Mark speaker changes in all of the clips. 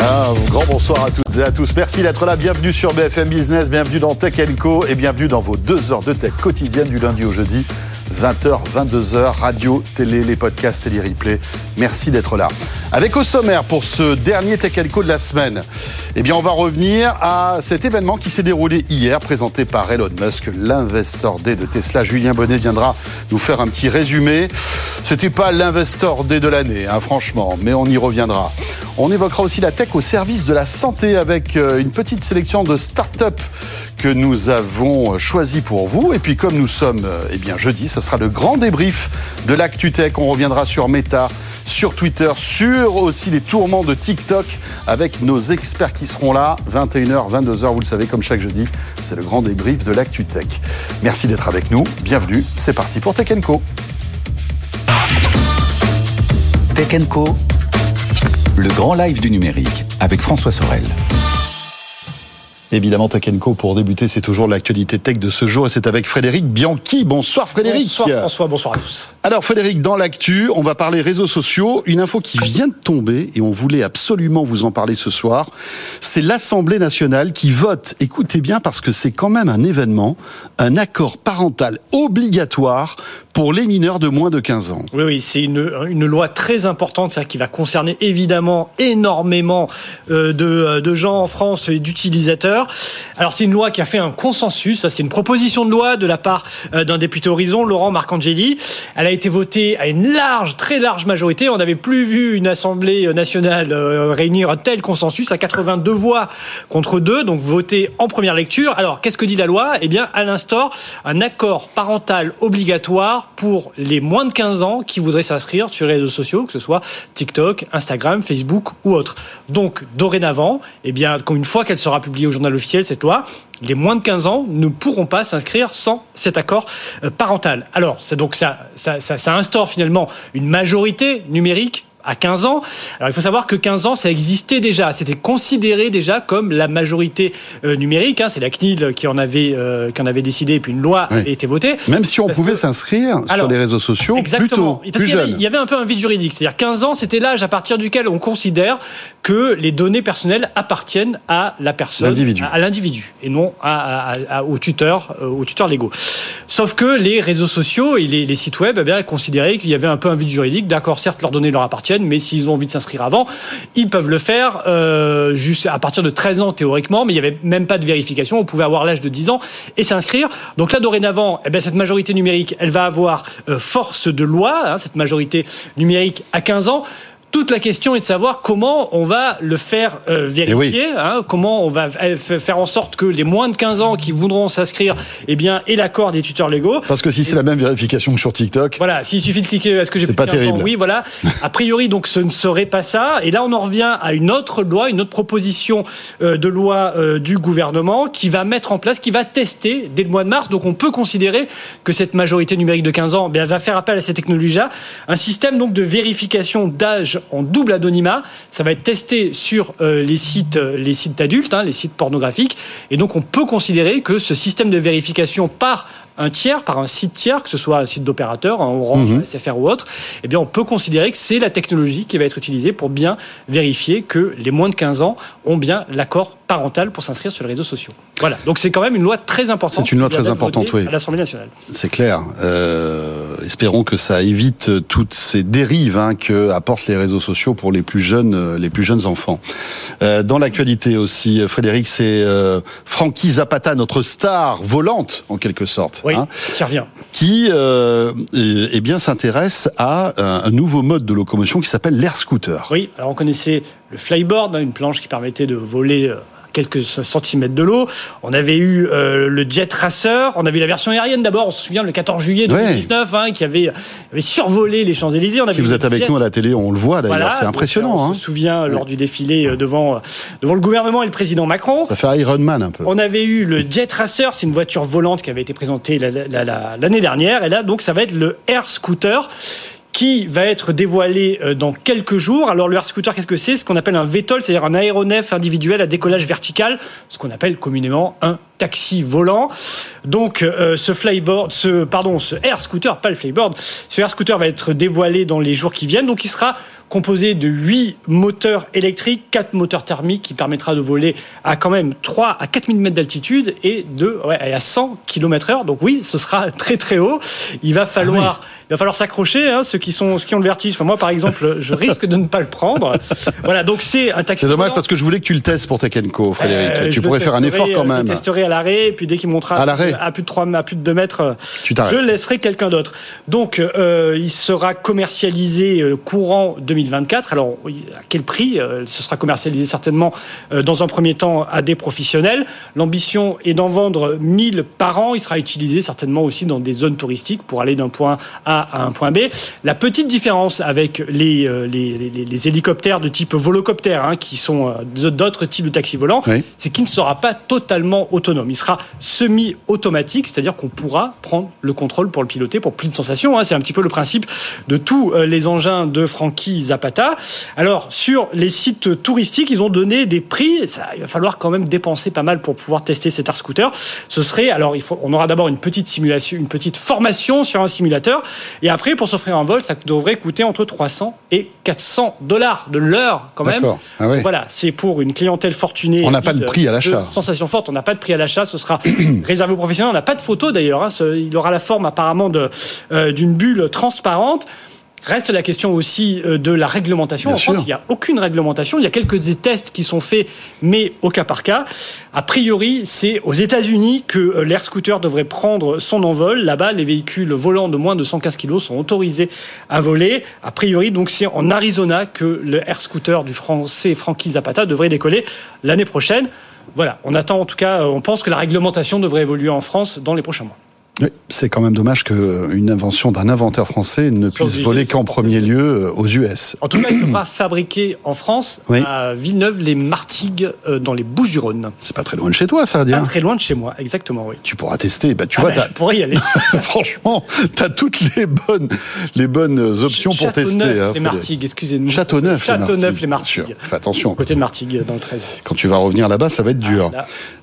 Speaker 1: Un grand bonsoir à toutes et à tous. Merci d'être là. Bienvenue sur BFM Business, bienvenue dans Tech Co et bienvenue dans vos deux heures de tech quotidienne du lundi au jeudi. 20h, 22h, radio, télé, les podcasts et les replays. Merci d'être là. Avec au sommaire pour ce dernier Tech Co de la semaine, eh bien, on va revenir à cet événement qui s'est déroulé hier, présenté par Elon Musk, l'Investor Day de Tesla. Julien Bonnet viendra nous faire un petit résumé. C'était pas l'Investor Day de l'année, hein, franchement, mais on y reviendra. On évoquera aussi la tech au service de la santé avec euh, une petite sélection de start-up que nous avons choisi pour vous. Et puis comme nous sommes euh, eh bien jeudi, ce sera le grand débrief de l'actu tech. On reviendra sur Meta, sur Twitter, sur aussi les tourments de TikTok avec nos experts qui seront là 21h, 22h, vous le savez comme chaque jeudi, c'est le grand débrief de l'actu tech. Merci d'être avec nous. Bienvenue. C'est parti pour Tech Co.
Speaker 2: Tech Co, le grand live du numérique avec François Sorel.
Speaker 1: Évidemment, Tech Co pour débuter, c'est toujours l'actualité tech de ce jour et c'est avec Frédéric Bianchi. Bonsoir Frédéric.
Speaker 3: Bonsoir François, bonsoir à tous.
Speaker 1: Alors Frédéric, dans l'actu, on va parler réseaux sociaux. Une info qui vient de tomber et on voulait absolument vous en parler ce soir. C'est l'Assemblée nationale qui vote, écoutez bien parce que c'est quand même un événement, un accord parental obligatoire pour les mineurs de moins de 15 ans.
Speaker 3: Oui, oui, c'est une, une loi très importante c'est-à-dire qui va concerner évidemment énormément euh, de, de gens en France et d'utilisateurs. Alors c'est une loi qui a fait un consensus, ça c'est une proposition de loi de la part euh, d'un député Horizon, Laurent Marcangeli. Elle a été votée à une large, très large majorité. On n'avait plus vu une Assemblée nationale euh, réunir un tel consensus à 82 voix contre 2, donc votée en première lecture. Alors qu'est-ce que dit la loi? Eh bien, elle instaure un accord parental obligatoire pour les moins de 15 ans qui voudraient s'inscrire sur les réseaux sociaux, que ce soit TikTok, Instagram, Facebook ou autre. Donc, dorénavant, eh une fois qu'elle sera publiée au journal officiel, cette loi, les moins de 15 ans ne pourront pas s'inscrire sans cet accord euh, parental. Alors, donc ça instaure finalement une majorité numérique à 15 ans. Alors il faut savoir que 15 ans, ça existait déjà. C'était considéré déjà comme la majorité euh, numérique. Hein. C'est la CNIL qui en avait euh, qui en avait décidé, et puis une loi
Speaker 1: Oui.
Speaker 3: a été votée.
Speaker 1: Même si on
Speaker 3: Parce
Speaker 1: pouvait
Speaker 3: que-
Speaker 1: s'inscrire sur les réseaux sociaux
Speaker 3: Exactement. Parce
Speaker 1: plus
Speaker 3: qu'il y avait-
Speaker 1: jeune.
Speaker 3: Il y avait un peu un vide juridique. C'est-à-dire 15 ans, c'était l'âge à partir duquel on considère que les données personnelles appartiennent à la personne,
Speaker 1: L'individu.
Speaker 3: à, l'individu, et non à, à- à- aux tuteurs, euh, aux tuteurs légaux. Sauf que les réseaux sociaux et les, les sites web, eh bien, considéraient qu'il y avait un peu un vide juridique. D'accord, certes, leurs données leur appartiennent, mais s'ils ont envie de s'inscrire avant, ils peuvent le faire euh, juste à partir de 13 ans théoriquement, mais il n'y avait même pas de vérification. On pouvait avoir l'âge de 10 ans et s'inscrire. Donc là, dorénavant, eh bien, cette majorité numérique, elle va avoir euh, force de loi, hein, cette majorité numérique à 15 ans. Toute la question est de savoir comment on va le faire euh, vérifier, hein, comment on va euh, faire en sorte que les moins de 15 ans qui voudront s'inscrire eh bien, aient l'accord des tuteurs légaux.
Speaker 1: Parce que si c'est la même vérification que sur TikTok,
Speaker 3: Voilà, s'il suffit de cliquer, est-ce que j'ai
Speaker 1: C'est
Speaker 3: plus
Speaker 1: pas
Speaker 3: de 15 ans
Speaker 1: terrible.
Speaker 3: Oui, voilà. A priori, donc, ce ne serait pas ça. Et là, on en revient à une autre loi, une autre proposition euh, de loi euh, du gouvernement qui va mettre en place, qui va tester dès le mois de mars. Donc, on peut considérer que cette majorité numérique de 15 ans, eh bien, va faire appel à ces technologies-là. Un système, donc, de vérification d'âge en double anonymat. Ça va être testé sur euh, les sites, euh, les sites adultes, hein, les sites pornographiques. Et donc, on peut considérer que ce système de vérification par un tiers, par un site tiers, que ce soit un site d'opérateur, un Orange,
Speaker 1: Mhm.
Speaker 3: SFR ou autre, eh bien, on peut considérer que c'est la technologie qui va être utilisée pour bien vérifier que les moins de 15 ans ont bien l'accord parental pour s'inscrire sur les réseaux sociaux. Voilà. Donc, c'est quand même une loi très importante.
Speaker 1: C'est une loi très importante, oui.
Speaker 3: À l'Assemblée nationale.
Speaker 1: c'est clair. Euh, espérons que ça évite toutes ces dérives hein, que apportent les réseaux sociaux pour les plus jeunes, euh, les plus jeunes enfants. Euh, dans l'actualité aussi, euh, Frédéric, c'est euh, Frankie Zapata, notre star volante en quelque sorte,
Speaker 3: Oui,
Speaker 1: hein,
Speaker 3: qui revient.
Speaker 1: qui euh, euh, eh bien s'intéresse à un, un nouveau mode de locomotion qui s'appelle l'air scooter.
Speaker 3: Oui, alors on connaissait le flyboard, hein, une planche qui permettait de voler euh, quelques centimètres de l'eau. On avait eu le Jet Racer, on avait eu la version aérienne d'abord, on se souvient le 14 juillet 2019, hein, qui avait, avait, survolé les Champs-Élysées.
Speaker 1: Si vous êtes avec nous à la télé, on le voit d'ailleurs, c'est impressionnant.
Speaker 3: On
Speaker 1: hein.
Speaker 3: se souvient lors du défilé devant, devant le gouvernement et le président Macron.
Speaker 1: Ça fait Iron Man un peu.
Speaker 3: On avait eu le Jet Racer, c'est une voiture volante qui avait été présentée l'année dernière, et là donc ça va être le Air Scooter qui va être dévoilé euh, dans quelques jours. Alors le air scooter, qu'est-ce que c'est? Ce qu'on appelle un VTOL, c'est-à-dire un aéronef individuel à décollage vertical, ce qu'on appelle communément un taxi volant. Donc euh, ce flyboard, ce pardon, ce air scooter, pas le flyboard, ce air scooter va être dévoilé dans les jours qui viennent. Donc il sera composé de 8 moteurs électriques, 4 moteurs thermiques qui permettra de voler à quand même 3 à 4000 mètres d'altitude et de ouais, à 100 km heure. Donc oui, ce sera très très haut. Il va falloir, ah il va falloir s'accrocher. Hein, ceux qui sont, ceux qui ont le vertige. Enfin, moi, par exemple, je risque de ne pas le prendre. Voilà. Donc c'est un taxi.
Speaker 1: C'est dommage parce que je voulais que tu le testes pour Frédéric. Euh, tu pourrais faire un effort quand même.
Speaker 3: Je testerai à l'arrêt, puis dès qu'il montera à, à, plus de 3, à plus de 2 mètres, tu je laisserai quelqu'un d'autre. Donc euh, il sera commercialisé euh, courant 2024. Alors à quel prix euh, Ce sera commercialisé certainement euh, dans un premier temps à des professionnels. L'ambition est d'en vendre 1000 par an. Il sera utilisé certainement aussi dans des zones touristiques pour aller d'un point A à un point B. La petite différence avec les, les, les, hélicoptères de type volocoptère, hein, qui sont d'autres types de taxis volants, c'est qu'il ne sera pas totalement autonome. Il sera semi-automatique, c'est-à-dire qu'on pourra prendre le contrôle pour le piloter pour plus de sensations. Hein. C'est un petit peu le principe de tous euh, les engins de Frankie Zapata. Alors, sur les sites touristiques, ils ont donné des prix. Ça, il va falloir quand même dépenser pas mal pour pouvoir tester cet air scooter. Ce serait, alors, il faut, on aura d'abord une petite simulation, une petite formation sur un simulateur. Et après, pour s'offrir un vol, ça devrait coûter entre 300 et 400 dollars de l'heure, quand même. Ah Voilà, c'est pour une clientèle fortunée.
Speaker 1: On n'a pas de prix à l'achat.
Speaker 3: Sensation forte, on n'a pas de prix à l'achat. Ce sera réservé aux professionnels. On n'a pas de photo d'ailleurs. Hein. Il aura la forme apparemment euh, d'une bulle transparente. Reste la question aussi euh, de la réglementation. en France, il n'y a aucune réglementation. Il y a quelques tests qui sont faits, mais au cas par cas. A priori, c'est aux États-Unis que euh, l'air scooter devrait prendre son envol. Là-bas, les véhicules volants de moins de 115 kg sont autorisés à voler. A priori, donc, c'est en Arizona que le air scooter du français Frankie Zapata devrait décoller l'année prochaine. Voilà, on attend en tout cas, on pense que la réglementation devrait évoluer en France dans les prochains mois
Speaker 1: c'est quand même dommage qu'une invention d'un inventeur français ne puisse voler qu'en premier lieu euh, aux US.
Speaker 3: En tout cas, il sera fabriqué en France, à Villeneuve-les-Martigues, euh, dans les Bouches-du-Rhône.
Speaker 1: C'est pas très loin de chez toi, ça, dire.
Speaker 3: Pas très loin de chez moi, exactement, oui.
Speaker 1: Tu pourras tester. Bah, tu
Speaker 3: ah
Speaker 1: vois,
Speaker 3: bah, je pourrais y aller.
Speaker 1: Franchement, tu as toutes les bonnes, les bonnes options pour tester.
Speaker 3: Châteauneuf, les Martigues, excusez-nous.
Speaker 1: Châteauneuf,
Speaker 3: Châteauneuf, les Martigues.
Speaker 1: Fais attention.
Speaker 3: Côté de Martigues, dans le 13.
Speaker 1: Quand tu vas revenir là-bas, ça va être dur.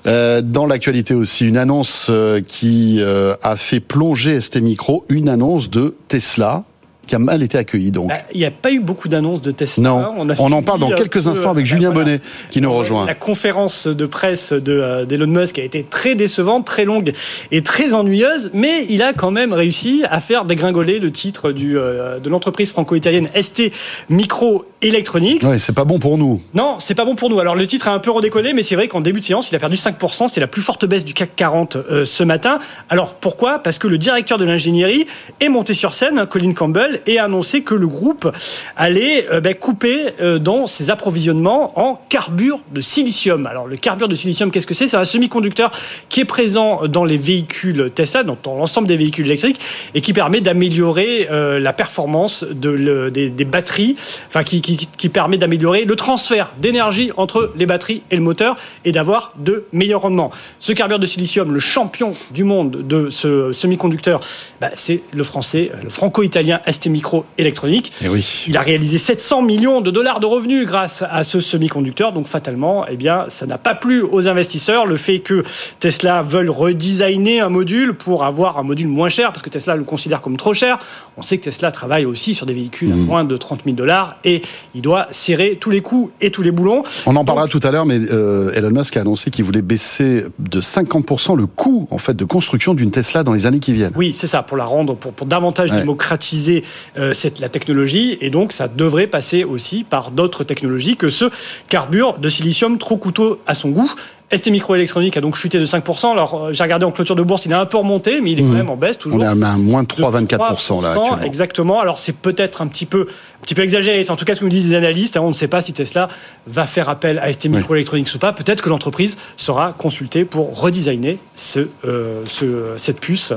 Speaker 1: Ah, dans l'actualité aussi, une annonce qui a fait plonger ST Micro une annonce de Tesla qui a mal été accueilli. Donc, bah,
Speaker 3: il n'y a pas eu beaucoup d'annonces de Tesla.
Speaker 1: Non, on, en parle dans quelques instants avec Julien Bonnet qui nous rejoint.
Speaker 3: La conférence de presse euh, d'Elon Musk a été très décevante, très longue et très ennuyeuse, mais il a quand même réussi à faire dégringoler le titre du, euh, de l'entreprise franco-italienne ST Micro Electronics.
Speaker 1: Oui, c'est pas bon pour nous.
Speaker 3: Non, c'est pas bon pour nous. Alors le titre a un peu redécollé, mais c'est vrai qu'en début de séance, il a perdu 5%. C'est la plus forte baisse du CAC 40 euh, ce matin. Alors pourquoi? Parce que le directeur de l'ingénierie est monté sur scène, Colin Campbell, et a annoncé que le groupe allait euh, ben, couper euh, dans ses approvisionnements en carbure de silicium. Alors le carbure de silicium, qu'est-ce que c'est? C'est un semi-conducteur qui est présent dans les véhicules Tesla, dans, l'ensemble des véhicules électriques, et qui permet d'améliorer euh, la performance de, des, batteries, enfin qui, permet d'améliorer le transfert d'énergie entre les batteries et le moteur et d'avoir de meilleurs rendements. Ce carbure de silicium, le champion du monde de ce semi-conducteur, bah, c'est le français, le franco-italien ST Microélectronique.
Speaker 1: Eh oui.
Speaker 3: Il a réalisé 700 millions de dollars de revenus grâce à ce semi-conducteur. Donc fatalement, eh bien, ça n'a pas plu aux investisseurs. Le fait que Tesla veuille redesigner un module pour avoir un module moins cher, parce que Tesla le considère comme trop cher. On sait que Tesla travaille aussi sur des véhicules à mm. moins de 30 000 dollars et il doit serrer tous les coups et tous les boulons.
Speaker 1: On en parlera tout à l'heure, mais euh, Elon Musk a annoncé qu'il voulait baisser de 50% le coût en fait de construction d'une Tesla dans les années qui viennent.
Speaker 3: Oui, c'est ça, pour la rendre, pour, pour davantage démocratiser euh, c'est la technologie, et donc ça devrait passer aussi par d'autres technologies que ce carbure de silicium trop coûteux à son goût. ST Microélectronique a donc chuté de 5%. Alors, j'ai regardé en clôture de bourse, il est un peu remonté, mais il est quand
Speaker 1: Mmh.
Speaker 3: même en baisse toujours.
Speaker 1: On est à moins de 3,24% là. actuellement.
Speaker 3: Exactement. Alors, c'est peut-être un petit peu, un petit peu exagéré. C'est en tout cas ce que nous disent les analystes. hein. On ne sait pas si Tesla va faire appel à ST Microelectronics ou pas. Peut-être que l'entreprise sera consultée pour redesigner ce, euh, ce- cette puce euh,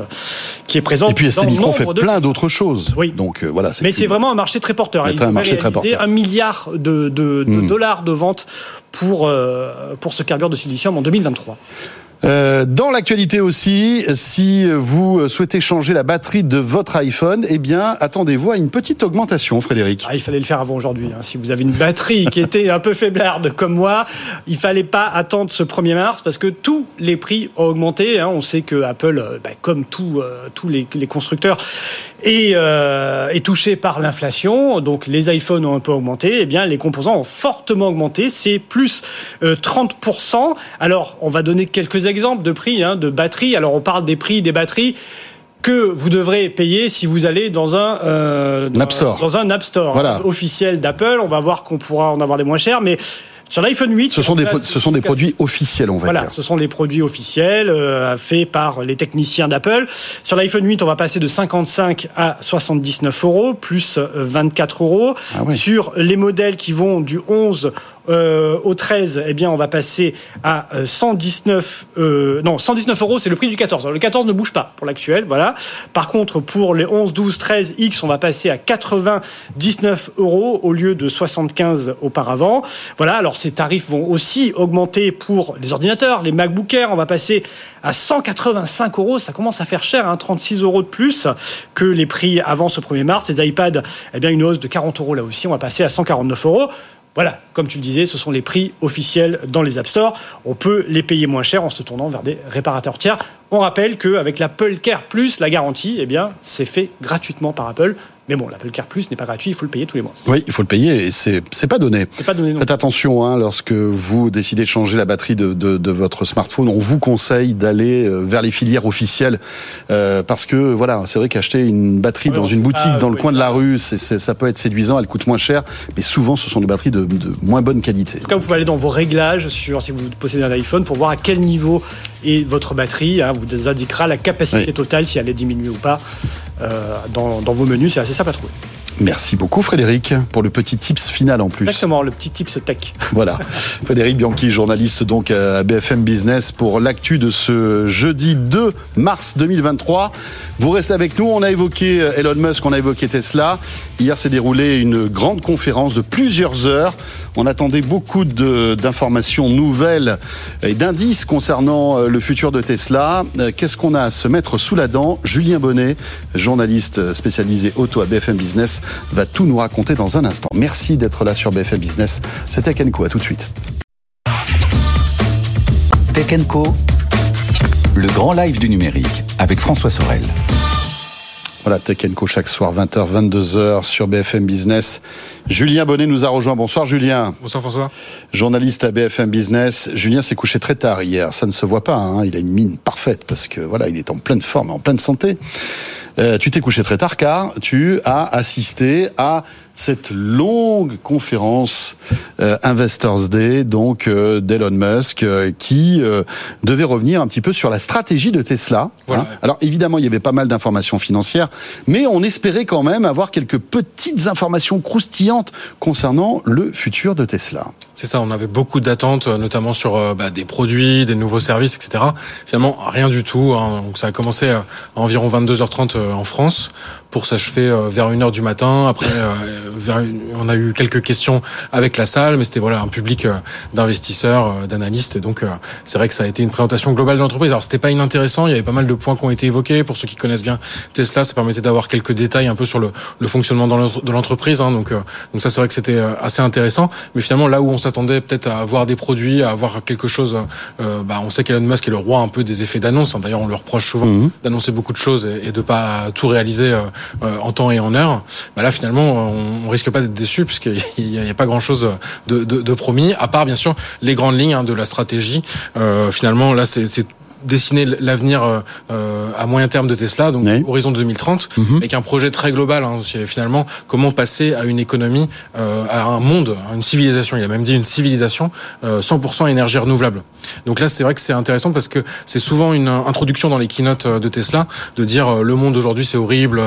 Speaker 3: qui est présente
Speaker 1: Et puis ST Micro fait
Speaker 3: de
Speaker 1: plein d'autres choses.
Speaker 3: Oui.
Speaker 1: Donc euh, voilà.
Speaker 3: mais c'est vraiment un marché très porteur.
Speaker 1: C'est
Speaker 3: Il
Speaker 1: un marché très porteur.
Speaker 3: un milliard de, de- de
Speaker 1: Mm.
Speaker 3: dollars de ventes pour, euh, pour ce carburant de en 2023.
Speaker 1: Euh, dans l'actualité aussi, si vous souhaitez changer la batterie de votre iPhone, eh bien, attendez-vous à une petite augmentation, Frédéric.
Speaker 3: Ah, il fallait le faire avant aujourd'hui. hein. Si vous avez une batterie qui était un peu faiblarde comme moi, il fallait pas attendre ce 1er mars parce que tous les prix ont augmenté. hein. On sait que Apple, euh, bah, comme euh, tous les, constructeurs, est, euh, est touché par l'inflation. Donc les iPhones ont un peu augmenté. Eh bien, les composants ont fortement augmenté. C'est plus euh, 30%. Alors, on va donner quelques exemples de prix hein, de batteries. Alors, on parle des prix des batteries que vous devrez payer si vous allez dans un euh,
Speaker 1: Un App Store.
Speaker 3: dans un App Store
Speaker 1: Voilà.
Speaker 3: officiel d'Apple. On va voir qu'on pourra en avoir des moins chers, mais sur l'iPhone 8,
Speaker 1: Ce sont des,
Speaker 3: là,
Speaker 1: ce sont des produits officiels, on va
Speaker 3: voilà,
Speaker 1: dire.
Speaker 3: ce sont les produits officiels euh, faits par les techniciens d'Apple. Sur l'iPhone 8, on va passer de 55 à 79 euros, plus euh, 24 euros.
Speaker 1: Ah oui.
Speaker 3: Sur les modèles qui vont du 11 euh, au 13, eh bien, on va passer à euh, 119, euh, non, 119 euros, c'est le prix du 14. Alors, le 14 ne bouge pas pour l'actuel, voilà. Par contre, pour les 11, 12, 13 X, on va passer à 99 euros au lieu de 75 auparavant. Voilà. Alors, ces tarifs vont aussi augmenter pour les ordinateurs, les MacBook Air. On va passer à 185 euros. Ça commence à faire cher, hein, 36 euros de plus que les prix avant ce 1er mars. Les iPads, eh bien, une hausse de 40 euros là aussi. On va passer à 149 euros. Voilà, comme tu le disais, ce sont les prix officiels dans les App Store. On peut les payer moins cher en se tournant vers des réparateurs tiers. On rappelle qu'avec l'Apple Care Plus, la garantie, eh c'est fait gratuitement par Apple. Mais bon, l'Apple Care Plus n'est pas gratuit, il faut le payer tous les mois.
Speaker 1: Oui, il faut le payer et c'est c'est pas donné.
Speaker 3: C'est pas donné non.
Speaker 1: Faites attention hein, lorsque vous décidez de changer la batterie de, de, de votre smartphone. On vous conseille d'aller euh, vers les filières officielles euh, parce que voilà, c'est vrai qu'acheter une batterie dans une boutique
Speaker 3: pas,
Speaker 1: dans le coin de la rue, ça peut être séduisant, elle coûte moins cher, mais souvent ce sont des batteries de, de moins bonne qualité.
Speaker 3: En tout cas, vous pouvez aller dans vos réglages sur si vous possédez un iPhone pour voir à quel niveau est votre batterie. hein. vous indiquera la capacité
Speaker 1: Oui.
Speaker 3: totale si elle est diminuée ou pas dans, dans vos menus. C'est assez simple à trouver.
Speaker 1: Merci beaucoup Frédéric pour le petit tips final en plus.
Speaker 3: Exactement, le petit tips tech.
Speaker 1: Voilà. Frédéric Bianchi, journaliste donc à BFM Business pour l'actu de ce jeudi 2 mars 2023. Vous restez avec nous. On a évoqué Elon Musk, on a évoqué Tesla. Hier s'est déroulée une grande conférence de plusieurs heures. On attendait beaucoup d'informations nouvelles et d'indices concernant euh, le futur de Tesla. Euh, Qu'est-ce qu'on a à se mettre sous la dent? Julien Bonnet, journaliste spécialisé auto à BFM Business, va tout nous raconter dans un instant. Merci d'être là sur BFM Business. C'était Kenko. À tout de suite.
Speaker 2: Tech Co, le grand live du numérique avec François Sorel.
Speaker 1: Voilà, Tech Co chaque soir, 20h, 22h sur BFM Business. Julien Bonnet nous a rejoint. Bonsoir Julien,
Speaker 4: Bonsoir François.
Speaker 1: journaliste à BFM Business. Julien s'est couché très tard hier. Ça ne se voit pas. hein. Il a une mine parfaite parce que voilà, il est en pleine forme, en pleine santé. Euh, tu t'es couché très tard car tu as assisté à cette longue conférence euh, Investors Day donc euh, d'Elon Musk euh, qui euh, devait revenir un petit peu sur la stratégie de Tesla.
Speaker 4: Voilà.
Speaker 1: hein. Alors évidemment, il y avait pas mal d'informations financières, mais on espérait quand même avoir quelques petites informations croustillantes concernant le futur de Tesla.
Speaker 4: C'est ça, on avait beaucoup d'attentes, euh, notamment sur euh, bah, des produits, des nouveaux services, etc. Finalement, rien du tout. hein. Donc ça a commencé à environ 22h30 euh, en France pour s'achever euh, vers 1h du matin. Après, euh, vers une- on a eu quelques questions avec la salle, mais c'était voilà un public euh, d'investisseurs, d'analystes. Donc c'est vrai que ça a été une présentation globale de l'entreprise. Alors c'était pas inintéressant, il y avait pas mal de points qui ont été évoqués. Pour ceux qui connaissent bien Tesla, ça permettait d'avoir quelques détails un peu sur le, le fonctionnement de l'entreprise. hein. Donc, donc ça c'est vrai que c'était assez intéressant. Mais finalement là où on s'attendait peut-être à avoir des produits, à avoir quelque chose, euh, bah, on sait qu'Elon Musk est le roi un peu des effets d'annonce. hein. D'ailleurs on le reproche souvent
Speaker 1: Mhm.
Speaker 4: d'annoncer beaucoup de choses et, de pas tout réaliser en temps et en heure. Bah là finalement on, on risque pas d'être déçu puisqu'il n'y a, pas grand chose de, promis, à part bien sûr les grandes lignes hein, de la stratégie. Euh, finalement là c'est dessiner l'avenir à moyen terme de Tesla, donc horizon 2030, mhm. avec un projet très global. Hein, finalement, comment passer à une économie, à un monde, à une civilisation. Il a même dit une civilisation 100% énergie renouvelable. Donc là, c'est vrai que c'est intéressant parce que c'est souvent une introduction dans les keynotes de Tesla de dire le monde aujourd'hui c'est horrible,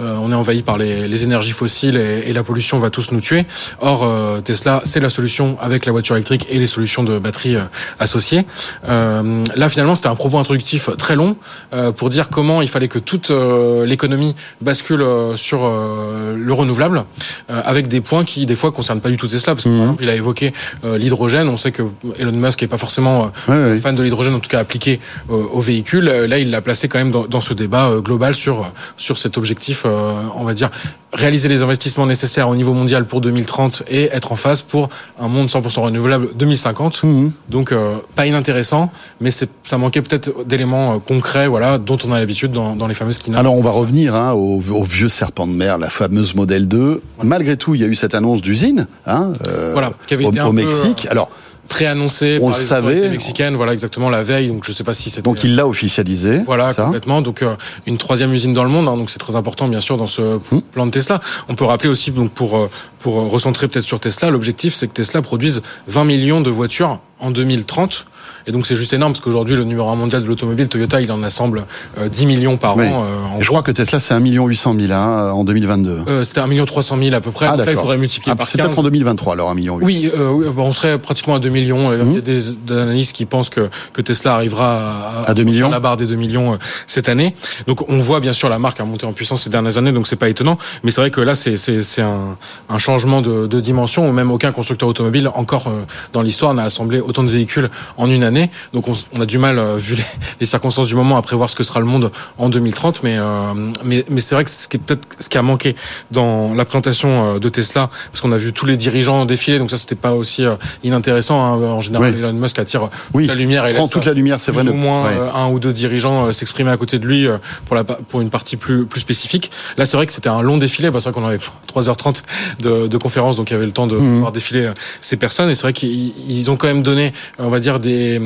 Speaker 4: on est envahi par les, les énergies fossiles et, et, la pollution va tous nous tuer. Or, Tesla, c'est la solution avec la voiture électrique et les solutions de batterie associées. là, finalement, c'était un propos introductif très long euh, pour dire comment il fallait que toute euh, l'économie bascule euh, sur le renouvelable, avec des points qui des fois concernent pas du tout Tesla, parce que par mhm. exemple, il a évoqué l'hydrogène. On sait que Elon Musk est pas forcément fan de l'hydrogène, en tout cas appliqué aux véhicules. Là, il l'a placé quand même dans, dans ce débat global sur sur cet objectif, on va dire réaliser les investissements nécessaires au niveau mondial pour 2030 et être en phase pour un monde 100% renouvelable 2050. Mhm. Donc pas inintéressant, mais ça manquait peut-être d'éléments euh, concrets, voilà, dont on a l'habitude dans, dans, les fameuses keynotes.
Speaker 1: Alors on va revenir hein, au, vieux serpent de mer, la fameuse modèle 2. Malgré tout, il y a eu cette annonce d'usine, hein, euh, voilà, qui avait au, été au Mexique. Euh,
Speaker 4: Alors préannoncé
Speaker 1: on
Speaker 4: par
Speaker 1: le savait
Speaker 4: mexicaine voilà exactement la veille donc je sais pas si c'était
Speaker 1: donc il l'a officialisé
Speaker 4: voilà complètement donc une troisième usine dans le monde hein, donc c'est très important bien sûr dans ce hum. plan de Tesla on peut rappeler aussi donc pour pour recentrer peut-être sur Tesla l'objectif c'est que Tesla produise 20 millions de voitures en 2030 et donc c'est juste énorme parce qu'aujourd'hui le numéro 1 mondial de l'automobile, Toyota, il en assemble 10 euh, millions par an.
Speaker 1: Euh, je crois que Tesla c'est 1 800 000 hein, en 2022.
Speaker 4: Euh, C'était 1 million 300 000 à peu près.
Speaker 1: Ah,
Speaker 4: donc là, il faudrait multiplier ah, par 15.
Speaker 1: C'est peut-être en 2023 alors 1 million.
Speaker 4: Oui, euh, on serait pratiquement à 2 millions. Il y a des, des, analystes qui pensent que, que Tesla arrivera à, à 2 millions. la barre des 2 millions cette année. Donc on voit bien sûr la marque a monté en puissance ces dernières années, donc c'est pas étonnant. Mais c'est vrai que là c'est c'est un, un changement de, de dimension. Même aucun constructeur automobile encore dans l'histoire n'a assemblé autant de véhicules en une année. Donc on, on a du mal, euh, vu les, circonstances du moment, à prévoir ce que sera le monde en 2030. Mais, euh, mais, mais c'est vrai que ce qui est peut-être ce qui a manqué dans la présentation euh, de Tesla, parce qu'on a vu tous les dirigeants défiler, donc ça c'était pas aussi inintéressant. Hein. En général, Elon Musk attire toute la lumière et
Speaker 1: prend toute la lumière, c'est vrai.
Speaker 4: Au moins un ou deux dirigeants s'exprimer à côté de lui pour la pour une partie plus plus spécifique. Là, c'est vrai que c'était un long défilé. Bah, c'est vrai qu'on avait 3h30 de, de conférence, donc il y avait le temps de mmh. voir défiler ces personnes. Et c'est vrai qu'ils ont quand même donné, on va dire des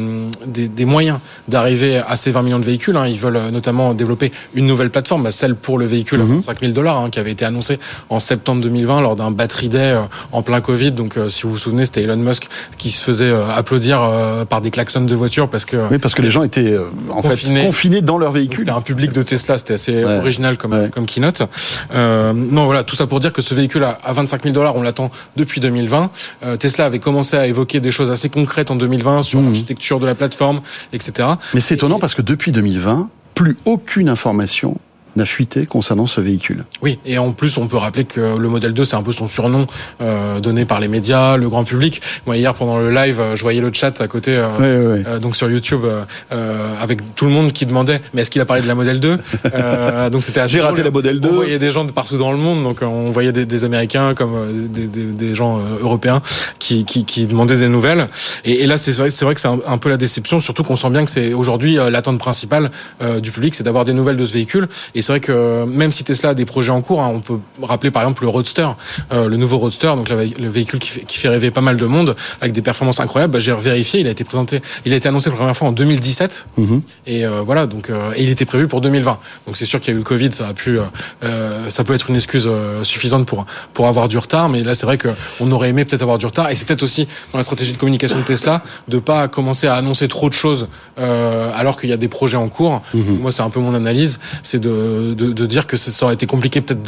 Speaker 4: des, des moyens d'arriver à ces 20 millions de véhicules. Hein. Ils veulent euh, notamment développer une nouvelle plateforme, bah, celle pour le véhicule à 25 000 dollars, hein, qui avait été annoncée en septembre 2020 lors d'un battery day euh, en plein Covid. Donc, euh, si vous vous souvenez, c'était Elon Musk qui se faisait applaudir par des klaxons de voiture parce que
Speaker 1: oui, parce que les gens étaient en confinés, fait confinés dans leur véhicule.
Speaker 4: C'était un public de Tesla, c'était assez original comme comme keynote. Euh, non, voilà, tout ça pour dire que ce véhicule à, 25 000 dollars, on l'attend depuis 2020. Tesla avait commencé à évoquer des choses assez concrètes en 2020 sur mmh. l'architecture de la plateforme, etc.
Speaker 1: Mais c'est étonnant parce que depuis 2020, plus aucune information n'a fuité concernant ce véhicule.
Speaker 4: Oui, et en plus, on peut rappeler que le modèle 2, c'est un peu son surnom euh, donné par les médias, le grand public. Moi, hier, pendant le live, je voyais le chat à côté, euh, euh donc sur YouTube, euh, avec tout le monde qui demandait, mais est-ce qu'il a parlé de la modèle 2
Speaker 1: Donc c'était J'ai raté la modèle 2.
Speaker 4: On voyait des gens de partout dans le monde, donc on voyait des, des Américains comme des, des, des gens européens qui, qui, qui, demandaient des nouvelles. Et, et là, c'est vrai, vrai que c'est un, peu la déception, surtout qu'on sent bien que c'est aujourd'hui l'attente principale du public, c'est d'avoir des nouvelles de ce véhicule. Et c'est vrai que même si Tesla a des projets en cours, hein, on peut rappeler par exemple le Roadster, euh, le nouveau Roadster, donc le véhicule qui fait, qui fait, rêver pas mal de monde, avec des performances incroyables. Bah, J'ai vérifié, il a été présenté, il a été annoncé pour la première fois en 2017, mhm. et euh, voilà, donc euh, et il était prévu pour 2020. Donc c'est sûr qu'il y a eu le Covid, ça a pu, ça peut être une excuse suffisante pour pour avoir du retard, mais là c'est vrai que on aurait aimé peut-être avoir du retard, et c'est peut-être aussi dans la stratégie de communication de Tesla de pas commencer à annoncer trop de choses alors qu'il y a des projets en cours. Mhm. Moi c'est un peu mon analyse, c'est de de, dire que ça aurait été compliqué peut-être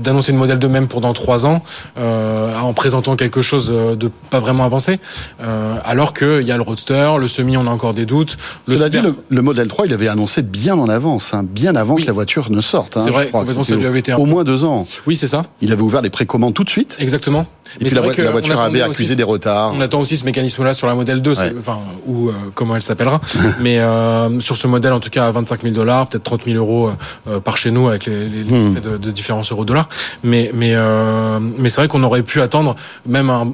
Speaker 4: d'annoncer une modèle de même pour dans trois ans euh, en présentant quelque chose de pas vraiment avancé, euh, alors qu'il y a le Roadster, le Semi, on a encore des doutes.
Speaker 1: Le Cela dit, le, modèle 3, il avait annoncé bien en avance, hein, bien avant que la voiture ne sorte. Hein,
Speaker 4: c'est vrai, ça lui avait été
Speaker 1: au moins deux ans.
Speaker 4: Oui, c'est ça.
Speaker 1: Il avait ouvert les précommandes tout de suite.
Speaker 4: Exactement.
Speaker 1: Et puis la, voiture avait accusé des retards.
Speaker 4: On attend aussi ce mécanisme-là sur la modèle 2, enfin, ou euh, comment elle s'appellera. Mais sur ce modèle, en tout cas, à 25 000 dollars, peut-être 30 000 euros par chez nous avec les, les, hmm. de, de différence euro-dollar. Mais, mais, euh, mais c'est vrai qu'on aurait pu attendre même un,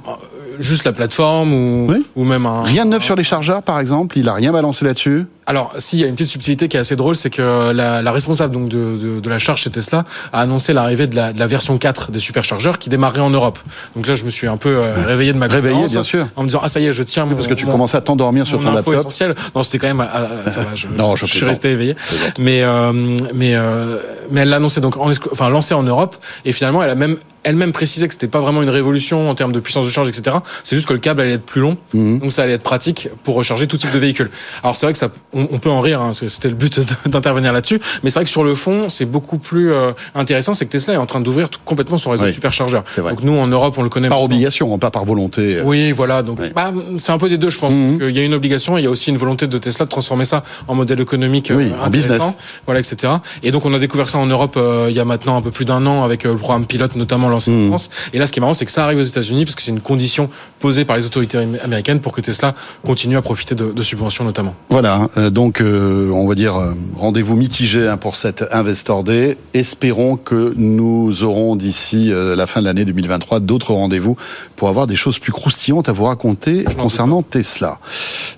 Speaker 4: juste la plateforme ou, ou même un...
Speaker 1: Rien de neuf sur les chargeurs, par exemple Il a rien balancé là-dessus
Speaker 4: Alors, si, il y a une petite subtilité qui est assez drôle, c'est que la, la responsable donc de, de, de, la charge chez Tesla a annoncé l'arrivée de la, de la, version 4 des superchargeurs qui démarrait en Europe. Donc là, je me suis un peu euh, réveillé de ma
Speaker 1: Réveillé, bien sûr.
Speaker 4: En me disant, ah ça y est, je tiens
Speaker 1: Parce que tu commençais à t'endormir sur ton laptop.
Speaker 4: essentiel. Non, c'était quand même, euh, ça va, je, non, je, je suis resté éveillé. Mais, euh, mais, euh, mais elle l'a annoncé donc, en, enfin, lancé en Europe. Et finalement, elle a même elle-même précisait que c'était pas vraiment une révolution en termes de puissance de charge, etc. C'est juste que le câble allait être plus long, mhm. donc ça allait être pratique pour recharger tout type de véhicule. Alors c'est vrai que ça, on, peut en rire, hein, c'était le but d'intervenir là-dessus, mais c'est vrai que sur le fond, c'est beaucoup plus euh, intéressant, c'est que Tesla est en train d'ouvrir complètement son réseau de superchargeurs. Donc nous en Europe, on le connaît
Speaker 1: par obligation, hein, pas par volonté.
Speaker 4: Oui, voilà. Donc bah, c'est un peu des deux, je pense. Mhm. Il y a une obligation, et il y a aussi une volonté de Tesla de transformer ça en modèle économique
Speaker 1: oui, euh, en business,
Speaker 4: voilà, etc. Et donc on a découvert ça en Europe euh, il y a maintenant un peu plus d'un an avec le programme pilote, notamment lancé en mhm. France. Et là, ce qui est marrant, c'est que ça arrive aux États-Unis parce que c'est une condition posée par les autorités américaines pour que Tesla continue à profiter de, de subventions notamment.
Speaker 1: Voilà, euh, donc euh, on va dire euh, rendez-vous mitigé hein, pour cet Investor Day. Espérons que nous aurons d'ici la fin de l'année 2023 d'autres rendez-vous pour avoir des choses plus croustillantes à vous raconter concernant Tesla.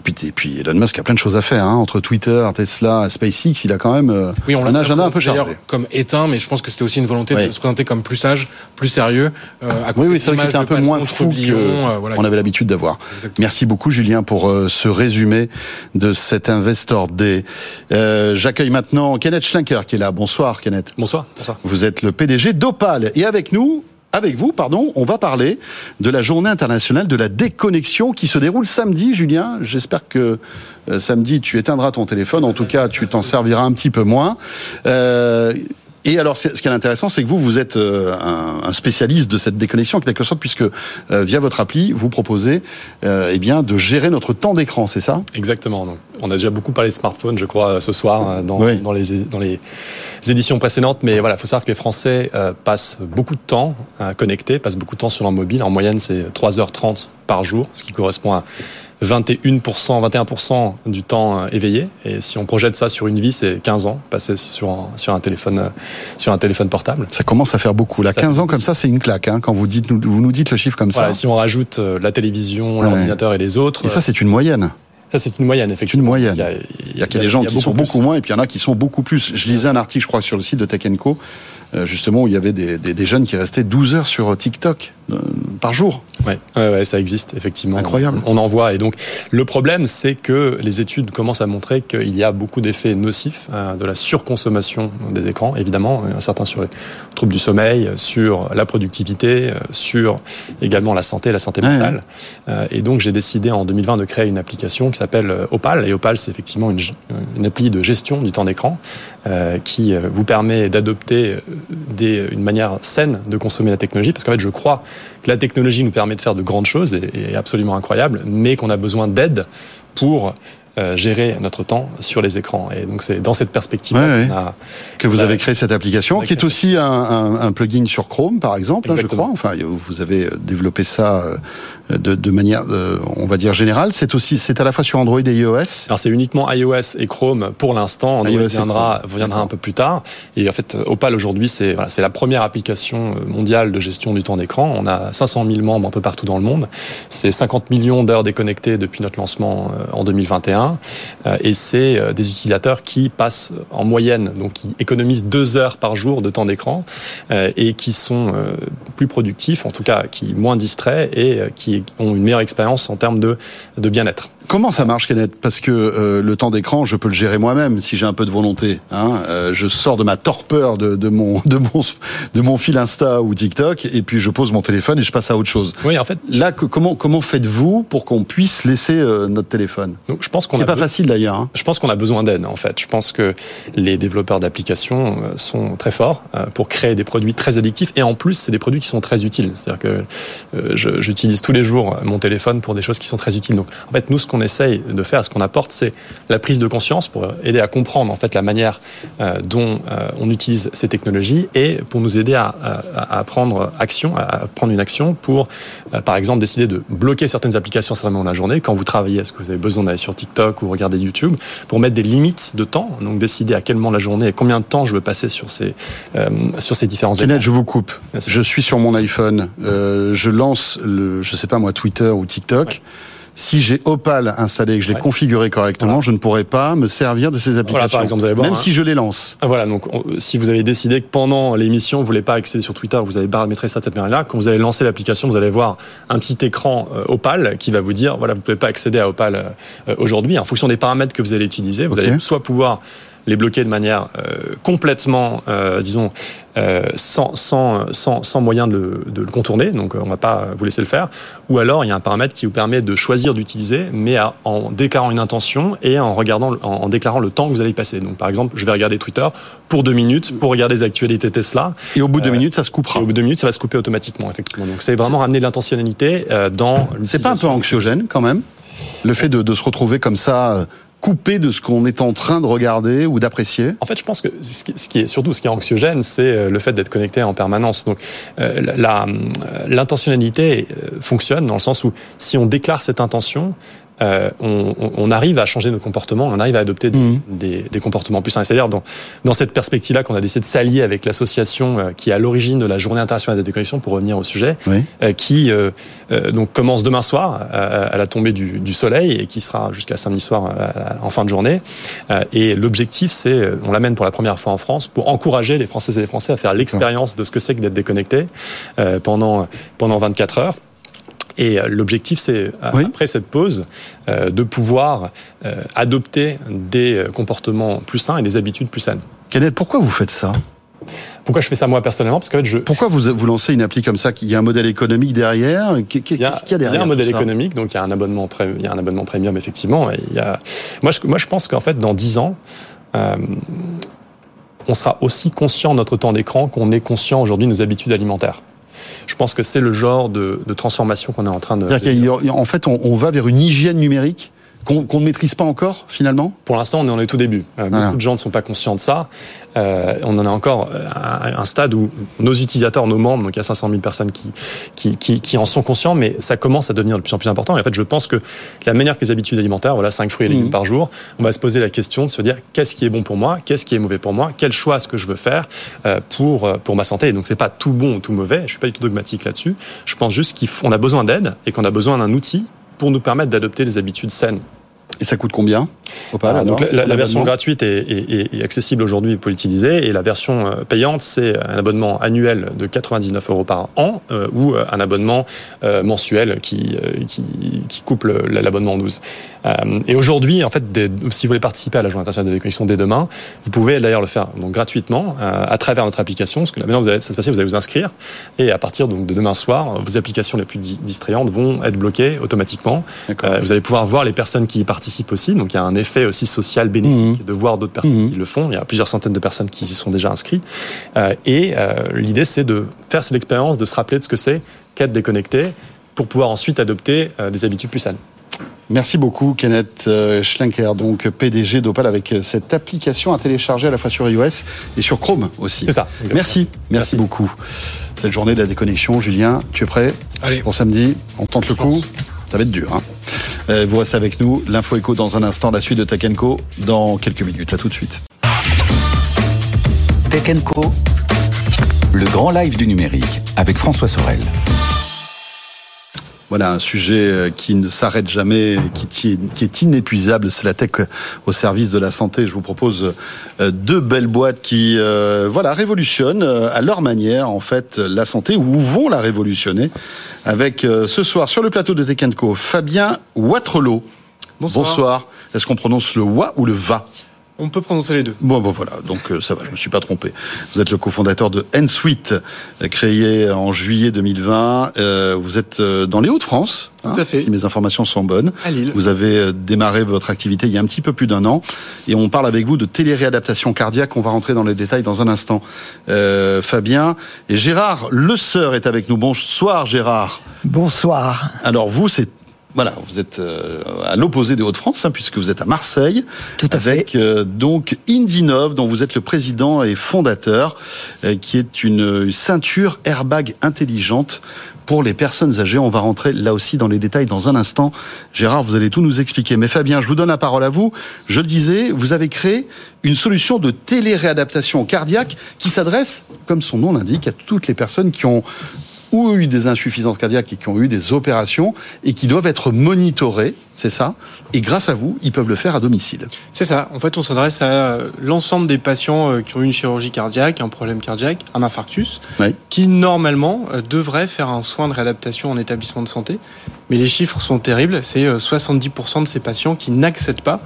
Speaker 1: Puis, et puis Elon Musk a plein de choses à faire hein, entre Twitter, Tesla, SpaceX. Il a quand même
Speaker 4: oui, on
Speaker 1: un agenda un peu
Speaker 4: chargé. Comme éteint, mais je pense que c'était aussi une volonté de se présenter comme plus sage, plus sérieux.
Speaker 1: Euh, oui, oui, c'est vrai que c'était un peu moins fou qu'on euh, avait l'habitude d'avoir. Merci beaucoup, Julien, pour euh, ce résumé de cet Investor Day. J'accueille maintenant Kenneth Schlenker qui est là. Bonsoir, Kenneth.
Speaker 5: Bonsoir.
Speaker 1: Vous êtes le PDG d'Opal. Et avec nous, avec vous, pardon, on va parler de la journée internationale de la déconnexion qui se déroule samedi, Julien. J'espère que samedi, tu éteindras ton téléphone. En tout cas, tu t'en serviras un petit peu moins. Euh, et alors, ce qui est intéressant, c'est que vous, vous êtes euh, un, spécialiste de cette déconnexion, en quelque sorte, puisque euh, via votre appli, vous proposez euh, eh bien, de gérer notre temps d'écran, c'est ça?
Speaker 5: Exactement. Donc, on a déjà beaucoup parlé de smartphones, je crois, ce soir, dans, dans, les, dans les éditions précédentes. Mais voilà, il faut savoir que les Français passent beaucoup de temps connectés, passent beaucoup de temps sur leur mobile. En moyenne, c'est 3h30 par jour, ce qui correspond à 21%, 21% du temps euh, éveillé. Et si on projette ça sur une vie, c'est 15 ans passé sur un, sur un téléphone, euh, sur un téléphone portable.
Speaker 1: Ça commence à faire beaucoup. Là, 15 ans comme ça, c'est une claque. Hein, quand vous dites, vous nous dites le chiffre comme ça.
Speaker 5: Si on rajoute euh, la télévision, l'ordinateur et les autres.
Speaker 1: Et ça, c'est une moyenne.
Speaker 5: Ça, c'est une moyenne, effectivement.
Speaker 1: Une moyenne. Il y a, des gens qui sont beaucoup moins et puis il y en a qui sont beaucoup plus. Je lisais un article, je crois, sur le site de Tech Co justement où il y avait des, des, des, jeunes qui restaient 12 heures sur TikTok par jour.
Speaker 5: Ouais, ouais, ouais, ça existe effectivement.
Speaker 1: Incroyable.
Speaker 5: On, en voit et donc le problème c'est que les études commencent à montrer qu'il y a beaucoup d'effets nocifs euh, de la surconsommation des écrans, évidemment, un certain sur les troubles du sommeil, sur la productivité, sur également la santé, la santé mentale. et donc j'ai décidé en 2020 de créer une application qui s'appelle Opal et Opal c'est effectivement une, une appli de gestion du temps d'écran qui vous permet d'adopter une manière saine de consommer la technologie, parce qu'en fait, je crois que la technologie nous permet de faire de grandes choses et, et absolument incroyables, mais qu'on a besoin d'aide pour euh, gérer notre temps sur les écrans. Et donc c'est dans cette perspective
Speaker 1: que vous avez créé cette application, qui est aussi un, un, un, plugin sur Chrome, par exemple, hein, je crois. Enfin, vous avez développé ça euh, de, de manière, euh, on va dire générale. C'est aussi, c'est à la fois sur Android et iOS.
Speaker 5: Alors c'est uniquement iOS et Chrome pour l'instant. Android viendra, viendra un peu plus tard. Et en fait, Opal aujourd'hui, c'est voilà, c'est la première application mondiale de gestion du temps d'écran. On a 500 000 membres un peu partout dans le monde. C'est 50 millions d'heures déconnectées depuis notre lancement euh, en 2021. Euh, et c'est des utilisateurs qui passent en moyenne, donc qui économisent deux heures par jour de temps d'écran et qui sont plus productifs, en tout cas qui moins distraits et qui ont une meilleure expérience en termes de, bien-être.
Speaker 1: Comment ça marche, Kenneth? Parce que euh, le temps d'écran, je peux le gérer moi-même si j'ai un peu de volonté. Hein euh, je sors de ma torpeur de, de, mon, de, mon, de mon fil Insta ou TikTok et puis je pose mon téléphone et je passe à autre chose.
Speaker 5: Oui, en fait.
Speaker 1: Là, que, comment, comment faites-vous pour qu'on puisse laisser euh, notre téléphone?
Speaker 5: Donc, je pense qu'on
Speaker 1: n'est pas facile d'ailleurs. Hein.
Speaker 5: Je pense qu'on a besoin d'aide, en fait. Je pense que les développeurs d'applications sont très forts pour créer des produits très addictifs et en plus, c'est des produits qui sont très utiles. C'est-à-dire que j'utilise tous les jours mon téléphone pour des choses qui sont très utiles. Donc, en fait, nous, ce qu'on essaye de faire, ce qu'on apporte, c'est la prise de conscience pour aider à comprendre en fait la manière euh, dont euh, on utilise ces technologies et pour nous aider à, à, prendre action, à prendre une action pour, euh, par exemple, décider de bloquer certaines applications à certains moments de la journée. Quand vous travaillez, est-ce que vous avez besoin d'aller sur TikTok ou regarder YouTube pour mettre des limites de temps, donc décider à quel moment de la journée et combien de temps je veux passer sur ces sur ces différents.
Speaker 1: Kenneth, je vous coupe. Je suis sur mon iPhone, je lance le, je sais pas moi, Twitter ou TikTok si j'ai Opal installé et que je l'ai configuré correctement, je ne pourrais pas me servir de ces applications. par exemple, vous allez voir, même hein. si je les lance.
Speaker 5: Ah, voilà, donc si vous avez décidé que pendant l'émission, vous voulez pas accéder sur Twitter, vous avez paramétré ça de cette manière-là, quand vous allez lancer l'application, vous allez voir un petit écran euh, Opal qui va vous dire, voilà, vous pouvez pas accéder à Opal euh, aujourd'hui. En fonction des paramètres que vous allez utiliser, vous allez soit pouvoir les bloquer de manière euh, complètement, euh, disons, euh, sans, sans, sans, sans, moyen de le, de le, contourner, donc on ne va pas vous laisser le faire, ou alors il y a un paramètre qui vous permet de choisir d'utiliser, mais en déclarant une intention et en, regardant, en, déclarant le temps que vous allez y passer. Donc par exemple, je vais regarder Twitter pour deux minutes, pour regarder les actualités Tesla.
Speaker 1: Et au bout de deux minutes, ça se coupera.
Speaker 5: au bout de deux minutes, ça va se couper automatiquement, effectivement. Donc c'est vraiment ramener l'intentionnalité dans...
Speaker 1: C'est pas un peu anxiogène quand même le fait de, de se retrouver comme ça coupé de ce qu'on est en train de regarder ou d'apprécier?
Speaker 5: En fait, je pense que ce qui est surtout ce qui est anxiogène, c'est euh, le fait d'être connecté en permanence. Donc, euh, euh, l'intentionnalité fonctionne dans le sens où si on déclare cette intention, euh, on, on, arrive à changer nos comportements, on arrive à adopter des, mmh. des, des comportements plus sains. C'est-à-dire dans, dans cette perspective-là qu'on a décidé de s'allier avec l'association euh, qui est à l'origine de la Journée internationale de la déconnexion, pour revenir au sujet, oui. euh, qui euh, euh donc commence demain soir à, à la tombée du, du, soleil et qui sera jusqu'à samedi soir en fin de journée. et l'objectif, c'est, on l'amène pour la première fois en France pour encourager les Françaises et les Français à faire l'expérience de ce que c'est que d'être déconnecté pendant pendant 24 heures. Et euh, l'objectif, c'est, euh, après cette pause, euh, de pouvoir adopter des comportements plus sains et des habitudes plus saines.
Speaker 1: Kenneth, pourquoi vous faites ça?
Speaker 5: Pourquoi je fais ça moi personnellement? Parce que je.
Speaker 1: Pourquoi vous vous lancez une appli comme ça Il y a un modèle économique derrière? Qu'est-ce qu'il y a derrière
Speaker 5: Il y a un modèle économique, donc il y a un abonnement, il y a un abonnement premium effectivement. Et il y a... moi, je, moi, je pense qu'en fait, dans 10 ans, euh, on sera aussi conscient de notre temps d'écran qu'on est conscient aujourd'hui de nos habitudes alimentaires. Je pense que c'est le genre de, de transformation qu'on est en train de.
Speaker 1: de... En fait, on, on va vers une hygiène numérique qu'on ne maîtrise pas encore finalement?
Speaker 5: Pour l'instant, on est en est tout début. Euh, beaucoup de gens ne sont pas conscients de ça. Euh, on en a encore à un stade où nos utilisateurs, nos membres, donc il y a 500 000 personnes qui, qui, qui, qui, en sont conscients, mais ça commence à devenir de plus en plus important. Et en fait, je pense que la manière que les habitudes alimentaires, voilà, 5 fruits et légumes mmh. par jour, on va se poser la question de se dire qu'est-ce qui est bon pour moi, qu'est-ce qui est mauvais pour moi, quel choix est-ce que je veux faire euh, pour, euh, pour ma santé? Et donc, c'est pas tout bon ou tout mauvais. Je suis pas du tout dogmatique là-dessus. Je pense juste qu'on a besoin d'aide et qu'on a besoin d'un outil pour nous permettre d'adopter des habitudes saines.
Speaker 1: Et ça coûte combien
Speaker 5: ah, donc la, la version gratuite est, est, est accessible aujourd'hui pour l'utiliser et la version euh, payante c'est un abonnement annuel de 99 euros par an euh, ou euh, un abonnement euh, mensuel qui, qui, qui, couple l'abonnement 12. Euh, et aujourd'hui en fait des, si vous voulez participer à la journée internationale de déconnexion dès demain, vous pouvez d'ailleurs le faire donc gratuitement à travers notre application parce que maintenant vous allez, ça se passer, vous allez vous inscrire et à partir donc de demain soir vos applications les plus distrayantes vont être bloquées automatiquement. vous allez pouvoir voir les personnes qui y participent aussi donc il y a un effet aussi social bénéfique mmh. de voir d'autres personnes mmh. qui le font. Il y a plusieurs centaines de personnes qui y sont déjà inscrites. Euh, et euh, l'idée, c'est de faire cette expérience, de se rappeler de ce que c'est qu'être déconnecté pour pouvoir ensuite adopter euh, des habitudes plus saines.
Speaker 1: Merci beaucoup, Kenneth Schlenker, donc PDG d'Opal, avec cette application à télécharger à la fois sur iOS et sur Chrome aussi.
Speaker 5: C'est ça.
Speaker 1: Merci, merci, merci, beaucoup. Cette journée de la déconnexion, Julien, tu es prêt?
Speaker 4: Allez.
Speaker 1: Pour samedi, on tente le coup Ça va être dur. Hein euh, vous restez avec nous. L'info écho dans un instant, la suite de Tech dans quelques minutes. À tout de suite.
Speaker 2: Tech le grand live du numérique avec François Sorel.
Speaker 1: Voilà un sujet euh, qui ne s'arrête jamais, qui, qui est inépuisable. C'est la tech au service de la santé. Je vous propose euh, deux belles boîtes qui, euh, voilà, révolutionnent à leur manière en fait la santé ou vont la révolutionner. Avec ce soir sur le plateau de Tekenco, Fabien Watrelot.
Speaker 6: Bonsoir.
Speaker 1: Bonsoir. Est-ce qu'on prononce le wa ou le va?
Speaker 6: On peut prononcer les deux.
Speaker 1: Bon, bon voilà, donc euh, ça va, je me suis pas trompé. Vous êtes le cofondateur de Ensuite, euh, créé en juillet 2020. Euh, vous êtes dans les Hauts-de-France.
Speaker 6: Tout hein, à fait.
Speaker 1: Si mes informations sont bonnes.
Speaker 6: À Lille.
Speaker 1: Vous avez démarré votre activité il y a un petit peu plus d'un an, et on parle avec vous de téléréadaptation cardiaque. On va rentrer dans les détails dans un instant. Euh, Fabien et Gérard Le Sœur est avec nous. Bonsoir Gérard.
Speaker 7: Bonsoir.
Speaker 1: Alors vous, c'est voilà, vous êtes euh, à l'opposé des Hauts-de-France, hein, puisque vous êtes à Marseille.
Speaker 7: Tout à
Speaker 1: avec,
Speaker 7: fait.
Speaker 1: Euh, donc Indinov, dont vous êtes le président et fondateur, euh, qui est une ceinture airbag intelligente pour les personnes âgées. On va rentrer là aussi dans les détails dans un instant. Gérard, vous allez tout nous expliquer. Mais Fabien, je vous donne la parole à vous. Je le disais, vous avez créé une solution de télé-réadaptation cardiaque qui s'adresse, comme son nom l'indique, à toutes les personnes qui ont ou eu des insuffisances cardiaques et qui ont eu des opérations et qui doivent être monitorés, c'est ça Et grâce à vous, ils peuvent le faire à domicile.
Speaker 6: C'est ça. En fait, on s'adresse à l'ensemble des patients euh, qui ont eu une chirurgie cardiaque, un problème cardiaque, un infarctus,
Speaker 1: Oui.
Speaker 6: qui normalement euh, devraient faire un soin de réadaptation en établissement de santé. Mais les chiffres sont terribles. C'est euh, 70% de ces patients qui n'accèdent pas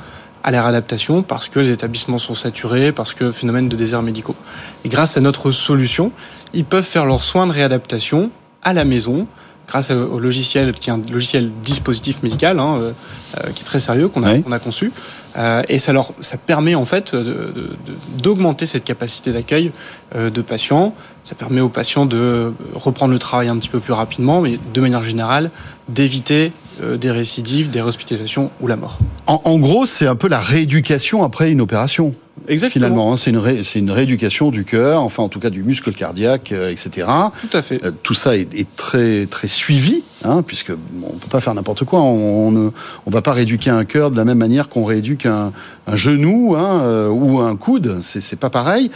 Speaker 6: à la réadaptation parce que les établissements sont saturés, parce que phénomène de déserts médicaux. Et grâce à notre solution, ils peuvent faire leurs soins de réadaptation à la maison grâce au logiciel qui est un logiciel dispositif médical hein, euh, euh, qui est très sérieux qu'on a,
Speaker 1: Oui.
Speaker 6: a conçu Euh, et ça leur ça permet en fait de- de- de- d'augmenter cette capacité d'accueil euh, de patients ça permet aux patients de reprendre le travail un petit peu plus rapidement mais de manière générale d'éviter euh, des récidives des hospitalisations ou la mort
Speaker 1: En, en gros, c'est un peu la rééducation après une opération.
Speaker 6: Exactement
Speaker 1: Finalement, hein. c'est une, ré- c'est une rééducation du cœur, enfin en tout cas du muscle cardiaque, euh, etc.
Speaker 6: tout à fait
Speaker 1: Euh, tout ça est, est très très suivi, hein, puisque bon, on peut pas faire n'importe quoi. On, on ne on va pas rééduquer un cœur de la même manière qu'on rééduque un, un genou hein, euh, ou un coude. C'est c'est pas pareil.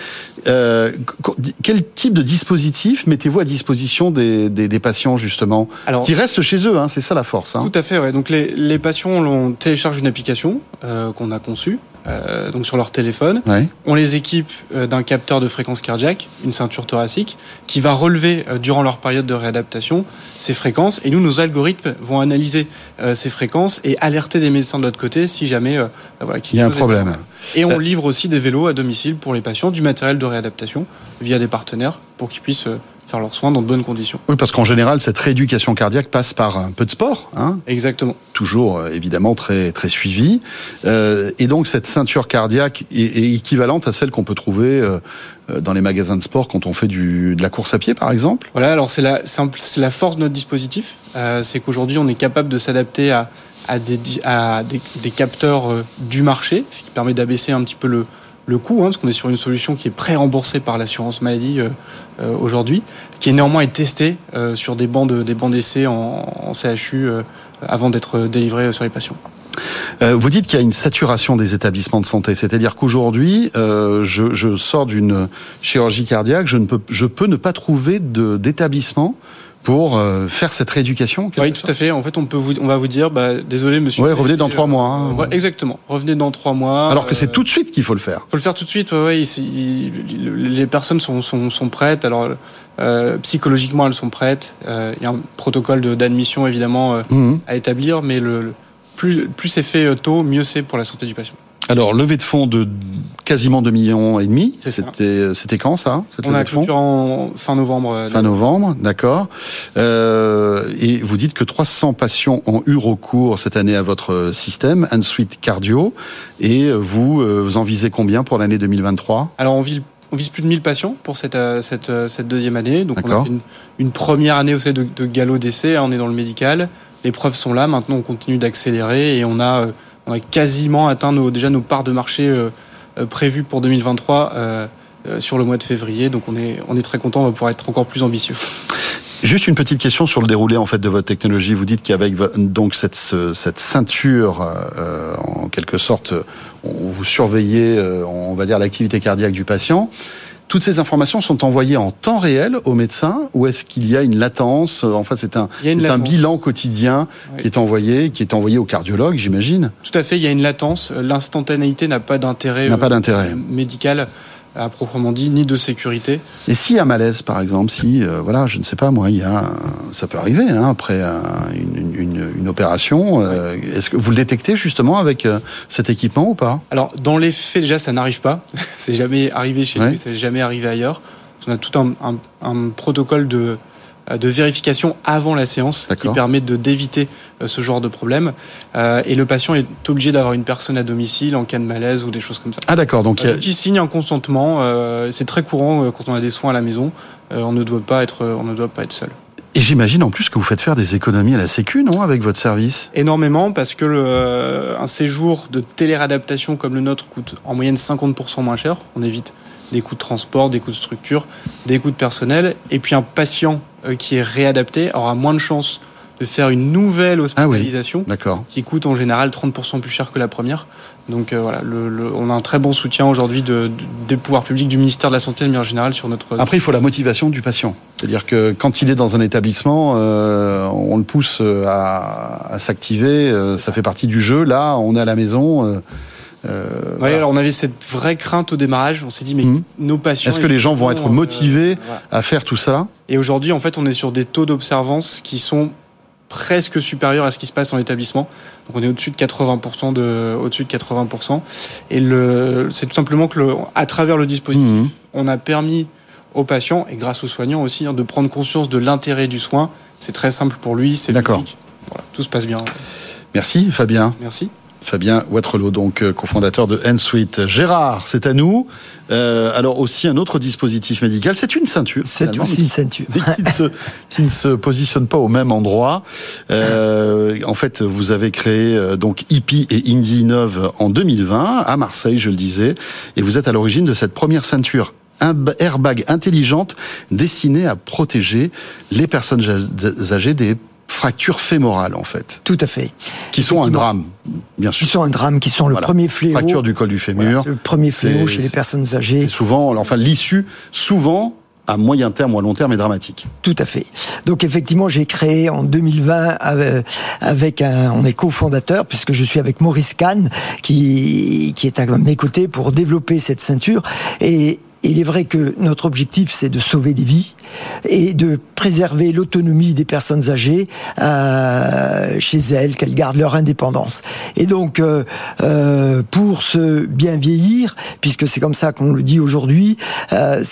Speaker 1: Qu- quel type de dispositif mettez-vous à disposition des, des, des patients justement
Speaker 6: alors
Speaker 1: qui restent chez eux hein, C'est ça la force.
Speaker 6: Tout à fait, ouais. Donc les, les patients on télécharge une application qu'on a conçue, euh, donc sur leur téléphone.
Speaker 1: Ouais.
Speaker 6: On les équipe euh, d'un capteur de fréquence cardiaque, une ceinture thoracique, qui va relever euh, durant leur période de réadaptation ces fréquences. Et nous, nos algorithmes vont analyser ces fréquences et alerter des médecins de l'autre côté si jamais voilà,
Speaker 1: Il y a un problème.
Speaker 6: Et on livre aussi des vélos à domicile pour les patients, du matériel de réadaptation via des partenaires pour qu'ils puissent faire leurs soins dans de bonnes conditions.
Speaker 1: Oui, parce qu'en général, cette rééducation cardiaque passe par un peu de sport, hein,
Speaker 6: Exactement.
Speaker 1: toujours euh, évidemment très très suivi. Euh, et donc cette ceinture cardiaque est, est équivalente à celle qu'on peut trouver euh, dans les magasins de sport quand on fait du, de la course à pied, par exemple.
Speaker 6: Voilà, alors c'est la, la force de notre dispositif, euh, c'est qu'aujourd'hui on est capable de s'adapter à, à, des, à des, des capteurs du marché, ce qui permet d'abaisser un petit peu le, le coût, hein, parce qu'on est sur une solution qui est pré-remboursée par l'assurance maladie euh, euh, aujourd'hui, qui est néanmoins est testée euh, sur des bancs de- des bancs d'essai en, CHU avant d'être délivrée sur les patients.
Speaker 1: Vous dites qu'il y a une saturation des établissements de santé, c'est-à-dire qu'aujourd'hui, je, sors d'une chirurgie cardiaque, je ne peux, je peux ne pas trouver d'établissement pour euh, faire cette rééducation.
Speaker 6: Oui, tout à fait. En fait, on peut vous, on va vous dire, bah, désolé, monsieur.
Speaker 1: Ouais, revenez dans trois mois, hein.
Speaker 6: Ouais, exactement. Revenez dans trois mois.
Speaker 1: Alors que c'est
Speaker 6: Euh,
Speaker 1: tout de suite qu'il faut le faire.
Speaker 6: faut le faire tout de suite. Ouais, ouais, il- il- les personnes sont, sont, sont prêtes. Alors, euh, psychologiquement, elles sont prêtes. Euh, Il y a un protocole d'admission, évidemment, euh,
Speaker 1: Mhm.
Speaker 6: à établir, mais le, le- plus, plus c'est fait euh, tôt, mieux c'est pour la santé du patient.
Speaker 1: Alors, levée de fonds de quasiment 2 millions et demi.
Speaker 6: C'est ça.
Speaker 1: C'était c'était quand ça cette
Speaker 6: On a clôturé en fin novembre. euh,
Speaker 1: Fin novembre, d'accord. Euh, et vous dites que 300 patients ont eu recours cette année à votre système, Ensuite Cardio. Et vous, euh, vous en visez combien pour l'année 2023
Speaker 6: Alors on vise, on vise plus de 1000 patients pour cette, euh, cette, euh, cette deuxième année. Donc on a fait une, une première année aussi de, de galop d'essai. On est dans le médical. Les preuves sont là. Maintenant, on continue d'accélérer et on a, euh, on a quasiment atteint nos, déjà nos parts de marché euh, euh, prévues pour 2023 euh, sur le mois de février. Donc on est, on est très content. On va pouvoir être encore plus ambitieux.
Speaker 1: Juste une petite question sur le déroulé en fait de votre technologie. Vous dites qu'avec donc cette, ce- cette ceinture, euh, en quelque sorte, on vous surveillez, euh, on va dire, l'activité cardiaque du patient. Toutes ces informations sont envoyées en temps réel au médecin ou est-ce qu'il y a une latence En fait, c'est un, bilan quotidien
Speaker 6: Oui.
Speaker 1: qui est envoyé, qui est envoyé au cardiologue, j'imagine.
Speaker 6: Tout à fait. Il y a une latence. Euh, L'instantanéité n'a pas d'intérêt
Speaker 1: N'a pas d'intérêt.
Speaker 6: euh, médical à proprement dit, ni de sécurité.
Speaker 1: Et s'il y a malaise, par exemple, si, euh, voilà, je ne sais pas, moi, il y a, ça peut arriver hein, après un- une, une- une opération. euh, Est-ce que vous le détectez justement avec euh, cet équipement ou pas?
Speaker 6: Alors, dans les faits, déjà, ça n'arrive pas. c'est jamais arrivé chez
Speaker 1: Ouais.
Speaker 6: nous, c'est jamais arrivé ailleurs. On a tout un, un- un protocole de, de vérification avant la séance qui permet de d'éviter euh, ce genre de problème. Euh, et le patient est obligé d'avoir une personne à domicile en cas de malaise ou des choses comme ça.
Speaker 1: Ah d'accord, donc il y a-
Speaker 6: Euh, qui signe un consentement. euh, c'est très courant euh, quand on a des soins à la maison. Euh, on ne doit pas être, on ne doit pas être seul.
Speaker 1: et j'imagine en plus que vous faites faire des économies à la Sécu, non, avec votre service?
Speaker 6: Énormément parce que le, euh, un séjour de téléréadaptation comme le nôtre coûte en moyenne 50% moins cher. On évite des coûts de transport, des coûts de structure, des coûts de personnel. Et puis un patient euh, qui est réadapté aura moins de chances de faire une nouvelle
Speaker 1: Ah
Speaker 6: hospitalisation qui coûte en général 30% plus cher que la première. Donc euh, voilà, le- le- on a un très bon soutien aujourd'hui de, de- des pouvoirs publics, du ministère de la Santé de manière générale sur notre...
Speaker 1: Après, il faut la motivation du patient. C'est-à-dire que quand il est dans un établissement, euh, on le pousse euh, à, à s'activer. euh, ça fait partie du jeu. Là, on est à la maison. Euh, voilà.
Speaker 6: alors on avait cette vraie crainte au démarrage. On s'est dit, mais
Speaker 1: Mhm.
Speaker 6: nos patients...
Speaker 1: Est-ce que les gens vont être
Speaker 6: euh,
Speaker 1: motivés
Speaker 6: voilà.
Speaker 1: à faire tout ça?
Speaker 6: Et aujourd'hui, en fait, on est sur des taux d'observance qui sont presque supérieurs à ce qui se passe en établissement. Donc on est au-dessus de 80% de au-dessus de 80%. Et le c'est tout simplement que le, à travers le dispositif,
Speaker 1: Mhm.
Speaker 6: on a permis aux patients et grâce aux soignants aussi hein, de prendre conscience de l'intérêt du soin. C'est très simple pour lui, c'est
Speaker 1: D'accord.
Speaker 6: Voilà, tout se passe bien.
Speaker 1: Merci, Fabien.
Speaker 6: Merci.
Speaker 1: Fabien Watrelot, donc euh, cofondateur de Ensuite. Gérard, c'est à nous. Euh, alors aussi un autre dispositif médical, c'est une ceinture.
Speaker 7: C'est aussi une ceinture.
Speaker 1: mais qui ne, se, qui ne se positionne pas au même endroit. Euh, en fait, vous avez créé euh, donc Hippie et Indie Neuve en 2020 à Marseille, je le disais, et vous êtes à l'origine de cette première ceinture airbag intelligente destinée à protéger les personnes âgées des fractures fémorales en fait,
Speaker 7: Tout à fait.
Speaker 1: qui sont un drame, bien
Speaker 7: Qui
Speaker 1: sûr.
Speaker 7: sont un drame, qui sont le
Speaker 1: Voilà.
Speaker 7: premier fléau.
Speaker 1: Fracture du col du fémur.
Speaker 7: Voilà, le premier fléau chez les personnes
Speaker 1: C'est
Speaker 7: âgées.
Speaker 1: souvent, enfin l'issue, souvent à moyen terme ou à long terme est dramatique.
Speaker 7: Tout à fait. Donc effectivement, j'ai créé en 2020 avec, avec un, on est cofondateur puisque je suis avec Maurice Kahn qui qui est à mes côtés pour développer cette ceinture et il est vrai que notre objectif, c'est de sauver des vies et de préserver l'autonomie des personnes âgées euh, chez elles, qu'elles gardent leur indépendance. Et donc, euh, euh, pour se bien vieillir, puisque c'est comme ça qu'on le dit aujourd'hui, euh,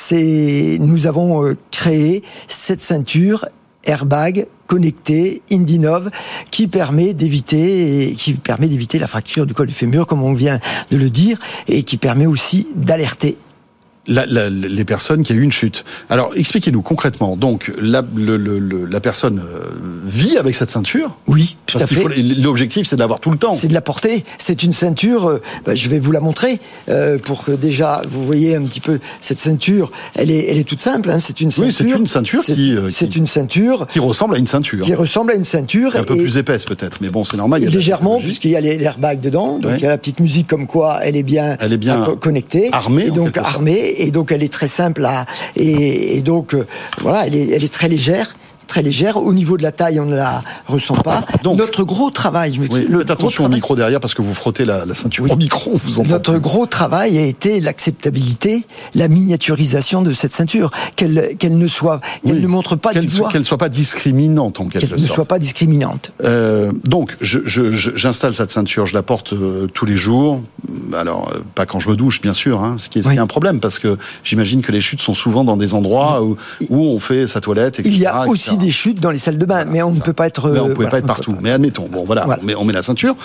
Speaker 7: nous avons euh, créé cette ceinture airbag connecté Indinov qui permet d'éviter qui permet d'éviter la fracture du col du fémur comme on vient de le dire et qui permet aussi d'alerter
Speaker 1: La, la- les personnes qui a eu une chute. Alors, expliquez-nous concrètement. Donc, la, le- le- le- la personne euh, vit avec cette ceinture.
Speaker 7: oui tout
Speaker 1: Parce
Speaker 7: à fait
Speaker 1: l'objectif, c'est de l'avoir tout le temps.
Speaker 7: C'est de la portée. C'est une ceinture. euh, bah, je vais vous la montrer euh, pour que déjà vous voyez un petit peu cette ceinture. Elle est, elle est toute simple. Hein, c'est une ceinture.
Speaker 1: Oui, c'est une ceinture qui, euh,
Speaker 7: C'est une ceinture
Speaker 1: Qui ressemble à une ceinture.
Speaker 7: qui ressemble à une ceinture.
Speaker 1: un peu
Speaker 7: et-
Speaker 1: plus épaisse peut-être, mais bon, c'est normal. il y a
Speaker 7: légèrement puisqu'il y a les- l'airbag dedans donc
Speaker 1: Ouais.
Speaker 7: il y a la petite musique comme quoi elle est bien
Speaker 1: Elle est bien
Speaker 7: co- connectée
Speaker 1: armée,
Speaker 7: et donc armée et donc elle est très simple à et, donc euh, voilà elle est très légère très légère au niveau de la taille on ne la ressent pas
Speaker 1: Donc-
Speaker 7: notre gros travail je me
Speaker 1: Oui, attention au micro derrière parce que vous frottez la, la ceinture
Speaker 7: Oui.
Speaker 1: au micro, vous entend.
Speaker 7: notre gros travail a été l'acceptabilité, la miniaturisation de cette ceinture, qu'elle qu'elle ne soit, qu'elle
Speaker 1: Oui.
Speaker 7: ne montre pas
Speaker 1: Qu'elle ne soit pas discriminante en quelque
Speaker 7: qu'elle ne
Speaker 1: sorte.
Speaker 7: soit pas discriminante.
Speaker 1: Euh, donc, je- je- je- j'installe cette ceinture, je la porte euh, tous les jours. Alors, euh, pas quand je me douche, bien sûr, hein, ce, qui est, ce qui est
Speaker 7: Oui.
Speaker 1: un problème, parce que j'imagine que les chutes sont souvent dans des endroits où, où on fait sa toilette, etc.
Speaker 7: Il y a
Speaker 1: etc.
Speaker 7: aussi des chutes dans les salles de bain, mais on ne peut pas être.
Speaker 1: Mais on ne
Speaker 7: euh, voilà,
Speaker 1: pas être partout.
Speaker 7: pas.
Speaker 1: Mais admettons, bon voilà,
Speaker 7: Voilà.
Speaker 1: On, met, on met la ceinture,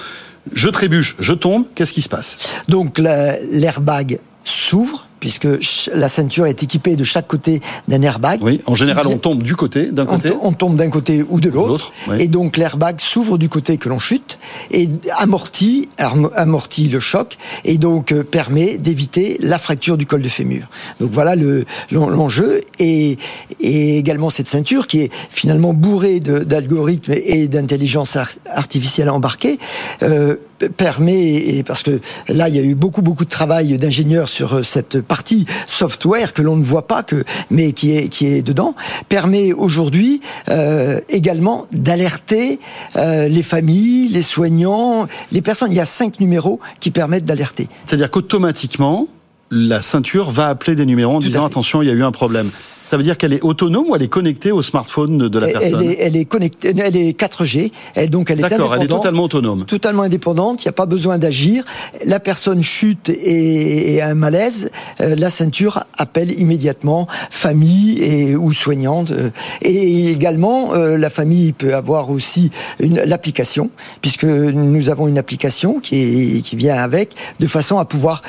Speaker 1: je trébuche, je tombe, qu'est-ce qui se passe?
Speaker 7: Donc la- l'airbag s'ouvre puisque la ceinture est équipée de chaque côté d'un airbag.
Speaker 1: Oui, en général,
Speaker 7: Qui-
Speaker 1: on tombe du côté, d'un côté.
Speaker 7: on tombe d'un côté ou de l'autre,
Speaker 1: oui.
Speaker 7: et donc l'airbag s'ouvre du côté que l'on chute et amortit, amortit le choc et donc euh, permet d'éviter la fracture du col de fémur. Donc voilà le l'en- l'enjeu et, et également cette ceinture qui est finalement bourrée d'algorithmes et d'intelligence ar- artificielle embarquée. euh, permet et parce que là il y a eu beaucoup beaucoup de travail d'ingénieurs sur euh, cette partie software que l'on ne voit pas que mais qui est qui est dedans permet aujourd'hui euh, également d'alerter euh, les familles, les soignants, les personnes. Il y a cinq numéros qui permettent d'alerter.
Speaker 1: C'est-à-dire qu'automatiquement, la ceinture va appeler des numéros en
Speaker 7: Tout
Speaker 1: disant attention, il y a eu un problème. Ça veut dire qu'elle est autonome ou elle est connectée au smartphone de, la
Speaker 7: Elle,
Speaker 1: personne
Speaker 7: elle est, elle est connectée, elle est 4G, elle, donc elle est
Speaker 1: D'accord, elle est
Speaker 7: indépendante.
Speaker 1: totalement autonome.
Speaker 7: totalement indépendante, il n'y a pas besoin d'agir. La personne chute et, et a un malaise, euh, la ceinture appelle immédiatement famille et ou soignante. euh, Et également, euh, la famille peut avoir aussi l'application, puisque nous avons une application qui, est, qui vient avec, de façon à pouvoir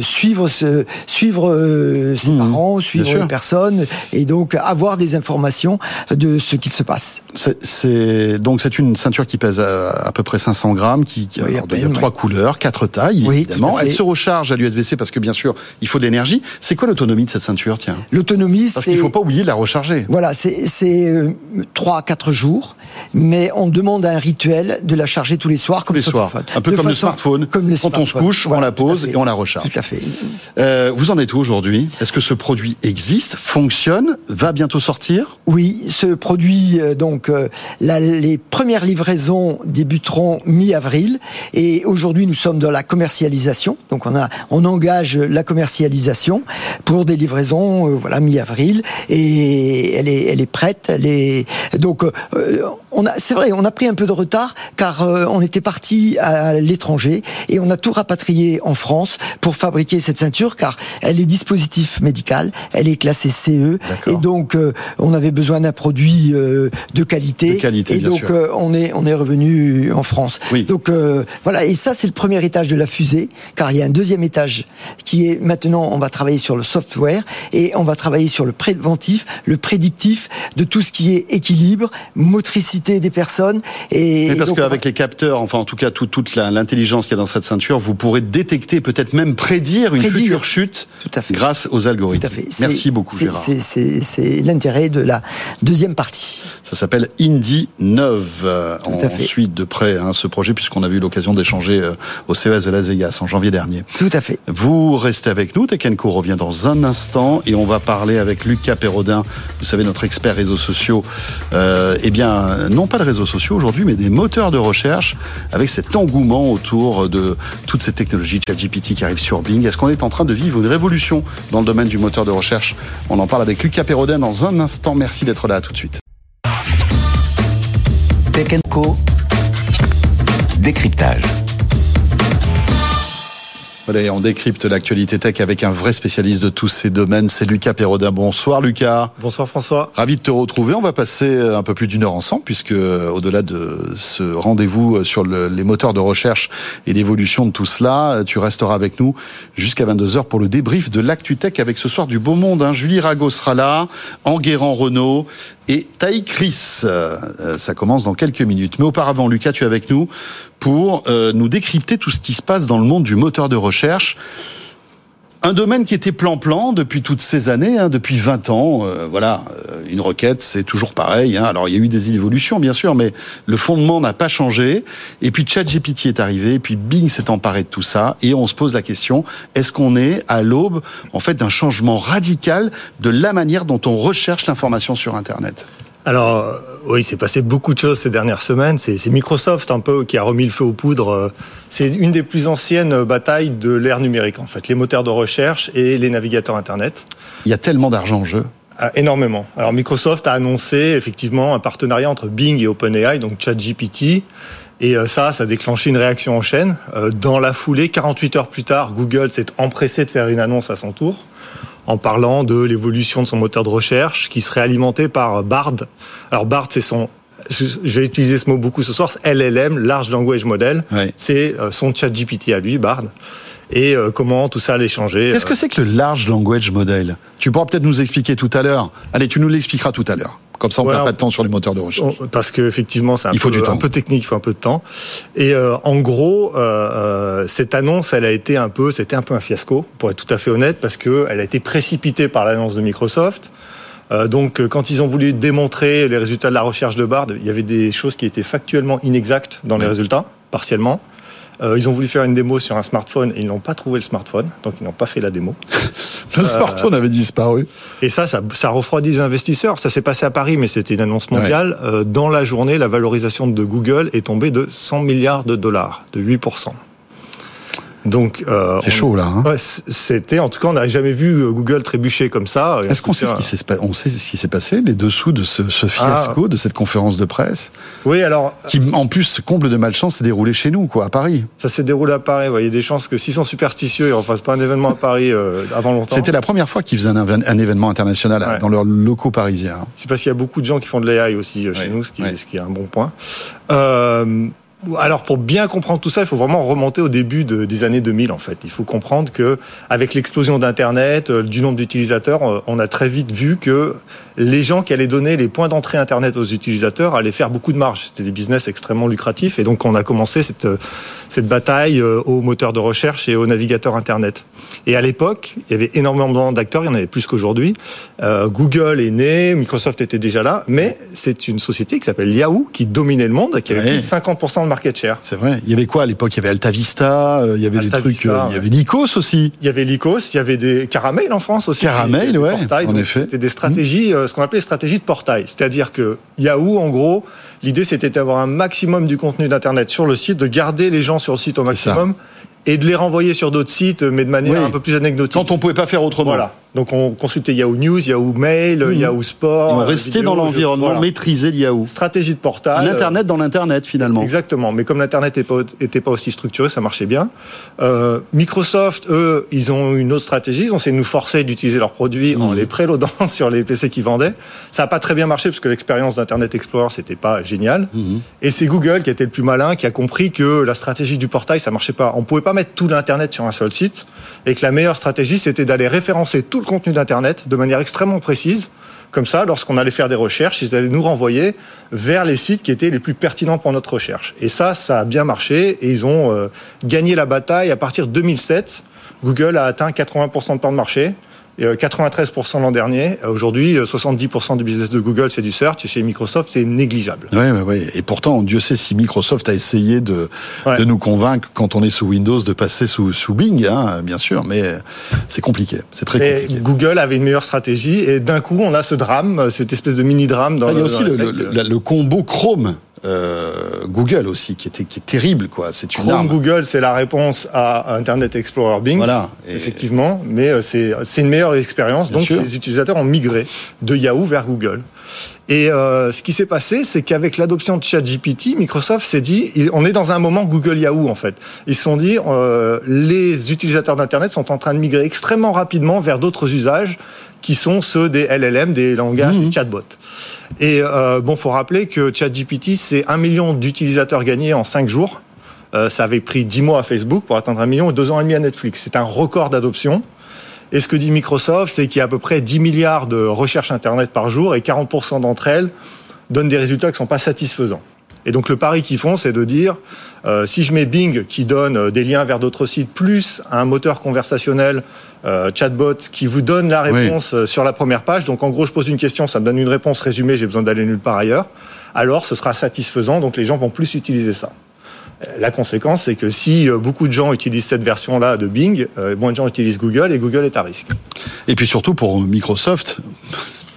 Speaker 7: suivre se suivre euh, ses
Speaker 1: Mmh,
Speaker 7: parents, suivre les personnes et donc avoir des informations de ce qui se passe.
Speaker 1: C'est- donc c'est une ceinture qui pèse à, à peu près 500 grammes, qui, qui-
Speaker 7: Oui,
Speaker 1: alors,
Speaker 7: à
Speaker 1: il y a trois couleurs, quatre tailles
Speaker 7: Oui,
Speaker 1: évidemment. Elle se recharge à l'USB-C parce que bien sûr il faut de l'énergie. C'est quoi l'autonomie de cette ceinture Tiens,
Speaker 7: L'autonomie,
Speaker 1: parce qu'il faut pas oublier de la recharger.
Speaker 7: Voilà, c'est euh, trois à quatre jours, mais on demande un rituel de la charger tous les soirs, comme
Speaker 1: les soirs. Un peu
Speaker 7: De
Speaker 1: comme le smartphone.
Speaker 7: Comme le
Speaker 1: Quand on se couche, on la pose et on la recharge.
Speaker 7: Tout à fait.
Speaker 1: Euh, vous en êtes où aujourd'hui? Est-ce que ce produit existe, fonctionne, va bientôt sortir?
Speaker 7: Oui, ce produit, euh, donc, euh, la- les premières livraisons débuteront mi-avril et aujourd'hui nous sommes dans la commercialisation. Donc on a, on engage la commercialisation pour des livraisons, voilà, mi-avril et elle est, elle est prête. Elle est donc, euh, on a, c'est vrai, on a pris un peu de retard car euh, on était parti à l'étranger et on a tout rapatrié en France pour fabriquer cette ceinture car elle est dispositif médical, elle est classée CE
Speaker 1: D'accord.
Speaker 7: et donc euh, on avait besoin d'un produit euh, de qualité
Speaker 1: De qualité,
Speaker 7: et
Speaker 1: bien
Speaker 7: donc
Speaker 1: sûr.
Speaker 7: euh, on est on est revenu en France.
Speaker 1: Oui.
Speaker 7: Donc euh, voilà et ça c'est le premier étage de la fusée car il y a un deuxième étage qui est maintenant on va travailler sur le software et on va travailler sur le préventif, le prédictif de tout ce qui est équilibre, motricité des personnes et
Speaker 1: Mais parce
Speaker 7: on
Speaker 1: qu'avec les capteurs, enfin en tout cas tout- toute l'intelligence qu'il y a dans cette ceinture, vous pourrez détecter, peut-être même prédire une
Speaker 7: Prédire.
Speaker 1: future chute
Speaker 7: Tout à fait.
Speaker 1: grâce aux algorithmes.
Speaker 7: Tout à fait.
Speaker 1: Merci beaucoup Gérard.
Speaker 7: c'est- l'intérêt de la deuxième partie.
Speaker 1: Ça s'appelle Indie 9. Euh,
Speaker 7: Tout
Speaker 1: on
Speaker 7: à fait.
Speaker 1: suit de près hein, ce projet puisqu'on a eu l'occasion d'échanger euh, au CES de Las Vegas en janvier dernier.
Speaker 7: Tout à fait.
Speaker 1: Vous restez avec nous, Co revient dans un instant et on va parler avec Lucas Perrodin, vous savez notre expert réseaux sociaux. Euh, eh bien, non pas de réseaux sociaux aujourd'hui, mais des moteurs de recherche avec cet engouement autour de toutes ces technologies ChatGPT qui arrivent sur Bing. Est-ce qu'on est en train de vivre une révolution dans le domaine du moteur de recherche? On en parle avec Lucas Perrodin dans un instant. Merci d'être là, tout de suite.
Speaker 2: Tech. Décryptage.
Speaker 1: Voilà, et on décrypte l'actualité tech avec un vrai spécialiste de tous ces domaines. C'est Lucas Perrodin. Bonsoir Lucas.
Speaker 6: Bonsoir François.
Speaker 1: Ravi de te retrouver. On va passer un peu plus d'une heure ensemble, puisque euh, au-delà de ce rendez-vous euh, sur le- les moteurs de recherche et l'évolution de tout cela, euh, tu resteras avec nous jusqu'à 22h pour le débrief de l'ActuTech avec ce soir du beau monde. hein. Julie Rago sera là, Enguerrand Renault et Taï Chris. Euh, euh, ça commence dans quelques minutes. Mais auparavant, Lucas, tu es avec nous pour euh, nous décrypter tout ce qui se passe dans le monde du moteur de recherche. Un domaine qui était plan-plan depuis toutes ces années, hein, depuis 20 ans. euh, voilà, euh, une requête, c'est toujours pareil. hein. Alors, il y a eu des évolutions, bien sûr, mais le fondement n'a pas changé. Et puis, ChatGPT est arrivé, puis Bing s'est emparé de tout ça, et on se pose la question est-ce qu'on est à l'aube, en fait, d'un changement radical de la manière dont on recherche l'information sur Internet?
Speaker 8: Alors, euh, oui, c'est passé beaucoup de choses ces dernières semaines. C'est c'est Microsoft un peu qui a remis le feu aux poudres. Euh, C'est une des plus anciennes batailles de l'ère numérique, en fait. Les moteurs de recherche et les navigateurs Internet.
Speaker 1: Il y a tellement d'argent en jeu.
Speaker 8: Ah, énormément. Alors, Microsoft a annoncé effectivement un partenariat entre Bing et OpenAI, donc ChatGPT. Et euh, ça, ça a déclenché une réaction en chaîne. Euh, Dans la foulée, 48 heures plus tard, Google s'est empressé de faire une annonce à son tour en parlant de l'évolution de son moteur de recherche qui serait alimenté par Bard. Alors Bard, c'est son, je vais utiliser ce mot beaucoup ce soir, LLM, Large Language Model. C'est euh, son chat GPT à lui, Bard. Et euh, comment tout ça allait changer.
Speaker 1: Qu'est-ce que c'est que le Large Language Model? Tu pourras peut-être nous expliquer tout à l'heure. Allez, tu nous l'expliqueras tout à l'heure. Comme ça, on ne
Speaker 8: Voilà.
Speaker 1: perd pas de temps sur les moteurs de recherche.
Speaker 8: On- Parce que effectivement, c'est un,
Speaker 1: Il faut
Speaker 8: peu,
Speaker 1: du temps.
Speaker 8: un peu technique, il faut un peu de temps. Et euh, en gros, euh, euh, cette annonce, elle a été un peu, c'était un peu un fiasco, pour être tout à fait honnête, parce que elle a été précipitée par l'annonce de Microsoft. Euh, donc, quand ils ont voulu démontrer les résultats de la recherche de Bard, il y avait des choses qui étaient factuellement inexactes dans les résultats, partiellement. Euh, ils ont voulu faire une démo sur un smartphone et ils n'ont pas trouvé le smartphone, donc ils n'ont pas fait la démo.
Speaker 1: Le smartphone avait disparu.
Speaker 8: Et ça, ça, ça refroidit les investisseurs. Ça s'est passé à Paris, mais c'était une annonce mondiale. Euh, dans la journée, la valorisation de Google est tombée de 100 milliards de dollars, de 8%. Donc, euh,
Speaker 1: C'est chaud, là. hein.
Speaker 8: Ouais, c'était, en tout cas, on n'a jamais vu euh, Google trébucher comme ça.
Speaker 1: Est-ce qu'on sait ce qui s'est pa- on sait ce qui s'est passé, les dessous de ce, ce
Speaker 8: Ah.
Speaker 1: fiasco, de cette conférence de presse,
Speaker 8: Oui, alors,
Speaker 1: qui en plus, comble de malchance, s'est déroulé chez nous, quoi, à Paris.
Speaker 8: ça s'est déroulé à Paris. y a des chances que s'ils sont superstitieux, ils ne refassent pas un événement à Paris euh, avant longtemps.
Speaker 1: C'était la première fois qu'ils faisaient un, événement international
Speaker 8: Ouais.
Speaker 1: dans leurs locaux parisiens.
Speaker 8: C'est parce qu'il y a beaucoup de gens qui font de l'AI aussi euh, chez
Speaker 1: Ouais,
Speaker 8: nous, ce qui, ce qui est un bon point. Euh, alors pour bien comprendre tout ça, il faut vraiment remonter au début de, des années 2000 en fait. Il faut comprendre que avec l'explosion d'internet, euh, du nombre d'utilisateurs, euh, on a très vite vu que les gens qui allaient donner les points d'entrée internet aux utilisateurs allaient faire beaucoup de marge. C'était des business extrêmement lucratifs et donc on a commencé cette euh, cette bataille aux moteurs de recherche et aux navigateurs internet. Et à l'époque, il y avait énormément d'acteurs, il y en avait plus qu'aujourd'hui. Euh, Google est né, Microsoft était déjà là, mais c'est une société qui s'appelle Yahoo qui dominait le monde, qui avait
Speaker 1: Ouais.
Speaker 8: plus de 50% de market share.
Speaker 1: C'est vrai. Il y avait quoi à l'époque? Il y avait Alta Vista, euh, il y avait
Speaker 8: Alta
Speaker 1: des trucs,
Speaker 8: Vista,
Speaker 1: euh, il y avait Lycos aussi.
Speaker 8: Il y avait Lycos, il y avait des Caramel en France aussi.
Speaker 1: Caramel, ouais,
Speaker 8: portails.
Speaker 1: en effet.
Speaker 8: C'était des stratégies, euh, ce qu'on appelait les stratégies de portail. C'est-à-dire que Yahoo, en gros, l'idée c'était d'avoir un maximum du contenu d'Internet sur le site, de garder les gens sur le site au maximum et de les renvoyer sur d'autres sites, mais de manière
Speaker 1: Oui.
Speaker 8: un peu plus anecdotique.
Speaker 1: Quand on pouvait pas faire autrement.
Speaker 8: Voilà. Donc on consultait Yahoo News, Yahoo Mail,
Speaker 1: Mhm.
Speaker 8: Yahoo Sport.
Speaker 1: Et on
Speaker 8: euh,
Speaker 1: restait
Speaker 8: vidéo,
Speaker 1: dans l'environnement
Speaker 8: voilà.
Speaker 1: maîtrisé de Yahoo.
Speaker 8: Stratégie de portail.
Speaker 1: Un Internet dans l'Internet finalement.
Speaker 8: Exactement, mais comme l'Internet n'était pas, était pas aussi structuré, ça marchait bien. Euh, Microsoft, eux, ils ont une autre stratégie, ils ont essayé de nous forcer d'utiliser leurs produits en
Speaker 1: Mhm.
Speaker 8: les préloadant sur les PC qu'ils vendaient. Ça n'a pas très bien marché parce que l'expérience d'Internet Explorer, c'était pas génial.
Speaker 1: Mhm.
Speaker 8: Et c'est Google qui a été le plus malin, qui a compris que la stratégie du portail, ça marchait pas. On pouvait pas mettre tout l'Internet sur un seul site, et que la meilleure stratégie, c'était d'aller référencer tout contenu d'Internet de manière extrêmement précise. Comme ça, lorsqu'on allait faire des recherches, ils allaient nous renvoyer vers les sites qui étaient les plus pertinents pour notre recherche. Et ça, ça a bien marché, et ils ont euh, gagné la bataille à partir de 2007. Google a atteint 80% de part de marché. Et euh, 93% l'an dernier. Euh, Aujourd'hui, euh, 70% du business de Google, c'est du search. Et chez Microsoft, c'est négligeable.
Speaker 1: Ouais, ouais, ouais. Et pourtant, Dieu sait si Microsoft a essayé de,
Speaker 8: Ouais.
Speaker 1: de nous convaincre quand on est sous Windows de passer sous, sous Bing, hein, bien sûr, mais c'est compliqué. C'est très
Speaker 8: Et
Speaker 1: compliqué.
Speaker 8: Google avait une meilleure stratégie. Et d'un coup, on a ce drame, euh, cette espèce de mini-drame dans
Speaker 1: Ah, il y a aussi le combo Chrome. Euh, Google aussi qui était qui est terrible quoi c'est une
Speaker 8: Chrome
Speaker 1: arme
Speaker 8: Google, c'est la réponse à Internet Explorer Bing.
Speaker 1: voilà Et-
Speaker 8: Effectivement, mais euh, c'est c'est une meilleure expérience.
Speaker 1: Bien
Speaker 8: Donc
Speaker 1: sûr.
Speaker 8: les utilisateurs ont migré de Yahoo vers Google. Et euh, ce qui s'est passé, c'est qu'avec l'adoption de ChatGPT, Microsoft s'est dit, on est dans un moment Google Yahoo en fait. Ils se sont dit, euh, les utilisateurs d'Internet sont en train de migrer extrêmement rapidement vers d'autres usages qui sont ceux des LLM, des langages, des chatbots. Et euh, bon, faut rappeler que ChatGPT, c'est un million d'utilisateurs gagnés en cinq jours. Euh, ça avait pris 10 mois à Facebook pour atteindre un million et deux ans et demi à Netflix. C'est un record d'adoption. Et ce que dit Microsoft, c'est qu'il y a à peu près 10 milliards de recherches Internet par jour et 40% d'entre elles donnent des résultats qui ne sont pas satisfaisants. Et donc le pari qu'ils font, c'est de dire, euh, si je mets Bing qui donne euh, des liens vers d'autres sites, plus un moteur conversationnel, euh, chatbot, qui vous donne la réponse euh, sur la première page, donc en gros je pose une question, ça me donne une réponse résumée, j'ai besoin d'aller nulle part ailleurs, alors ce sera satisfaisant, donc les gens vont plus utiliser ça. La conséquence, c'est que si euh, beaucoup de gens utilisent cette version-là de Bing, euh, moins de gens utilisent Google et Google est à risque.
Speaker 1: et puis surtout pour Microsoft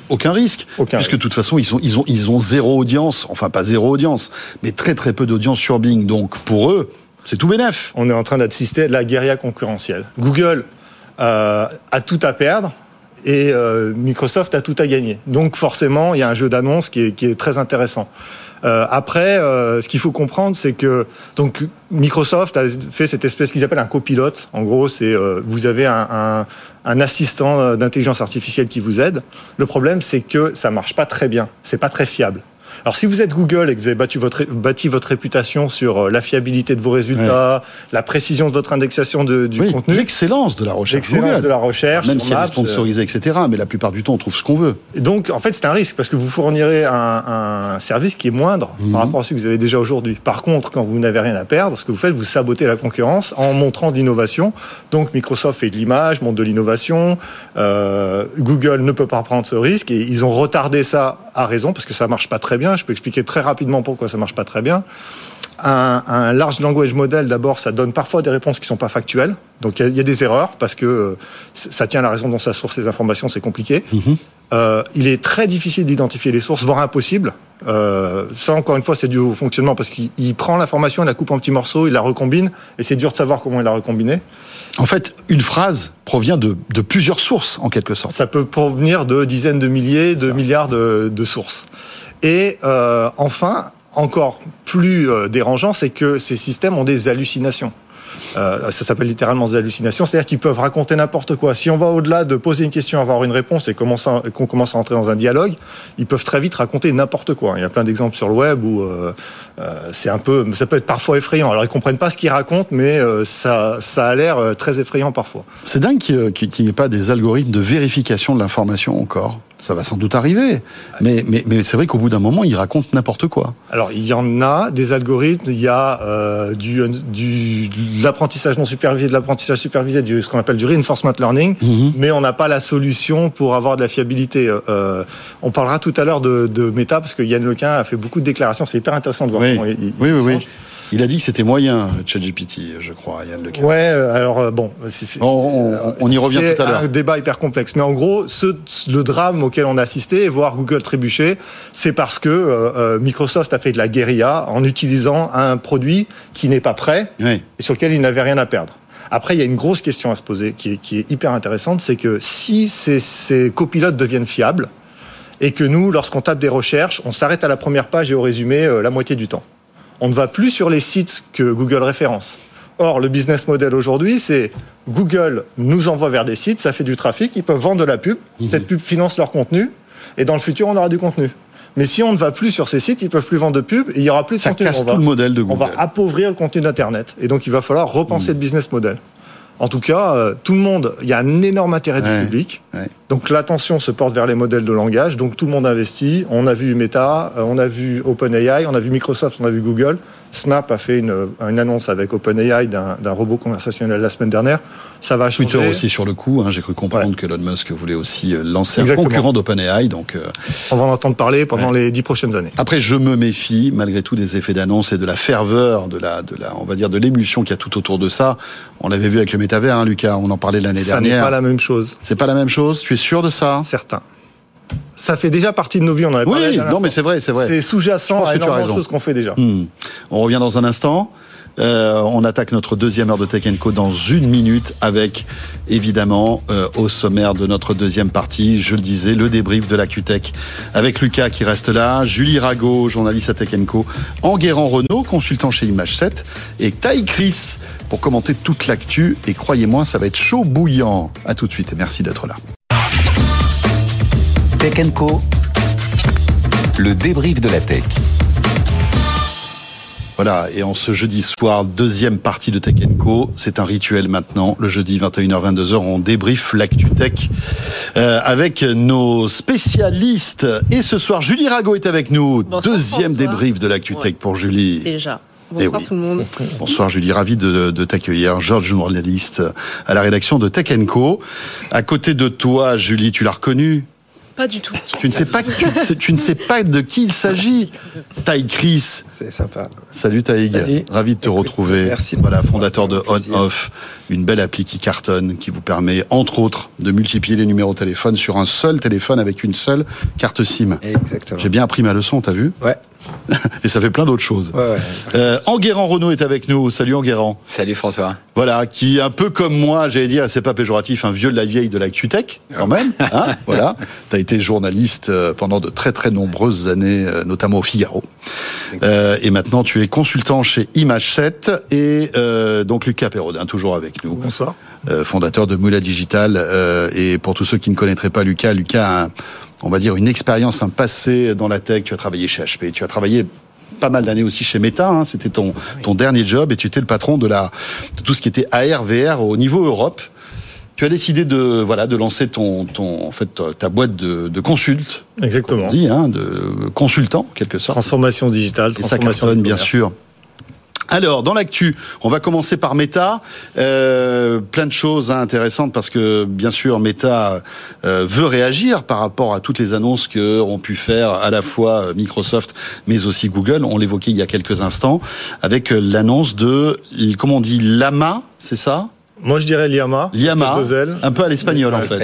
Speaker 1: aucun risque
Speaker 8: Aucun
Speaker 1: puisque
Speaker 8: risque.
Speaker 1: de toute façon ils sont ils ont ils ont zéro audience enfin pas zéro audience mais très très peu d'audience sur Bing donc pour eux c'est tout bénef
Speaker 8: on est en train d'assister à de la guérilla concurrentielle. Google euh, a tout à perdre et euh, Microsoft a tout à gagner. Donc forcément, il y a un jeu d'annonce qui est, qui est très intéressant. Euh, après, euh, ce qu'il faut comprendre, c'est que donc Microsoft a fait cette espèce qu'ils appellent un copilote. En gros, c'est euh, vous avez un, un, un assistant euh, d'intelligence artificielle qui vous aide. Le problème, c'est que ça marche pas très bien. C'est pas très fiable. Alors, si vous êtes Google et que vous avez battu votre, bâti votre réputation sur euh, la fiabilité de vos résultats, la précision de votre indexation de, du
Speaker 1: oui
Speaker 8: contenu,
Speaker 1: l'excellence de la recherche
Speaker 8: l'excellence de la recherche,
Speaker 1: même si elle est
Speaker 8: euh,
Speaker 1: sponsorisée etc mais la plupart du temps on trouve ce qu'on veut
Speaker 8: et donc, en fait, c'est un risque parce que vous fournirez un, un service qui est moindre
Speaker 1: Mhm.
Speaker 8: par rapport à celui que vous avez déjà aujourd'hui. Par contre, quand vous n'avez rien à perdre, ce que vous faites, vous sabotez la concurrence en montrant de l'innovation. Donc, Microsoft fait de l'image, montre de l'innovation. Euh, Google ne peut pas prendre ce risque et ils ont retardé ça à raison parce que ça marche pas très bien. Je peux expliquer très rapidement pourquoi ça marche pas très bien. Un, large language model, d'abord, ça donne parfois des réponses qui sont pas factuelles. Donc, il y a- a des erreurs parce que euh, ça tient à la raison dont ça source les informations, c'est compliqué. Euh, il est très difficile d'identifier les sources, voire impossible. Euh, ça, encore une fois, c'est dû au fonctionnement parce qu'il il prend l'information, il la coupe en petits morceaux, il la recombine, et c'est dur de savoir comment il l'a recombinée.
Speaker 1: en fait une phrase provient de, de plusieurs sources en quelque sorte
Speaker 8: Ça peut provenir de dizaines de milliers, de milliards de, de sources. Et euh, enfin, encore plus dérangeant, c'est que ces systèmes ont des hallucinations. Euh, ça s'appelle littéralement des hallucinations, c'est-à-dire qu'ils peuvent raconter n'importe quoi. Si on va au-delà de poser une question, avoir une réponse et qu'on commence à rentrer dans un dialogue, ils peuvent très vite raconter n'importe quoi. Il y a plein d'exemples sur le web où euh, euh, c'est un peu, ça peut être parfois effrayant. Alors ils comprennent pas ce qu'ils racontent, mais ça, ça a l'air très effrayant parfois.
Speaker 1: C'est dingue qu'il n'y ait pas des algorithmes de vérification de l'information encore. Ça va sans doute arriver. Mais, mais, mais c'est vrai qu'au bout d'un moment, ils racontent n'importe quoi.
Speaker 8: Alors, il y en a des algorithmes. Il y a euh, du, du, de l'apprentissage non supervisé, de l'apprentissage supervisé, du, ce qu'on appelle du reinforcement learning. Mhm. Mais on n'a pas la solution pour avoir de la fiabilité. Euh, on parlera tout à l'heure de, de Meta, parce que Yann Lequin a fait beaucoup de déclarations. C'est hyper intéressant de voir
Speaker 1: oui. comment il, oui, oui, oui. Il a dit que c'était moyen, ChatGPT, je crois, Yann Lequin.
Speaker 8: Ouais, euh, alors euh, bon,
Speaker 1: on, y revient tout à l'heure.
Speaker 8: C'est un débat hyper complexe, mais en gros, ce, le drame auquel on a assisté, voir Google trébucher, c'est parce que euh, Microsoft a fait de la guérilla en utilisant un produit qui n'est pas prêt et sur lequel il n'avait rien à perdre. Après, il y a une grosse question à se poser qui est, qui est hyper intéressante, c'est que si ces, ces copilotes deviennent fiables et que nous, lorsqu'on tape des recherches, on s'arrête à la première page et au résumé la moitié du temps on ne va plus sur les sites que Google référence. Or, le business model aujourd'hui, c'est Google nous envoie vers des sites, ça fait du trafic, ils peuvent vendre de la pub, mhm. cette pub finance leur contenu, et dans le futur, on aura du contenu. Mais si on ne va plus sur ces sites, ils peuvent plus vendre de pub, et il y aura plus de
Speaker 1: ça
Speaker 8: contenu.
Speaker 1: Casse tout le modèle de Google.
Speaker 8: On va appauvrir le contenu d'Internet, et donc il va falloir repenser mhm. le business model. En tout cas, euh, tout le monde, il y a un énorme intérêt du public. Donc l'attention se porte vers les modèles de langage. Donc tout le monde investit. On a vu Meta, euh, on a vu OpenAI, on a vu Microsoft, on a vu Google. Snap a fait une, une annonce avec OpenAI d'un robot conversationnel la semaine dernière. Ça va changer.
Speaker 1: Twitter aussi sur le coup. Hein, J'ai cru comprendre que Elon Musk voulait aussi euh, lancer un concurrent d'OpenAI. Donc, euh,
Speaker 8: on va en entendre parler pendant les dix prochaines années.
Speaker 1: Après, je me méfie malgré tout des effets d'annonce et de la ferveur, de la, de la, on va dire, de l'émulsion qu'il y a tout autour de ça. On l'avait vu avec le métavers, hein, Lucas. On en parlait l'année dernière.
Speaker 8: Ça n'est pas la même chose.
Speaker 1: C'est pas la même chose. Tu es sûr de ça?
Speaker 8: Certain ça fait déjà partie de nos vies. On en avait
Speaker 1: oui, non, mais c'est vrai, c'est vrai.
Speaker 8: C'est sous-jacent à énormément de choses qu'on fait déjà.
Speaker 1: Hmm. On revient dans un instant. Euh, on attaque notre deuxième heure de Tech Co dans une minute avec, évidemment, euh, au sommaire de notre deuxième partie, je le disais, le débrief de la QTech avec Lucas qui reste là, Julie Rago, journaliste à Tech Co, Enguerrand Renault, consultant chez Image 7, et Taï Chris pour commenter toute l'actu. Et croyez-moi, ça va être chaud bouillant. À tout de suite et merci d'être là.
Speaker 2: Tech Co, le débrief de la tech.
Speaker 1: Voilà, et en ce jeudi soir, deuxième partie de Tech Co, c'est un rituel maintenant. Le jeudi 21h-22h, on débrief l'actu tech euh, avec nos spécialistes. Et ce soir, Julie Rago est avec nous. Deuxième débrief de l'actu tech pour Julie.
Speaker 9: Déjà. Eh Bonsoir tout le monde.
Speaker 1: Bonsoir Julie, ravi de, de t'accueillir. Georges, journaliste à la rédaction de Tech Co. À côté de toi, Julie, tu l'as reconnu
Speaker 9: pas du tout.
Speaker 1: Tu ne sais pas, tu, ne sais pas de qui il s'agit. Taïg Chris.
Speaker 10: C'est sympa.
Speaker 1: Salut Taïg. Ravi de te retrouver.
Speaker 10: Merci.
Speaker 1: Voilà, fondateur de On Off, une belle appli qui cartonne, qui vous permet, entre autres, de multiplier les numéros de téléphone sur un seul téléphone avec une seule carte SIM.
Speaker 10: Exactement.
Speaker 1: J'ai bien appris ma leçon, t'as vu
Speaker 10: Ouais.
Speaker 1: Et ça fait plein d'autres choses.
Speaker 10: Ouais,
Speaker 1: euh, Enguerrand Renault est avec nous. Salut Enguerrand.
Speaker 10: Salut François.
Speaker 1: Voilà, qui un peu comme moi, j'allais dire, c'est pas péjoratif, un vieux de la vieille de la QTech, quand même. Hein voilà. T'as été journaliste euh, pendant de très très nombreuses années, euh, notamment au Figaro. Euh, et maintenant, tu es consultant chez Image 7 et euh, donc Lucas Perrodin, toujours avec nous.
Speaker 8: Bonsoir.
Speaker 1: Euh, fondateur de Moula Digital. et pour tous ceux qui ne connaîtraient pas Lucas, Lucas a un on va dire, une expérience, un passé dans la tech. Tu as travaillé chez HP, tu as travaillé pas mal d'années aussi chez Meta. Hein. C'était ton, ton dernier job et tu étais le patron de, la, de tout ce qui était AR, VR au niveau Europe. Tu as décidé de voilà de lancer ton, ton en fait ta boîte de, de consulte.
Speaker 8: Exactement.
Speaker 1: On dit hein, de consultant quelque sorte.
Speaker 8: Transformation digitale, transformation
Speaker 1: et ça bien sûr. Alors, dans l'actu, on va commencer par Meta. Euh, plein de choses hein, intéressantes parce que, bien sûr, Meta euh, veut réagir par rapport à toutes les annonces que ont pu faire à la fois Microsoft, mais aussi Google. On l'évoquait il y a quelques instants avec l'annonce de, comment on dit, Lama, c'est ça?
Speaker 8: Moi, je dirais Liama.
Speaker 1: Liama, un peu à l'espagnol en fait.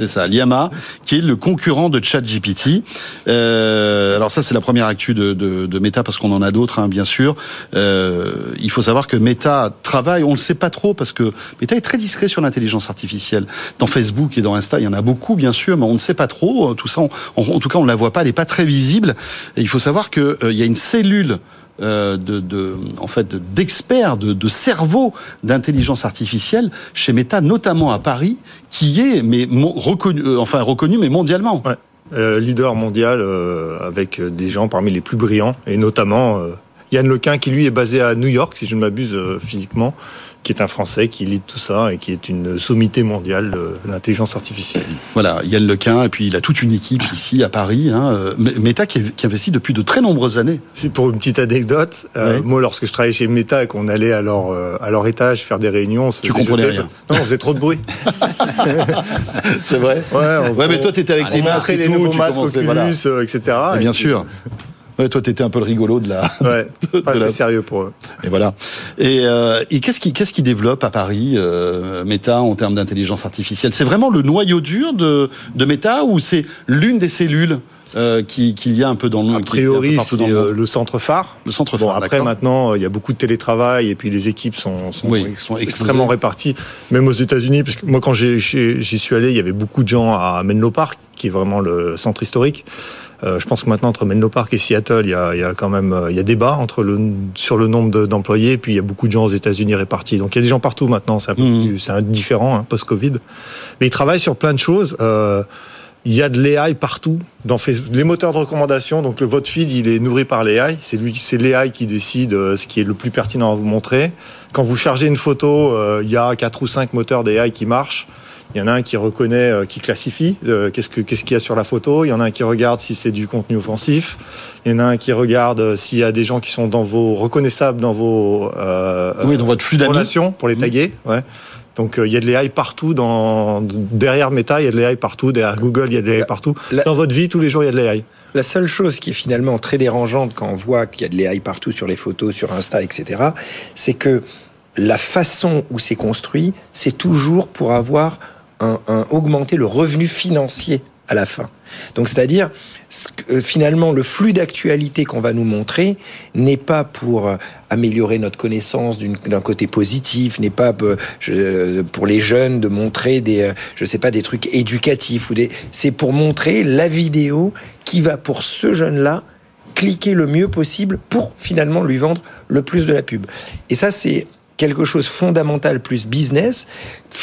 Speaker 1: C'est ça, Liama, qui est le concurrent de ChatGPT. Euh, alors ça, c'est la première actu de, de, de Meta parce qu'on en a d'autres, hein, bien sûr. Euh, il faut savoir que Meta travaille, on le sait pas trop parce que Meta est très discret sur l'intelligence artificielle. Dans Facebook et dans Insta, il y en a beaucoup, bien sûr, mais on ne sait pas trop. Tout ça, on- on- en tout cas, on la voit pas, elle est pas très visible. Et il faut savoir que euh, il y a une cellule euh, de, de, en fait, de- d'experts, de, de cerveaux d'intelligence artificielle chez Meta, notamment à Paris, qui est mais reconnu, euh, enfin reconnu, mais mondialement.
Speaker 8: Ouais. Euh, leader mondial euh, avec des gens parmi les plus brillants et notamment Yann Lequin qui lui est basé à New York si je ne m'abuse physiquement qui est un Français qui lit tout ça et qui est une sommité mondiale de l'intelligence artificielle.
Speaker 1: Voilà, Yann Lequin, et puis il a toute une équipe ici à Paris, hein, Meta qui, qui investit depuis de très nombreuses années.
Speaker 8: C'est pour une petite anecdote. euh. Moi, lorsque je travaillais chez Meta et qu'on allait à leur, euh, à leur étage faire des réunions, on se
Speaker 1: Tu comprenais
Speaker 8: jeter-
Speaker 1: rien.
Speaker 8: Non, on faisait trop de bruit.
Speaker 1: C'est vrai
Speaker 8: Ouais, on,
Speaker 1: Ouais, mais toi, t'étais avec
Speaker 8: on
Speaker 1: tes masques et
Speaker 8: les
Speaker 1: tout,
Speaker 8: nouveaux masques Oculus,
Speaker 1: voilà.
Speaker 8: euh, etc.
Speaker 1: Et bien sûr. Ouais, toi, t'étais un peu le rigolo de la.
Speaker 8: Ouais, pas
Speaker 1: de la-
Speaker 8: assez sérieux pour eux.
Speaker 1: Et voilà. Et, euh, et qu'est-ce qui qu'est-ce qui développe à Paris euh, Meta en termes d'intelligence artificielle? C'est vraiment le noyau dur de de Meta ou c'est l'une des cellules euh, qui qu'il y a un peu dans le
Speaker 8: A
Speaker 1: qui un peu
Speaker 8: priori, c'est
Speaker 1: le
Speaker 8: euh,
Speaker 1: monde?
Speaker 8: le centre phare.
Speaker 1: Le centre
Speaker 8: Bon,
Speaker 1: phare,
Speaker 8: après,
Speaker 1: d'accord.
Speaker 8: maintenant, il y a beaucoup de télétravail et puis les équipes sont, sont,
Speaker 1: Oui, sont
Speaker 8: extrêmement réparties, même aux États-Unis. Parce que moi, quand j'y suis allé, il y avait beaucoup de gens à Menlo Park, qui est vraiment le centre historique. Euh, je pense que maintenant, entre Menlo Park et Seattle, il y a, il y a quand même euh, il y a débat entre le, sur le nombre de- d'employés. Et puis, il y a beaucoup de gens aux États-Unis répartis. Donc, il y a des gens partout maintenant. C'est un peu
Speaker 1: Mhm.
Speaker 8: plus- c'est un différent, hein, post-Covid. Mais ils travaillent sur plein de choses. Euh, il y a de l'AI partout dans Facebook. Les moteurs de recommandation, donc le votre feed, il est nourri par l'AI. C'est lui, c'est l'AI qui décide ce qui est le plus pertinent à vous montrer. Quand vous chargez une photo, il y a quatre ou cinq moteurs d'AI qui marchent. Il y en a un qui reconnaît, euh, qui classifie euh, qu'est-ce que qu'est-ce qu'il y a sur la photo. Il y en a un qui regarde si c'est du contenu offensif. Il y en a un qui regarde euh, s'il y a des gens qui sont dans vos reconnaissables dans vos euh,
Speaker 1: Oui, dans votre flux d'amis.
Speaker 8: relations pour les
Speaker 1: Mhm.
Speaker 8: taguer. Ouais. Donc euh, il y a de l'AI partout dans derrière Meta, il y a de l'AI partout, derrière Google, il y a de l'AI partout.
Speaker 10: la-
Speaker 8: Dans votre vie tous les jours, il y a de l'AI.
Speaker 10: La seule chose qui est finalement très dérangeante quand on voit qu'il y a de l'AI partout sur les photos, sur Insta, etc., c'est que la façon où c'est construit, c'est toujours pour avoir un, un- augmenter le revenu financier à la fin. Donc, c'est-à-dire, euh, finalement, le flux d'actualité qu'on va nous montrer n'est pas pour euh, améliorer notre connaissance d'un côté positif, n'est pas euh, pour les jeunes de montrer des, je sais pas, des trucs éducatifs ou des, c'est pour montrer la vidéo qui va pour ce jeune-là cliquer le mieux possible pour finalement lui vendre le plus de la pub. Et ça, c'est quelque chose fondamental plus business.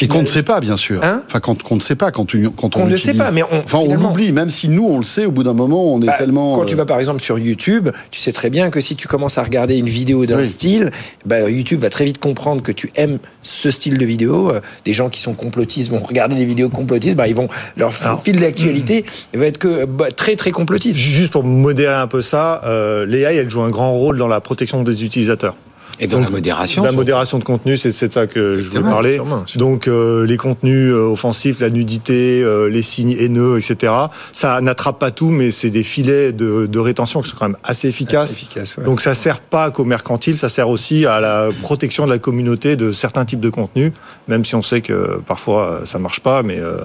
Speaker 1: Et qu'on ne sait pas, bien sûr.
Speaker 10: Hein
Speaker 1: enfin, quand qu'on ne sait pas quand, tu, quand
Speaker 10: Qu'on
Speaker 1: on
Speaker 10: ne sait pas, mais on-
Speaker 1: enfin, on l'oublie. Même si nous, on le sait, au bout d'un moment, on est
Speaker 10: Bah,
Speaker 1: tellement.
Speaker 10: Quand tu
Speaker 1: euh,
Speaker 10: vas par exemple sur YouTube, tu sais très bien que si tu commences à regarder une vidéo d'un
Speaker 1: Oui.
Speaker 10: style, bah, YouTube va très vite comprendre que tu aimes ce style de vidéo. Euh, Des gens qui sont complotistes vont regarder des vidéos complotistes, bah, ils vont leur
Speaker 8: Alors,
Speaker 10: fil d'actualité va être que bah, très très complotiste.
Speaker 8: Juste pour modérer un peu ça, euh, l'AI, elle joue un grand rôle dans la protection des utilisateurs.
Speaker 11: Et dans
Speaker 8: Donc,
Speaker 11: la modération.
Speaker 8: La modération de contenu, c'est c'est de ça que je voulais parler.
Speaker 10: sûrement.
Speaker 8: Donc euh, les contenus euh, offensifs, la nudité, euh, les signes haineux, etc. Ça n'attrape pas tout, mais c'est des filets de, de rétention qui sont quand même assez efficaces.
Speaker 10: efficace, ouais.
Speaker 8: Donc ça sert pas qu'au mercantile, ça sert aussi à la protection de la communauté de certains types de contenus, même si on sait que parfois euh, ça marche pas. Mais euh,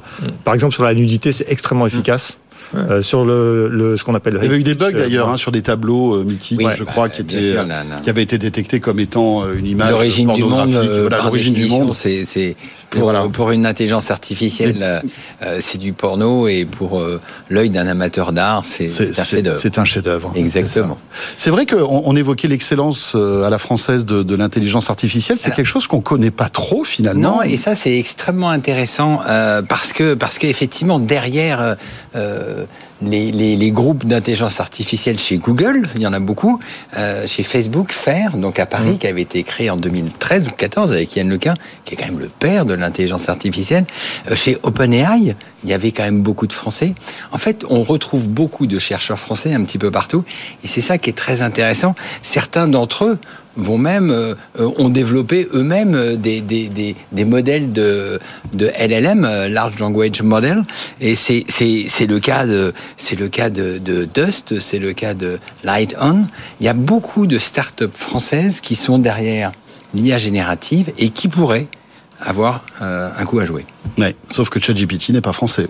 Speaker 8: par exemple sur la nudité, c'est extrêmement efficace. Euh, sur le, le ce qu'on appelle le
Speaker 1: Il y avait eu des bugs
Speaker 8: euh,
Speaker 1: d'ailleurs hein, sur des tableaux euh, mythiques,
Speaker 11: Oui,
Speaker 1: je
Speaker 11: bah,
Speaker 1: crois, qui étaient,
Speaker 11: sûr,
Speaker 1: euh, qui avaient été détectés comme étant une image
Speaker 11: L'origine du monde,
Speaker 1: pornographique. voilà, l'origine du monde.
Speaker 11: c'est pour,
Speaker 1: voilà.
Speaker 11: pour une intelligence artificielle, euh, euh, c'est du porno et pour euh, l'œil d'un amateur d'art, c'est un chef-d'œuvre.
Speaker 1: c'est un chef-d'œuvre.
Speaker 11: Exactement.
Speaker 1: C'est vrai qu'on on évoquait l'excellence à la française de, de l'intelligence artificielle. C'est quelque chose qu'on connaît pas trop finalement.
Speaker 11: Non, et ça c'est extrêmement intéressant euh, parce que parce qu'effectivement derrière les, les, les groupes d'intelligence artificielle chez Google, il y en a beaucoup, euh, chez Facebook, Faire, donc à Paris, qui avait été créé en 2013 ou 2014 avec Yann Lequin, qui est quand même le père de l'intelligence artificielle. Euh, chez OpenAI, il y avait quand même beaucoup de Français. En fait, on retrouve beaucoup de chercheurs français un petit peu partout, et c'est ça qui est très intéressant. Certains d'entre eux vont même euh, euh, ont développé eux-mêmes euh, des, des, des, modèles de, de LLM, large language model, et c'est le cas de c'est le cas de, Dust, c'est le cas de Light On. Il y a beaucoup de startups françaises qui sont derrière l'IA générative et qui pourraient avoir un coup à jouer.
Speaker 1: Ouais, sauf que ChatGPT n'est pas français.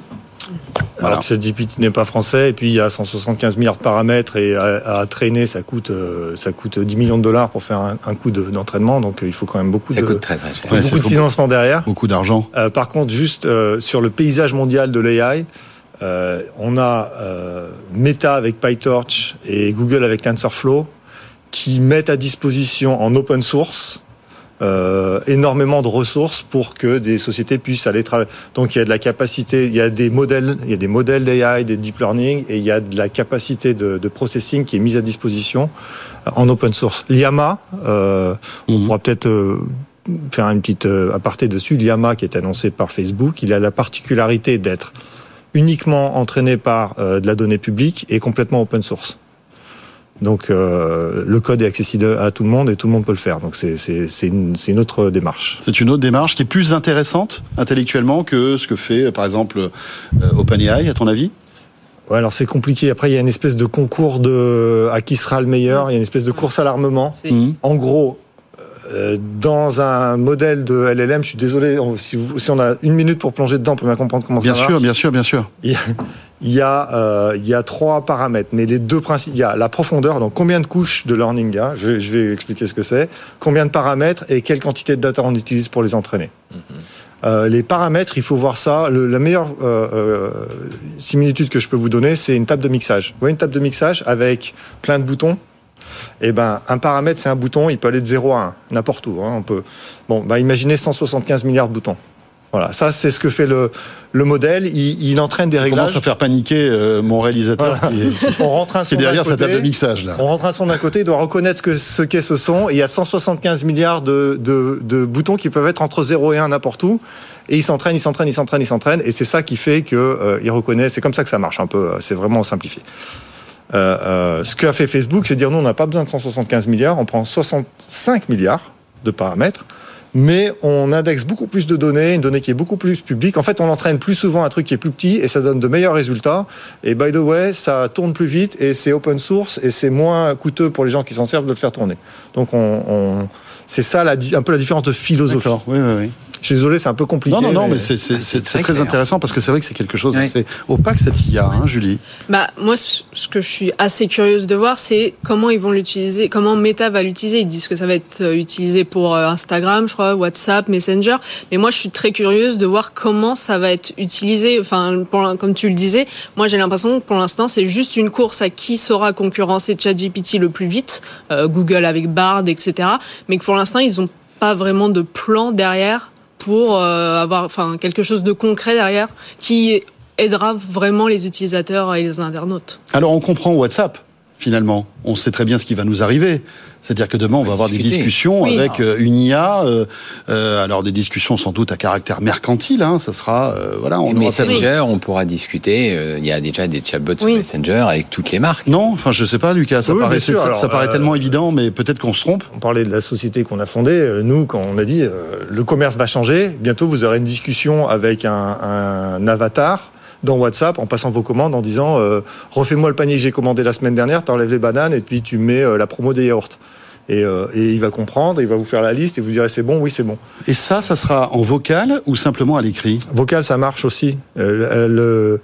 Speaker 8: Voilà. Alors ChatGPT n'est pas français et puis il y a 175 milliards de paramètres et à, à traîner ça coûte euh, ça coûte 10 millions de dollars pour faire un, un coup d'entraînement donc euh, il faut quand même beaucoup
Speaker 11: ça
Speaker 8: de
Speaker 11: coûte très, très cher.
Speaker 8: Ouais, beaucoup de financement derrière
Speaker 1: beaucoup d'argent
Speaker 8: euh, par contre juste euh, sur le paysage mondial de l'AI euh, on a Meta avec PyTorch et Google avec TensorFlow qui mettent à disposition en open source euh, énormément de ressources pour que des sociétés puissent aller travailler. Donc il y a de la capacité, il y a des modèles, il y a des modèles d'AI, des deep learning, et il y a de la capacité de, de processing qui est mise à disposition euh, en open source. L'IAMA, euh, mmh. on pourra peut-être euh, faire une petite euh, aparté dessus. L'IAMA qui est annoncé par Facebook, il a la particularité d'être uniquement entraîné par de la donnée publique et complètement open source. Donc euh, le code est accessible à tout le monde et tout le monde peut le faire. Donc c'est une, une autre démarche.
Speaker 1: C'est une autre démarche qui est plus intéressante intellectuellement que ce que fait par exemple euh, OpenAI à ton avis?
Speaker 8: Ouais, alors c'est compliqué. Après, il y a une espèce de concours de à qui sera le meilleur. Il y a une espèce de course à l'armement. En gros, euh, dans un modèle de LLM, je suis désolé, si, vous, si, on a une minute pour plonger dedans, on peut bien comprendre comment
Speaker 1: bien
Speaker 8: ça
Speaker 1: sûr,
Speaker 8: marche.
Speaker 1: Bien sûr, bien sûr,
Speaker 8: bien sûr. Il y a, euh, il y a trois paramètres, mais les deux principes, il y a la profondeur, donc combien de couches de learning il y a, je vais, je vais expliquer ce que c'est, combien de paramètres et quelle quantité de data on utilise pour les entraîner. Mm -hmm. euh, les paramètres, il faut voir ça. Le, la meilleure euh, similitude que je peux vous donner, c'est une table de mixage. Vous voyez une table de mixage avec plein de boutons? Eh ben, un paramètre, c'est un bouton, il peut aller de 0 à 1, n'importe où. Hein, on peut... Bon, bah, imaginez 175 milliards de boutons. Voilà, ça c'est ce que fait le, le modèle. Il, il entraîne des
Speaker 1: On
Speaker 8: réglages.
Speaker 1: commence à faire paniquer euh, mon réalisateur
Speaker 8: Voilà.
Speaker 1: qui est,
Speaker 8: on rentre un
Speaker 1: qui est
Speaker 8: son
Speaker 1: derrière
Speaker 8: d'un
Speaker 1: sa
Speaker 8: côté,
Speaker 1: table de mixage là.
Speaker 8: On rentre un son d'un côté, il doit reconnaître ce qu'est ce, qu ce son. Et il y a 175 milliards de, de, de, boutons qui peuvent être entre 0 et 1 n'importe où. Et il s'entraîne, il s'entraîne, il s'entraîne, il s'entraîne. Et c'est ça qui fait qu'il euh, reconnaît. C'est comme ça que ça marche un peu. C'est vraiment simplifié. Euh, euh, ce qu'a fait Facebook, c'est dire nous, on n'a pas besoin de 175 milliards, on prend 65 milliards de paramètres, mais on indexe beaucoup plus de données, une donnée qui est beaucoup plus publique. En fait, on entraîne plus souvent un truc qui est plus petit et ça donne de meilleurs résultats. Et by the way, ça tourne plus vite et c'est open source et c'est moins coûteux pour les gens qui s'en servent de le faire tourner. Donc, on, c'est ça un peu la différence de philosophie. Je suis désolé, c'est un peu compliqué.
Speaker 1: Non, non, non, mais,
Speaker 8: mais
Speaker 1: c'est
Speaker 11: Ah,
Speaker 1: très, intéressant parce que c'est vrai que c'est quelque chose d'assez opaque cette IA, hein, Julie.
Speaker 9: Bah moi, ce que je suis assez curieuse de voir, c'est comment ils vont l'utiliser, comment Meta va l'utiliser. Ils disent que ça va être euh, utilisé pour euh, Instagram, je crois, WhatsApp, Messenger. Mais moi, je suis très curieuse de voir comment ça va être utilisé. Enfin, pour, comme tu le disais, moi j'ai l'impression que pour l'instant, c'est juste une course à qui saura concurrencer ChatGPT le plus vite, euh, Google avec Bard, etc. Mais que pour l'instant, ils n'ont pas vraiment de plan derrière pour euh, avoir, enfin, quelque chose de concret derrière qui aidera vraiment les utilisateurs et les internautes.
Speaker 1: Alors on comprend WhatsApp finalement. On sait très bien ce qui va nous arriver. C'est-à-dire que demain, on va avoir des discussions
Speaker 9: Oui.
Speaker 1: avec euh, une IA. euh, euh, alors des discussions sans doute à caractère mercantile. Hein, ça sera euh, voilà. On
Speaker 11: Messenger, on pourra discuter. euh, Il y a déjà des chatbots sur. Messenger avec toutes les marques.
Speaker 1: Non, enfin je sais pas, Lucas. Ça
Speaker 8: Oui,
Speaker 1: paraît,
Speaker 8: bien sûr.
Speaker 1: ça,
Speaker 8: Alors,
Speaker 1: ça paraît
Speaker 8: euh,
Speaker 1: tellement évident, mais peut-être qu'on se trompe.
Speaker 8: On parlait de la société qu'on a fondée. Nous, quand on a dit euh, le commerce va changer, bientôt vous aurez une discussion avec un, un avatar dans WhatsApp en passant vos commandes en disant euh, refais-moi le panier que j'ai commandé la semaine dernière, t'enlèves les bananes et puis tu euh, la promo des yaourts. Et, euh, et il va comprendre, il va vous faire la liste et vous direz c'est bon, oui c'est bon.
Speaker 1: Et ça, ça sera en vocal ou simplement à l'écrit?
Speaker 8: Vocal, ça marche aussi. Euh, le-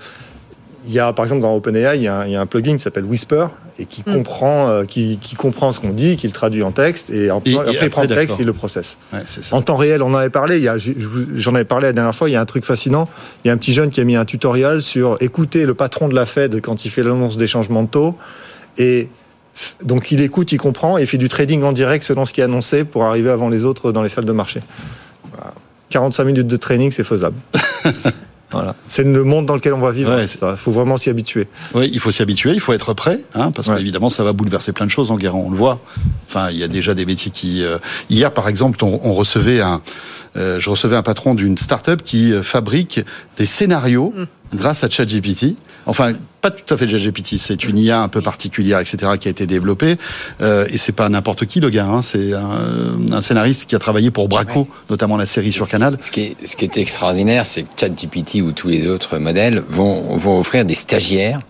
Speaker 8: il y a par exemple dans OpenAI, il y a un, il y a un plugin qui s'appelle Whisper et qui
Speaker 9: Mm.
Speaker 8: comprend, euh, qui, qui comprend ce qu'on dit, qui le traduit en texte et, en-
Speaker 1: Et- et
Speaker 8: après, il prend le texte, il le processe.
Speaker 1: Ouais, c'est ça.
Speaker 8: En temps réel, on en avait parlé. J'en avais parlé la dernière fois. Il y a un truc fascinant. Il y a un petit jeune qui a mis un tutoriel sur écouter le patron de la Fed quand il fait l'annonce des changements de taux. Et donc il écoute, il comprend et il fait du trading en direct selon ce qui est annoncé pour arriver avant les autres dans les salles de marché. Voilà. 45 minutes de training, c'est faisable. voilà. C'est le monde dans lequel on va vivre.
Speaker 1: Ouais,
Speaker 8: Il faut vraiment s'y habituer.
Speaker 1: Oui, il faut s'y habituer, il faut être prêt, hein, parce
Speaker 8: Ouais.
Speaker 1: qu'évidemment, ça va bouleverser plein de choses en guérant, on le voit. Enfin, il y a déjà des métiers qui... euh, Hier, par exemple, on, on recevait un... euh, je recevais un patron d'une start-up qui euh, fabrique des scénarios grâce à ChatGPT. Enfin, pas tout à fait ChatGPT, c'est une IA un peu particulière, etc., qui a été développée. Euh, et c'est pas n'importe qui, le gars. Hein, c'est un, un scénariste qui a travaillé pour Braco, notamment la série sur Canal.
Speaker 11: Ce qui est, ce qui est extraordinaire, c'est que ChatGPT ou tous les autres modèles vont, vont offrir des stagiaires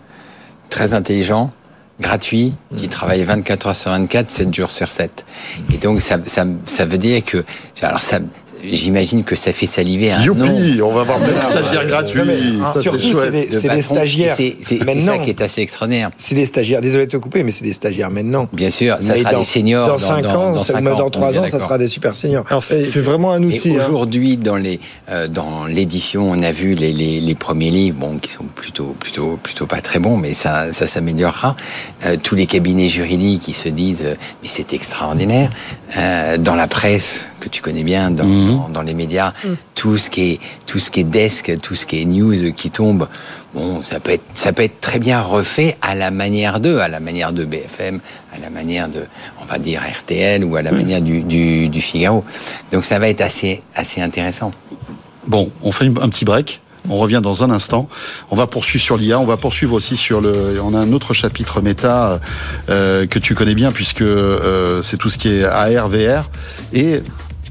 Speaker 11: très intelligents, gratuits, qui travaillent 24 heures sur 24, 7 jours sur 7. Et donc, ça, ça, ça veut dire que, alors ça, j'imagine que ça fait saliver un
Speaker 1: Youpi, on va avoir plein de stagiaires gratuits. Ça,
Speaker 10: surtout,
Speaker 1: c'est chouette.
Speaker 10: des, c'est des stagiaires
Speaker 11: C'est ça qui est assez extraordinaire.
Speaker 10: C'est des stagiaires. Désolé de te couper, mais c'est des stagiaires maintenant.
Speaker 11: Bien sûr, ça
Speaker 10: Mais
Speaker 11: sera
Speaker 10: dans-
Speaker 11: des seniors.
Speaker 10: Dans 5 ans,
Speaker 11: dans
Speaker 10: ça-
Speaker 11: cinq
Speaker 10: mais
Speaker 11: ans,
Speaker 10: dans
Speaker 11: on est
Speaker 10: 3
Speaker 11: bien
Speaker 10: ans, ça sera des super seniors.
Speaker 8: Alors, c'est vraiment un outil. hein.
Speaker 11: aujourd'hui, dans les euh, dans l'édition, on a vu les, les, les premiers livres, bon, qui sont plutôt plutôt plutôt pas très bons, mais ça ça s'améliorera. Euh, tous les cabinets juridiques qui se disent, euh, mais c'est extraordinaire. Euh, dans la presse que tu connais bien, dans, dans, dans les médias, tout ce qui est tout ce qui est desk, tout ce qui est news qui tombe, bon, ça peut être ça peut être très bien refait à la manière de, à la manière de BFM, à la manière de, on va dire RTL ou à la manière du, du, du Figaro. Donc ça va être assez assez intéressant.
Speaker 1: Bon, on fait un petit break. On revient dans un instant. On va poursuivre sur l'IA. On va poursuivre aussi sur le. On a un autre chapitre méta euh, que tu connais bien puisque euh, c'est tout ce qui est AR, VR et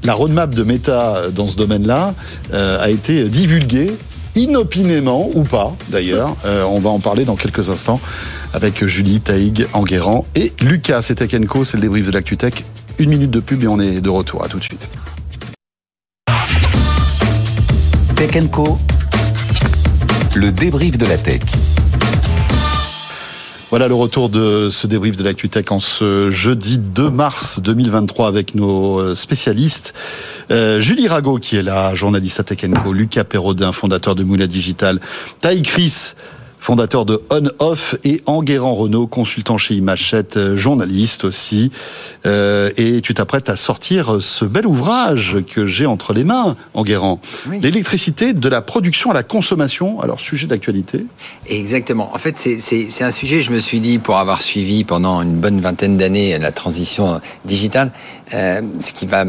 Speaker 1: la roadmap de Meta dans ce domaine-là euh, a été divulguée inopinément ou pas d'ailleurs. Euh, on va en parler dans quelques instants avec Julie, Taïg, Enguerrand et Lucas. C'était Kenko, c'est le débrief de l'ActuTech. Une minute de pub et on est de retour. À tout de suite.
Speaker 2: Tech Co. Le débrief de la tech.
Speaker 1: Voilà le retour de ce débrief de l'ActuTech en ce jeudi 2 mars 2023 avec nos euh, spécialistes. Euh, Julie Rago qui est là, journaliste à Tech Co, Lucas Perrodin, fondateur de Moula Digital, Taï Chris, fondateur de On Off et Enguerrand Renault, consultant chez Imachette, euh, journaliste aussi. Euh, et tu t'apprêtes à sortir ce bel ouvrage que j'ai entre les mains, Enguerrand.
Speaker 11: Oui.
Speaker 1: L'électricité de la production à la consommation. Alors, sujet d'actualité.
Speaker 11: Exactement. En fait, c'est- un sujet, je me suis dit, pour avoir suivi pendant une bonne vingtaine d'années la transition digitale, euh, ce, qui va,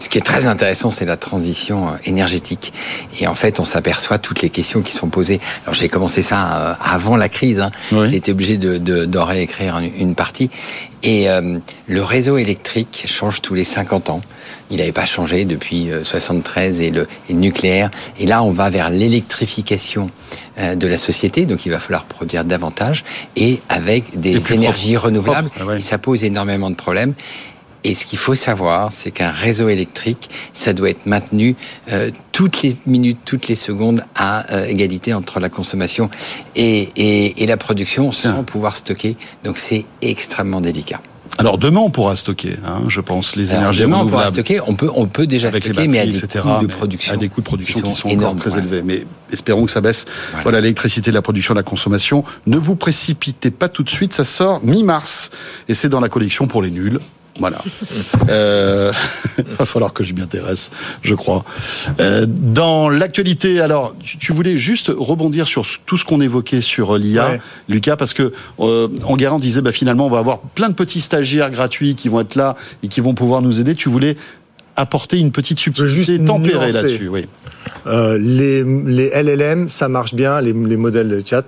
Speaker 11: ce qui est très intéressant, c'est la transition énergétique. Et en fait, on s'aperçoit toutes les questions qui sont posées. Alors, j'ai commencé ça avant la crise. Hein.
Speaker 1: Oui.
Speaker 11: Été obligé de, de, d'en réécrire une, partie. Et euh, le réseau électrique change tous les 50 ans. Il n'avait pas changé depuis euh, 73 et le, et le nucléaire. Et là, on va vers l'électrification euh, de la société. Donc, il va falloir produire davantage et avec des
Speaker 1: Et
Speaker 11: énergies
Speaker 1: propre.
Speaker 11: renouvelables.
Speaker 1: Ah ouais.
Speaker 11: Et ça pose énormément de problèmes. Et ce qu'il faut savoir, c'est qu'un réseau électrique, ça doit être maintenu euh, toutes les minutes, toutes les secondes à euh, égalité entre la consommation et, et, et la production sans pouvoir stocker. Donc c'est extrêmement délicat.
Speaker 1: Alors demain on pourra stocker, hein, je pense, les
Speaker 11: Alors,
Speaker 1: énergies
Speaker 11: demain, on pourra stocker, on peut, on peut déjà
Speaker 1: avec les
Speaker 11: stocker,
Speaker 1: batteries,
Speaker 11: mais à des
Speaker 1: etc.
Speaker 11: coûts de production.
Speaker 1: à des coûts de production qui sont,
Speaker 11: énormes
Speaker 1: très élevés. Mais espérons que ça baisse.
Speaker 11: Voilà.
Speaker 1: Voilà, l'électricité, la production, la consommation. Ne vous précipitez pas tout de suite, ça sort mi-mars. Et c'est dans la collection pour les nuls. Voilà. euh, va falloir que je m'y intéresse, je crois. Euh, dans l'actualité, alors, tu, voulais juste rebondir sur tout ce qu'on évoquait sur euh, l'IA,
Speaker 8: Ouais.
Speaker 1: Lucas, parce que euh, Enguerrand disait, bah, finalement, on va avoir plein de petits stagiaires gratuits qui vont être là et qui vont pouvoir nous aider. Tu voulais apporter une petite subtilité
Speaker 8: juste
Speaker 1: tempérée là-dessus, oui.
Speaker 8: Euh, les, les LLM, ça marche bien, les, les modèles de chat,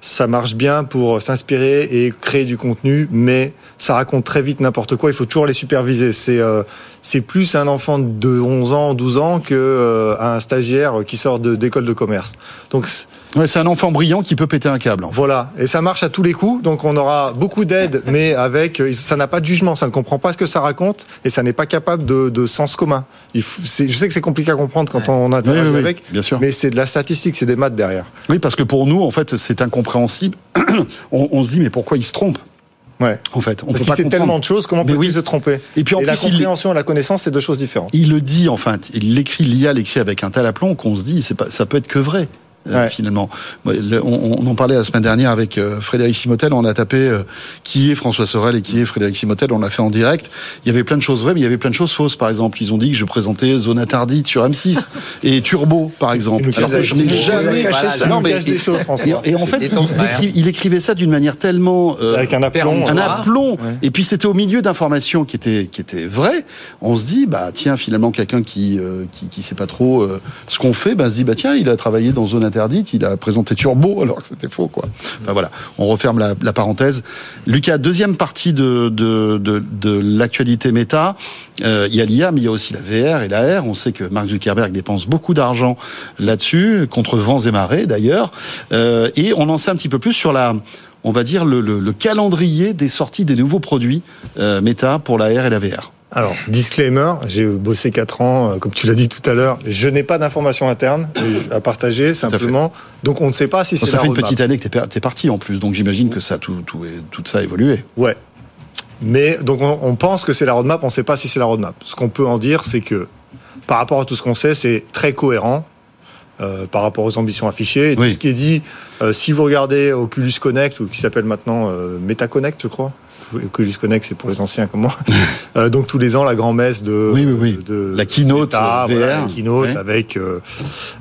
Speaker 8: ça marche bien pour s'inspirer et créer du contenu, mais ça raconte très vite n'importe quoi. Il faut toujours les superviser. C'est euh, c'est plus un enfant de 11 ans, 12 ans que euh, un stagiaire qui sort de- d'école de commerce. Donc
Speaker 1: Ouais, c'est un enfant brillant qui peut péter un câble. en fait.
Speaker 8: voilà, et ça marche à tous les coups. Donc on aura beaucoup d'aide, mais avec euh, ça n'a pas de jugement, ça ne comprend pas ce que ça raconte et ça n'est pas capable de, de sens commun. Il faut- c'est- je sais que c'est compliqué à comprendre quand on interagit
Speaker 1: Oui,
Speaker 8: avec,
Speaker 1: bien sûr.
Speaker 8: mais c'est de la statistique, c'est des maths derrière.
Speaker 1: Oui, parce que pour nous, en fait, c'est incompréhensible. on, on se dit, mais pourquoi il se trompe?
Speaker 8: Ouais.
Speaker 1: En fait, on
Speaker 8: Parce
Speaker 1: peut
Speaker 8: qu'il
Speaker 1: pas
Speaker 8: sait tellement de choses, comment peut-il
Speaker 1: oui.
Speaker 8: se tromper?
Speaker 1: Et puis en
Speaker 8: la
Speaker 1: plus, il-
Speaker 8: compréhension et la connaissance, c'est deux choses différentes.
Speaker 1: Il le dit, enfin, il l'écrit, l'IA l'écrit avec un tel aplomb qu'on se dit, pas, ça peut être que vrai. Euh,
Speaker 8: Ouais.
Speaker 1: finalement. Le- On, on en parlait la semaine dernière avec euh, Frédéric Simotel, on a tapé euh, qui est François Sorel et qui est Frédéric Simotel, on l'a fait en direct. Il y avait plein de choses vraies, mais il y avait plein de choses fausses. Par exemple, ils ont dit que je présentais Zone Interdite sur M6 et Turbo, par exemple. Alors que je n'ai jamais...
Speaker 8: Voilà,
Speaker 1: caché ça. Non, mais
Speaker 8: des choses.
Speaker 1: Et, et en fait, il, écrivait ça d'une manière tellement euh,
Speaker 8: Avec un aplomb.
Speaker 1: un
Speaker 8: Ouais.
Speaker 1: aplomb. Et puis c'était au milieu d'informations qui étaient qui étaient vraies. On se dit bah tiens finalement quelqu'un qui euh, qui qui sait pas trop euh, ce qu'on fait, bah se dit bah tiens il a travaillé dans zone interdite, il a présenté Turbo alors que c'était faux quoi. Enfin voilà, on referme la, parenthèse. Lucas, deuxième partie de l'actualité méta. Euh, il y a l'IA, mais il y a aussi la VR et la R. On sait que Mark Zuckerberg dépense beaucoup d'argent là-dessus, contre vents et marées d'ailleurs. Euh, et on en sait un petit peu plus sur la on va dire, le calendrier des sorties des nouveaux produits euh, Meta pour la R et la VR.
Speaker 8: Alors, disclaimer, j'ai bossé 4 ans, euh, comme tu l'as dit tout à l'heure, je n'ai pas d'informations internes à partager, simplement. Donc, on ne sait pas si c'est
Speaker 1: Ça fait une petite année que tu es, parti en plus, donc j'imagine que ça, tout, tout, tout ça a évolué.
Speaker 8: Ouais. Mais donc, on, on pense que c'est la roadmap, on ne sait pas si c'est la roadmap. Ce qu'on peut en dire, c'est que par rapport à tout ce qu'on sait, c'est très cohérent. Euh, par rapport aux ambitions affichées. Et tout ce qui est dit, euh, si vous regardez Oculus Connect, ou qui s'appelle maintenant euh, MetaConnect, je crois, Oculus Connect, c'est pour les anciens comme moi. Euh, donc tous les ans, la grand-messe de,
Speaker 1: oui, oui, oui.
Speaker 8: de
Speaker 1: la keynote
Speaker 8: Meta,
Speaker 1: VR,
Speaker 8: voilà, la keynote
Speaker 1: ouais.
Speaker 8: avec euh,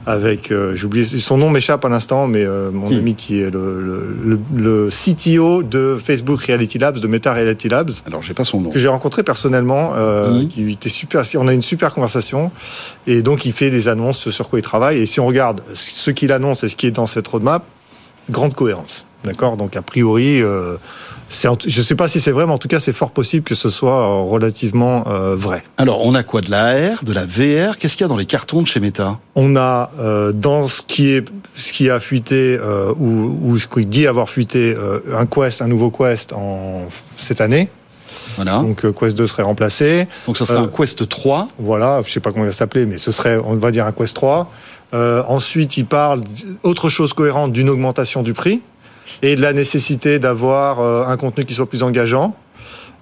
Speaker 8: avec euh, j'ai oublié son nom m'échappe à l'instant, mais euh, mon ami qui est le, le, le, le CTO de Facebook Reality Labs, de Meta Reality Labs,
Speaker 1: Alors, j'ai pas son nom.
Speaker 8: que j'ai rencontré personnellement, euh,
Speaker 1: Mhm.
Speaker 8: qui était super. On a une super conversation, et donc il fait des annonces ce sur quoi il travaille. Et si on regarde ce qu'il annonce et ce qui est dans cette roadmap, grande cohérence. D'accord? Donc a priori, euh, je ne sais pas si c'est vrai, mais en tout cas c'est fort possible que ce soit euh, relativement euh, vrai.
Speaker 1: Alors, on a quoi De la AR, de la VR Qu'est-ce qu'il y a dans les cartons de chez Meta?
Speaker 8: On a euh, dans ce qui est ce qui a fuité euh, ou, ou ce qui dit avoir fuité un Quest, un nouveau Quest en cette année.
Speaker 1: Voilà.
Speaker 8: Donc Quest 2 serait remplacé.
Speaker 1: Donc, ça sera
Speaker 8: Euh,
Speaker 1: un Quest 3.
Speaker 8: Voilà, je sais pas comment il va s'appeler, mais ce serait, on va dire, un Quest 3. Euh, ensuite, il parle autre chose cohérente d'une augmentation du prix et de la nécessité d'avoir euh, un contenu qui soit plus engageant.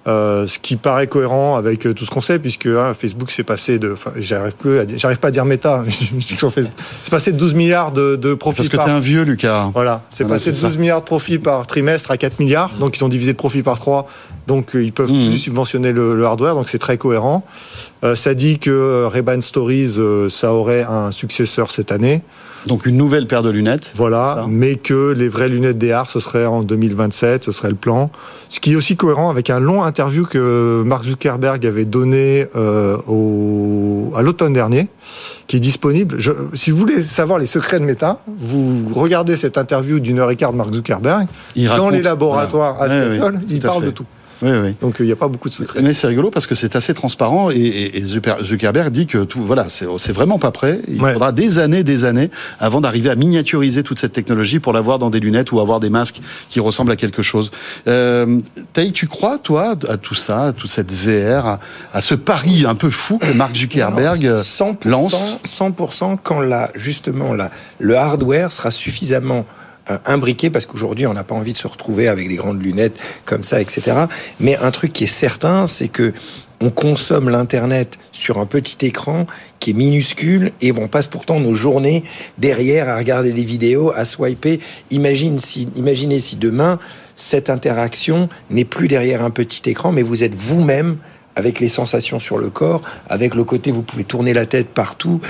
Speaker 8: Euh, ce qui paraît cohérent avec euh, tout ce qu'on sait, puisque hein, Facebook s'est passé de, enfin, j'arrive plus, j'arrive pas à dire méta, mais je dis toujours Facebook. C'est passé de 12 milliards de, de profits
Speaker 1: Parce que
Speaker 8: par
Speaker 1: t'es un vieux, Lucas.
Speaker 8: voilà, c'est
Speaker 1: Voilà,
Speaker 8: passé de
Speaker 1: c'est ça.
Speaker 8: 12 milliards de profits par trimestre à 4 milliards, donc ils ont divisé le profit par 3, donc euh, ils peuvent
Speaker 1: Mhm.
Speaker 8: plus subventionner le, le hardware, donc c'est très cohérent. Euh, ça dit que Ray-Ban Stories, euh, ça aurait un successeur cette année,
Speaker 1: Donc, une nouvelle paire de lunettes.
Speaker 8: voilà,
Speaker 1: Ça.
Speaker 8: mais que les vraies lunettes DR, ce serait en 2027, ce serait le plan. Ce qui est aussi cohérent avec un long interview que Mark Zuckerberg avait donné euh, au, à l'automne dernier, qui est disponible. Je- si vous voulez savoir les secrets de Meta, vous regardez cette interview d'une heure et quart de Mark Zuckerberg.
Speaker 1: Il
Speaker 8: Dans
Speaker 1: raconte-
Speaker 8: les laboratoires
Speaker 1: voilà.
Speaker 8: à
Speaker 1: Ouais,
Speaker 8: Seattle,
Speaker 1: oui,
Speaker 8: il parle
Speaker 1: fait.
Speaker 8: de tout.
Speaker 1: Oui, oui.
Speaker 8: Donc euh, il n'y a pas beaucoup de secrets.
Speaker 1: Mais c'est rigolo parce que c'est assez transparent et, et- et Zucker- Zuckerberg dit que tout, voilà, c'est vraiment pas prêt. Il
Speaker 8: Ouais.
Speaker 1: faudra des années, des années avant d'arriver à miniaturiser toute cette technologie pour l'avoir dans des lunettes ou avoir des masques qui ressemblent à quelque chose. Euh, Taï, tu crois, toi, à tout ça, à toute cette VR, à, à ce pari un peu fou que Mark Zuckerberg
Speaker 10: Non,
Speaker 1: euh,
Speaker 10: 100%,
Speaker 1: lance
Speaker 10: 100% quand la, justement la, le hardware sera suffisamment euh, imbriqué parce qu'aujourd'hui on n'a pas envie de se retrouver avec des grandes lunettes comme ça, etc. Mais un truc qui est certain, c'est que on consomme l'internet sur un petit écran qui est minuscule et on passe pourtant nos journées derrière à regarder des vidéos, à swiper. Imagine si, imaginez si demain cette interaction n'est plus derrière un petit écran, mais vous êtes vous-même avec les sensations sur le corps, avec le côté vous pouvez tourner la tête partout,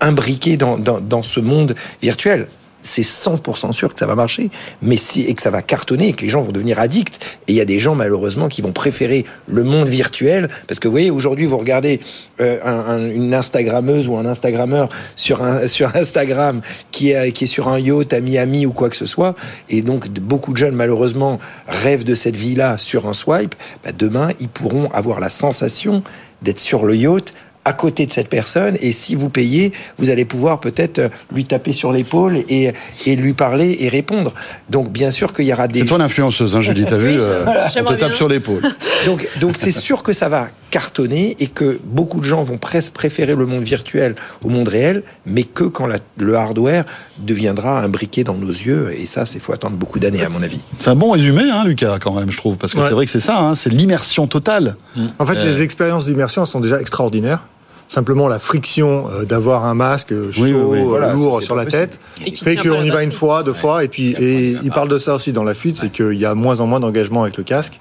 Speaker 10: imbriqué dans, dans ce monde virtuel. C'est 100% sûr que ça va marcher, mais si, et que ça va cartonner et que les gens vont devenir addicts. Et il y a des gens, malheureusement, qui vont préférer le monde virtuel. Parce que vous voyez, aujourd'hui, vous regardez euh, un- un- une Instagrammeuse ou un Instagrammeur sur, un, sur Instagram qui est, qui est sur un yacht à Miami ou quoi que ce soit. Et donc, beaucoup de jeunes, malheureusement, rêvent de cette vie-là sur un swipe. Bah, demain, ils pourront avoir la sensation d'être sur le yacht à côté de cette personne et si vous payez, vous allez pouvoir peut-être euh, lui taper sur l'épaule et, et lui parler et répondre. Donc bien sûr qu'il y aura des...
Speaker 1: C'est toi l'influenceuse, hein, Julie, t'as vu euh,
Speaker 9: voilà,
Speaker 1: On te tape
Speaker 9: bien.
Speaker 1: sur l'épaule.
Speaker 10: Donc donc c'est sûr que ça va cartonner et que beaucoup de gens vont presque préférer le monde virtuel au monde réel, mais que quand la- le hardware deviendra imbriqué dans nos yeux et ça, c'est faut attendre beaucoup d'années à mon avis.
Speaker 1: C'est un bon résumé, hein, Lucas, quand même, je trouve, parce que
Speaker 8: Ouais.
Speaker 1: c'est vrai que c'est ça, hein, c'est l'immersion totale.
Speaker 8: En fait,
Speaker 1: Euh.
Speaker 8: les expériences d'immersion elles sont déjà extraordinaires. Simplement, la friction euh, d'avoir un masque euh, chaud,
Speaker 1: Oui, oui, oui.
Speaker 8: euh,
Speaker 10: Voilà,
Speaker 8: lourd sur la
Speaker 10: possible.
Speaker 8: tête,
Speaker 9: Et
Speaker 8: fait qu'on y va une fois, deux fois, et puis et il parle de ça aussi dans la fuite, c'est qu'il y a moins en moins d'engagement avec le casque.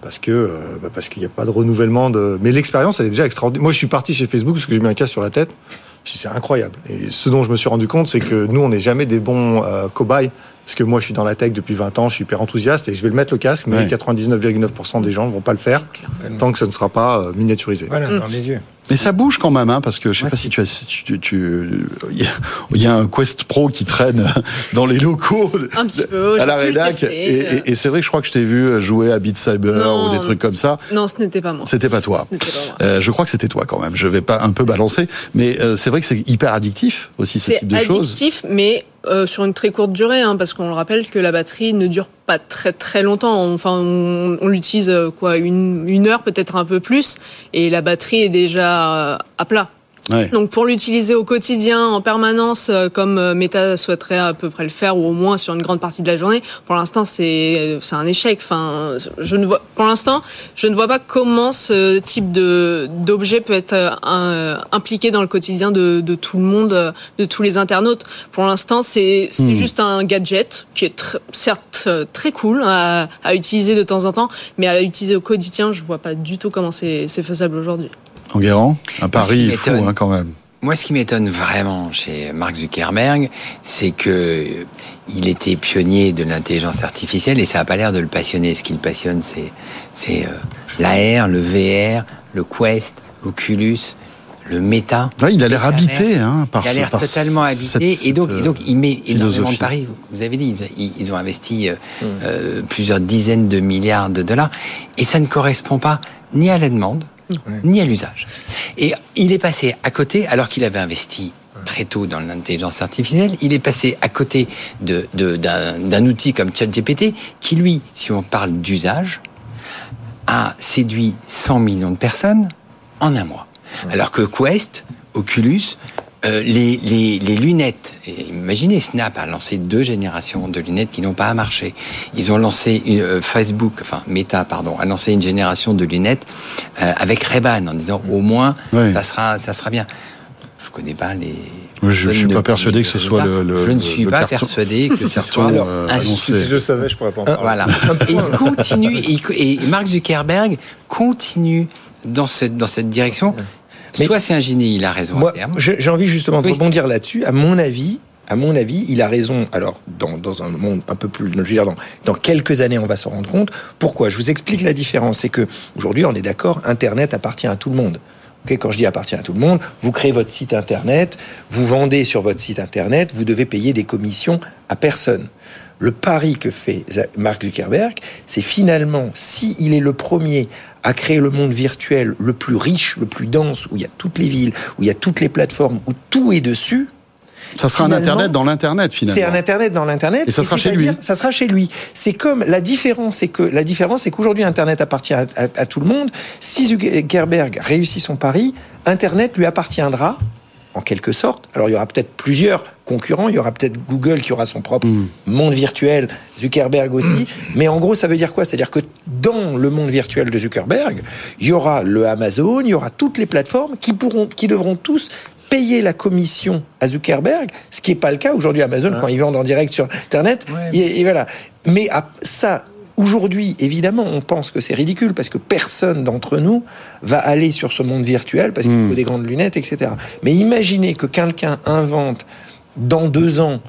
Speaker 8: Parce que euh, bah, parce qu'il n'y a pas de renouvellement de. Mais l'expérience, elle est déjà extraordinaire. Moi, je suis parti chez Facebook parce que j'ai mis un casque sur la tête. Je dis, C'est incroyable. Et ce dont je me suis rendu compte, c'est que nous, on n'est jamais des bons euh, cobayes. Parce que moi, je suis dans la tech depuis 20 ans, je suis hyper enthousiaste et je vais le mettre le casque, mais
Speaker 1: Ouais.
Speaker 8: 99,9% des gens ne vont pas le faire tant que ça ne sera pas euh, miniaturisé.
Speaker 10: Voilà, dans les yeux.
Speaker 1: Mais ça bouge quand même, hein, parce que je sais
Speaker 10: Ouais,
Speaker 1: pas si tu as, tu, tu- il y a- il y a un Quest Pro qui traîne dans les locaux
Speaker 9: Un petit peu.
Speaker 1: à la rédac,
Speaker 9: tester.
Speaker 1: et, et- et c'est vrai que je crois que je t'ai vu jouer à Beat Saber
Speaker 9: Non.
Speaker 1: ou des trucs comme ça.
Speaker 9: Non, ce n'était pas moi.
Speaker 1: C'était pas toi.
Speaker 9: Pas.
Speaker 1: Euh, je crois que c'était toi quand même. Je vais pas un peu balancer, mais euh, c'est vrai que c'est hyper addictif aussi ce
Speaker 9: C'est
Speaker 1: type de choses.
Speaker 9: addictif, mais euh, sur une très courte durée, hein, parce qu'on le rappelle que la batterie ne dure très très longtemps. Enfin, on, l'utilise euh, quoi une, une heure, peut-être un peu plus, et la batterie est déjà euh, à plat.
Speaker 1: Ouais.
Speaker 9: Donc pour l'utiliser au quotidien, en permanence, euh, comme euh, Meta souhaiterait à peu près le faire, ou au moins sur une grande partie de la journée, pour l'instant c'est euh, c'est un échec. Enfin, je ne vois, pour l'instant, je ne vois pas comment ce type de d'objet peut être un- impliqué dans le quotidien de, de tout le monde, de tous les internautes. Pour l'instant, c'est c'est
Speaker 1: Hmm.
Speaker 9: juste un gadget qui est tr- certes très cool à, à utiliser de temps en temps, mais à utiliser au quotidien, je vois pas du tout comment c'est faisable aujourd'hui.
Speaker 1: Enguerrand, un pari fou hein, quand même.
Speaker 11: Moi, ce qui m'étonne vraiment chez Mark Zuckerberg, c'est que euh, il était pionnier de l'intelligence artificielle et ça n'a pas l'air de le passionner. Ce qui le passionne, c'est c'est euh, l'AR, le VR, le Quest, l'Oculus, le Meta.
Speaker 1: Ouais, il a l'air habité hein, par
Speaker 11: il a l'air totalement
Speaker 1: cette-
Speaker 11: habité et donc, et donc il met énormément
Speaker 1: philosophie.
Speaker 11: de paris. Vous- avez dit, ils, ils ont investi euh, euh, plusieurs dizaines de milliards de dollars et ça ne correspond pas ni à la demande ni à l'usage. Et il est passé à côté alors qu'il avait investi très tôt dans l'intelligence artificielle, il est passé à côté de, de- d'un, d'un outil comme ChatGPT qui, lui, si on parle d'usage, a séduit 100 millions de personnes en un mois. Alors que Quest, Oculus, euh, les, les, les lunettes, et imaginez, Snap a lancé deux générations de lunettes qui n'ont pas marché. Ils ont lancé une- euh, Facebook, enfin Meta, pardon, a lancé une génération de lunettes euh, avec Ray-Ban en disant au moins ça sera ça sera bien. Je connais pas les.
Speaker 1: Je, je suis pas persuadé que ce soit le, le-
Speaker 11: Je ne
Speaker 1: le-
Speaker 11: suis
Speaker 1: le
Speaker 11: pas persuadé que ce soit
Speaker 1: euh.
Speaker 8: Si je savais, je pourrais pas en parler.
Speaker 11: voilà. Et il continue, et, Mark Zuckerberg continue dans cette, dans cette direction.
Speaker 10: Mais-
Speaker 11: Soit c'est un génie, il a raison
Speaker 10: Moi, j'ai envie justement de
Speaker 11: Oui,
Speaker 10: rebondir là-dessus. À mon avis, à mon avis, il a raison. Alors, dans, dans un monde un peu plus, je veux dire, dans, dans quelques années, on va s'en rendre compte. Pourquoi? Je vous explique la différence. C'est que aujourd'hui, on est d'accord, Internet appartient à tout le monde. Ok, quand je dis appartient à tout le monde, vous créez votre site internet, vous vendez sur votre site internet, vous devez payer des commissions à personne. Le pari que fait Mark Zuckerberg, c'est finalement, si il est le premier à créer le monde virtuel le plus riche, le plus dense, où il y a toutes les villes, où il y a toutes les plateformes, où tout est dessus,
Speaker 1: Ça sera un internet dans l'internet finalement.
Speaker 10: c'est un internet dans l'internet.
Speaker 1: Et ça sera chez lui.
Speaker 10: Ça sera chez lui. C'est comme la différence, c'est que la différence, c'est qu'aujourd'hui internet appartient à, à- à tout le monde. Si Zuckerberg réussit son pari, internet lui appartiendra en quelque sorte. Alors il y aura peut-être plusieurs concurrents, il y aura peut-être Google qui aura son propre
Speaker 1: Hmm.
Speaker 10: monde virtuel, Zuckerberg aussi. Mais en gros, ça veut dire quoi? C'est-à-dire que dans le monde virtuel de Zuckerberg, il y aura le Amazon, il y aura toutes les plateformes qui pourront, qui devront tous payer la commission à Zuckerberg, ce qui n'est pas le cas aujourd'hui. Amazon, quand ils vendent en direct sur Internet,
Speaker 11: Ouais.
Speaker 10: et, et voilà. Mais ça, aujourd'hui, évidemment, on pense que c'est ridicule parce que personne d'entre nous va aller sur ce monde virtuel parce qu'il faut des grandes lunettes, etc. Mais imaginez que quelqu'un invente dans deux ans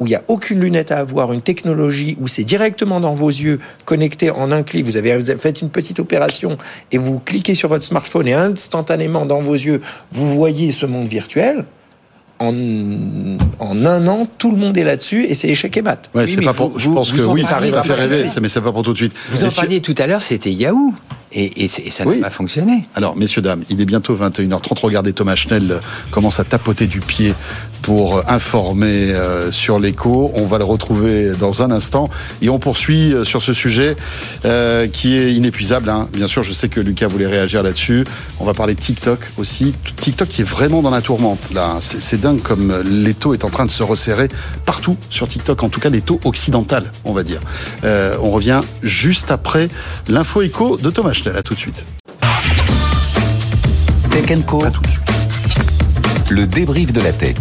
Speaker 10: où il n'y a aucune lunette à avoir, une technologie où c'est directement dans vos yeux, connecté en un clic. Vous avez, vous avez fait une petite opération et vous cliquez sur votre smartphone et instantanément dans vos yeux, vous voyez ce monde virtuel. En, en un an, tout le monde est là-dessus et c'est échec et mat.
Speaker 1: Ouais,
Speaker 11: Oui,
Speaker 1: c'est
Speaker 11: mais
Speaker 1: pas
Speaker 11: vous-
Speaker 1: pour, je pense
Speaker 11: vous
Speaker 1: que oui, ça
Speaker 11: ça
Speaker 1: fait
Speaker 11: va
Speaker 1: rêver, mais c'est pas pour tout de suite.
Speaker 11: Vous en parliez tout à l'heure, c'était Yahoo. Et, et, c'est- et ça n'a
Speaker 1: Oui.
Speaker 11: pas fonctionné.
Speaker 1: Alors, messieurs, dames, il est bientôt 21h30. Regardez, Thomas Schnell euh, commence à tapoter du pied pour euh, informer euh, sur l'écho. On va le retrouver dans un instant. Et on poursuit euh, sur ce sujet euh, qui est inépuisable. hein. Bien sûr, je sais que Lucas voulait réagir là-dessus. On va parler de TikTok aussi. TikTok qui est vraiment dans la tourmente. Là, c'est c'est dingue comme euh, l'étau est en train de se resserrer partout sur TikTok. En tout cas, l'étau occidental, on va dire. Euh, on revient juste après l'info écho de Thomas Schnell. À tout de suite.
Speaker 2: Tech Co. Le débrief de la tech.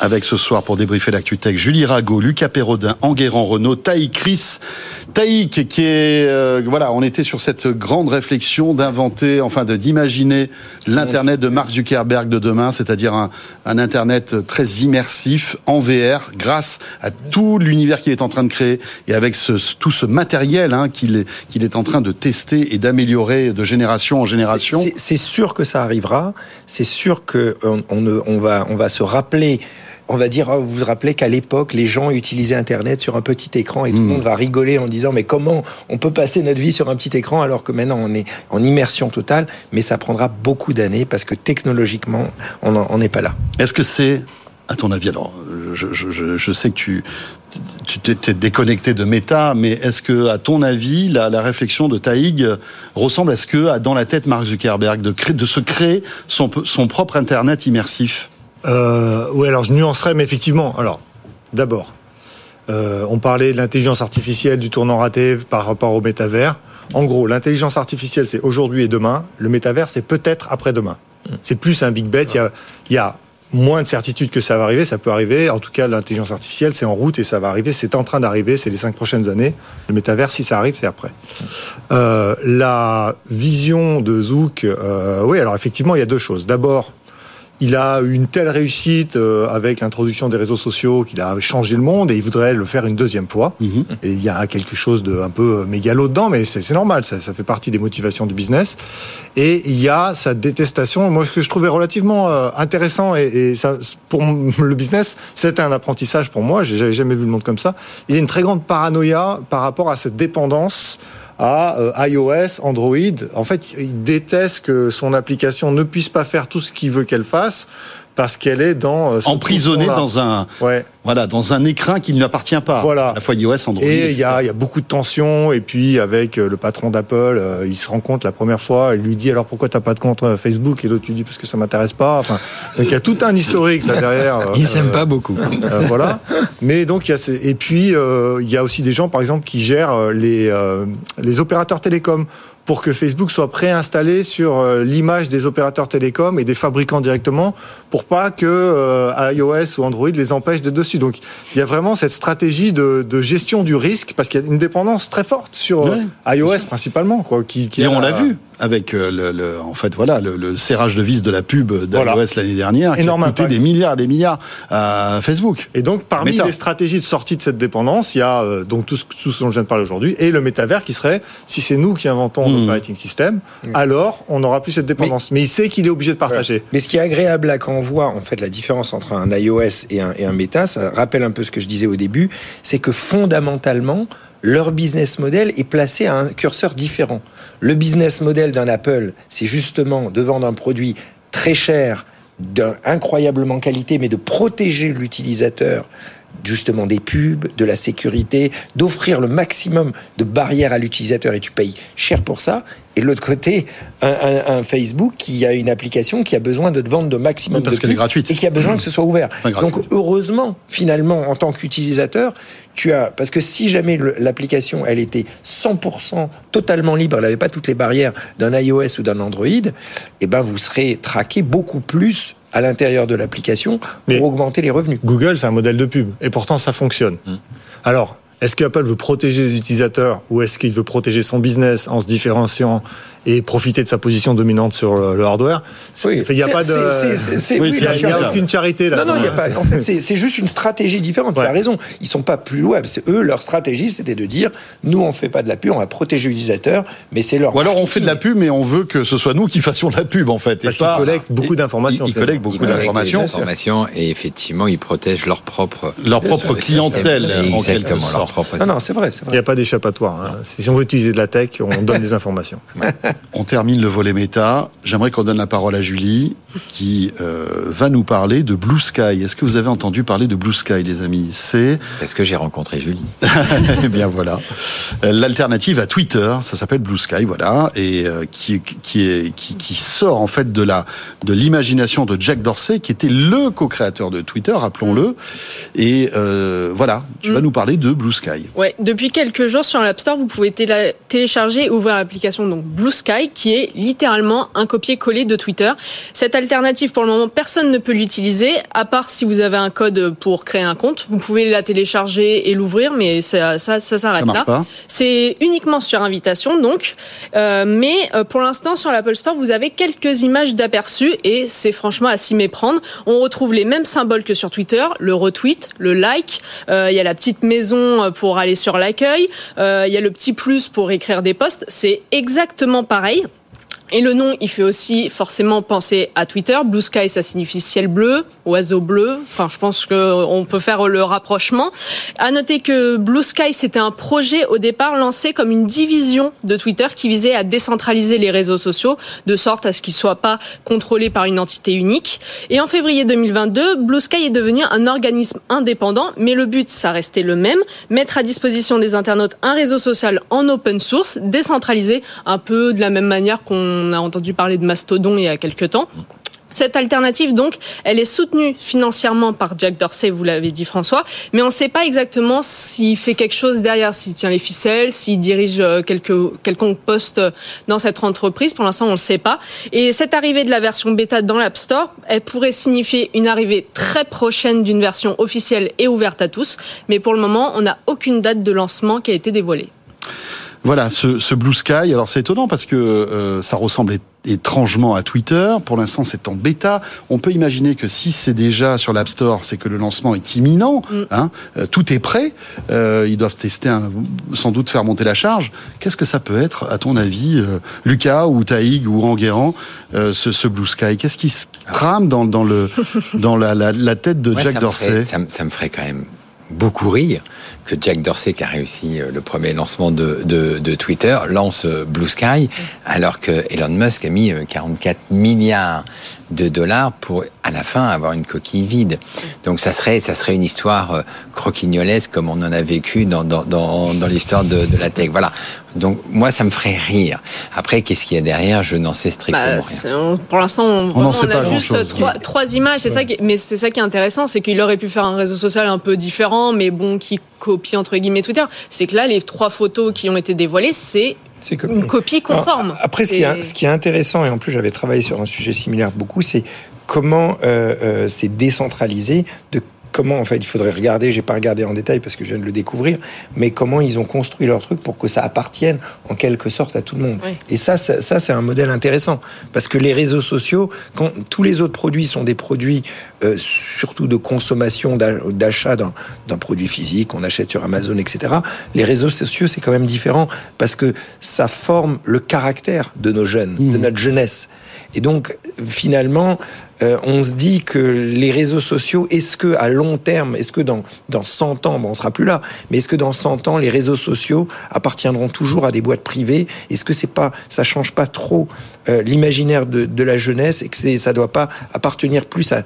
Speaker 1: Avec ce soir pour débriefer l'actu tech, Julie Rago, Lucas Perrodin, Enguerrand Renault, Taïk Chris. Taïk qui est, euh, voilà, on était sur cette grande réflexion d'inventer, enfin de d'imaginer l'internet de Mark Zuckerberg de demain, c'est-à-dire un, un internet très immersif en VR, grâce à tout l'univers qu'il est en train de créer et avec ce, tout ce matériel hein, qu'il est, qu'il est en train de tester et d'améliorer de génération en génération.
Speaker 10: C'est- sûr que ça arrivera. C'est sûr que on, on on va, on va se rappeler. On va dire, oh, vous vous rappelez qu'à l'époque, les gens utilisaient Internet sur un petit écran et tout le monde va rigoler en disant, mais comment on peut passer notre vie sur un petit écran alors que maintenant on est en immersion totale, mais ça prendra beaucoup d'années parce que technologiquement, on n'est pas là.
Speaker 1: Est-ce que c'est, à ton avis, alors, je, je- je- je sais que tu, tu t'es déconnecté de Meta, mais est-ce que, à ton avis, la, la réflexion de Taïg ressemble à ce que a dans la tête Mark Zuckerberg de, créer, de se créer son, son propre Internet immersif?
Speaker 8: Euh, Oui, alors je nuancerais, mais effectivement, alors, d'abord, euh, on parlait de l'intelligence artificielle, du tournant raté par rapport au métavers. En gros, l'intelligence artificielle, c'est aujourd'hui et demain. Le métavers, c'est peut-être après-demain. C'est plus un big bet. Il y a, il y a moins de certitude que ça va arriver. Ça peut arriver. En tout cas, l'intelligence artificielle, c'est en route et ça va arriver. C'est en train d'arriver. C'est les cinq prochaines années. Le métavers, si ça arrive, c'est après. Euh, la vision de Zouk, euh, oui. Alors effectivement, il y a deux choses. D'abord, il a eu une telle réussite euh, avec l'introduction des réseaux sociaux qu'il a changé le monde et il voudrait le faire une deuxième fois.
Speaker 1: Mhm.
Speaker 8: Et il y a quelque chose de un peu mégalo dedans, mais c'est normal, ça, ça fait partie des motivations du business. Et il y a sa détestation, moi ce que je trouvais relativement euh, intéressant et, et ça, pour le business, c'était un apprentissage pour moi. J'avais jamais vu le monde comme ça. Il y a une très grande paranoïa par rapport à cette dépendance à euh, iOS, Android. En fait, il déteste que son application ne puisse pas faire tout ce qu'il veut qu'elle fasse parce qu'elle est dans euh, ce
Speaker 1: Emprisonné
Speaker 8: cocon-là.
Speaker 1: dans un,
Speaker 8: Ouais.
Speaker 1: voilà, dans un écrin qui ne lui appartient pas.
Speaker 8: Voilà.
Speaker 1: À la fois iOS, Android.
Speaker 8: Et il y a, il y a beaucoup de tensions. Et puis avec euh, le patron d'Apple, euh, il se rend compte la première fois, il lui dit alors pourquoi t'as pas de compte euh, Facebook? Et l'autre lui dit parce que ça m'intéresse pas. Enfin, donc il y a tout un historique là derrière. euh,
Speaker 11: Ils s'aiment
Speaker 8: euh,
Speaker 11: pas beaucoup.
Speaker 8: euh, voilà. Mais donc il y a ces- et puis euh, il y a aussi des gens par exemple qui gèrent les euh, les opérateurs télécoms pour que Facebook soit préinstallé sur euh, l'image des opérateurs télécoms et des fabricants directement pour pas que euh, iOS ou Android les empêche de dessus. Donc il y a vraiment cette stratégie de, de gestion du risque parce qu'il y a une dépendance très forte sur euh, iOS principalement quoi qui, qui
Speaker 1: Et
Speaker 8: a-
Speaker 1: on l'a vu avec euh, le, le- en fait voilà le, le serrage de vis de la pub d'iOS
Speaker 8: Voilà.
Speaker 1: l'année dernière qui
Speaker 8: Énorme
Speaker 1: a coûté
Speaker 8: impact.
Speaker 1: des milliards des milliards à Facebook.
Speaker 8: Et donc, parmi
Speaker 1: Meta.
Speaker 8: les stratégies de sortie de cette dépendance, il y a euh, donc tout ce, tout ce dont je viens de parler aujourd'hui, et le métavers qui serait, si c'est nous qui inventons
Speaker 1: Hmm.
Speaker 8: l'operating system, alors on n'aura plus cette dépendance. Mais, il sait qu'il est obligé de partager.
Speaker 10: Mais ce qui est agréable là, quand on voit en fait la différence entre un iOS et un, et un Meta, ça rappelle un peu ce que je disais au début, c'est que fondamentalement, leur business model est placé à un curseur différent. Le business model d'un Apple, c'est justement de vendre un produit très cher, d'un incroyablement qualité, mais de protéger l'utilisateur justement des pubs, de la sécurité, d'offrir le maximum de barrières à l'utilisateur et tu payes cher pour ça. Et de l'autre côté, un, un- un Facebook qui a une application qui a besoin de te vendre de maximum
Speaker 1: Oui, parce
Speaker 10: de
Speaker 1: qu'elle est
Speaker 10: pubs
Speaker 1: gratuite.
Speaker 10: et qui a besoin que ce soit ouvert. Donc heureusement, finalement, en tant qu'utilisateur, tu as parce que si jamais l'application elle était 100% totalement libre, elle n'avait pas toutes les barrières d'un iOS ou d'un Android, eh ben vous serez traqué beaucoup plus à l'intérieur de l'application pour
Speaker 8: Mais-
Speaker 10: augmenter les revenus.
Speaker 8: Google, c'est un modèle de pub, et pourtant ça fonctionne. Alors, est-ce qu'Apple veut protéger les utilisateurs ou est-ce qu'il veut protéger son business en se différenciant et profiter de sa position dominante sur le, le hardware
Speaker 10: Oui.
Speaker 8: Il n'y a pas de.
Speaker 1: Oui,
Speaker 10: oui,
Speaker 8: il n'y a, a aucune charité là.
Speaker 10: Non, non, y a pas. En fait, c'est juste une stratégie différente. Tu
Speaker 8: Ouais.
Speaker 10: as raison. Ils sont pas plus louables. Eux leur stratégie, c'était de dire nous on fait pas de la pub, on va protéger l'utilisateur, mais c'est leur.
Speaker 1: Ou alors on fait de la pub mais on veut que ce soit nous qui fassions de la pub en fait.
Speaker 8: Parce
Speaker 1: et
Speaker 8: qu'ils
Speaker 1: pas-
Speaker 8: collectent beaucoup d'informations,
Speaker 1: Ils, ils collectent beaucoup
Speaker 11: Ils
Speaker 1: d'informations.
Speaker 11: et effectivement, ils protègent leur propre
Speaker 1: Leur propre clientèle, en quelque sorte.
Speaker 11: propre
Speaker 10: Non, non, c'est vrai,
Speaker 8: Il n'y a pas d'échappatoire. hein. Si on veut utiliser de la tech, on donne des informations.
Speaker 1: On termine le volet méta. J'aimerais qu'on donne la parole à Julie, qui euh, va nous parler de Blue Sky. Est-ce que vous avez entendu parler de Blue Sky, les amis? C'est,
Speaker 11: Est-ce que j'ai rencontré Julie?
Speaker 1: Eh bien voilà, l'alternative à Twitter. Ça s'appelle Blue Sky, voilà, et euh, qui qui est qui, qui sort en fait de la de l'imagination de Jack Dorsey, qui était le co-créateur de Twitter, rappelons-le. Et euh, voilà, tu vas
Speaker 9: Mm.
Speaker 1: nous parler de Blue Sky.
Speaker 9: Ouais, depuis quelques jours sur l'App Store, vous pouvez télécharger et ouvrir l'application donc Blue Sky qui est littéralement un copier-coller de Twitter. Cette alternative pour le moment, personne ne peut l'utiliser à part si vous avez un code pour créer un compte. Vous pouvez la télécharger et l'ouvrir mais ça ça ça
Speaker 1: Ça
Speaker 9: s'arrête là. C'est uniquement sur invitation, donc. Euh, mais euh, pour l'instant, sur l'Apple Store, vous avez quelques images d'aperçu et c'est franchement à s'y méprendre. On retrouve les mêmes symboles que sur Twitter, le retweet, le like. euh, Il y a la petite maison pour aller sur l'accueil. euh, Il y a le petit plus pour écrire des posts. C'est exactement pareil. Et le nom, il fait aussi forcément penser à Twitter. Blue Sky, ça signifie ciel bleu, oiseau bleu. Enfin, je pense qu'on peut faire le rapprochement. À noter que Blue Sky, c'était un projet au départ lancé comme une division de Twitter qui visait à décentraliser les réseaux sociaux de sorte à ce qu'ils soient pas contrôlés par une entité unique. Et en février 2022, Blue Sky est devenu un organisme indépendant, mais le but, ça restait le même, mettre à disposition des internautes un réseau social en open source, décentralisé, un peu de la même manière qu'on on a entendu parler de Mastodon il y a quelques temps. Cette alternative, donc, elle est soutenue financièrement par Jack Dorsey, vous l'avez dit François, mais on ne sait pas exactement s'il fait quelque chose derrière, s'il tient les ficelles, s'il dirige euh, quelque, quelconque poste dans cette entreprise. Pour l'instant, on ne le sait pas. Et cette arrivée de la version bêta dans l'App Store, elle pourrait signifier une arrivée très prochaine d'une version officielle et ouverte à tous. Mais pour le moment, on n'a aucune date de lancement qui a été dévoilée.
Speaker 1: Voilà, ce, Blue Sky. Alors c'est étonnant parce que euh, ça ressemble étrangement à Twitter. Pour l'instant, c'est en bêta. On peut imaginer que si c'est déjà sur l'App Store, c'est que le lancement est imminent. Mm. Hein, euh, tout est prêt. Euh, ils doivent tester, sans doute faire monter la charge. Qu'est-ce que ça peut être, à ton avis, Lucas ou Taïg ou Enguerrand, ce, Blue Sky? Qu'est-ce qui se trame dans, le, dans la, tête de Jack Dorsey?
Speaker 11: ça me ferait quand même beaucoup rire que Jack Dorsey, qui a réussi euh, le premier lancement de, de, Twitter, lance euh, Blue Sky, alors que Elon Musk a mis 44 euh, milliards de dollars pour à la fin avoir une coquille vide. Donc ça serait ça serait une histoire croquignolesque comme on en a vécu dans dans, dans, dans l'histoire de, de, la tech. Voilà. Donc moi ça me ferait rire. Après qu'est-ce qu'il y a derrière, je n'en sais strictement bah,
Speaker 9: rien. pour l'instant on, on, a juste trois, trois, images. C'est ça qui, mais c'est ça qui est intéressant, c'est qu'il aurait pu faire un réseau social un peu différent, mais bon qui copie entre guillemets Twitter. C'est que là les trois photos qui ont été dévoilées, c'est une copie conforme.
Speaker 10: après, ce qui, est, ce qui, est, intéressant, et en plus j'avais travaillé sur un sujet similaire beaucoup, c'est comment euh, euh, c'est décentralisé de comment, en fait, il faudrait regarder, j'ai pas regardé en détail parce que je viens de le découvrir, mais comment ils ont construit leur truc pour que ça appartienne en quelque sorte à tout le monde. Et ça, ça, c'est un modèle intéressant parce que les réseaux sociaux, quand tous les autres produits sont des produits euh, surtout de consommation, d'achat d'un produit physique, on achète sur Amazon, etc. Les réseaux sociaux, c'est quand même différent parce que ça forme le caractère de nos jeunes, de mmh. notre jeunesse. Et donc, finalement, euh, on se dit que les réseaux sociaux, est-ce que à long terme, est-ce que dans, dans 100 ans, bon, on sera plus là, mais est-ce que dans 100 ans, les réseaux sociaux appartiendront toujours à des boîtes privées? Est-ce que c'est pas, ça change pas trop euh, l'imaginaire de, de, la jeunesse et que ça doit pas appartenir plus à,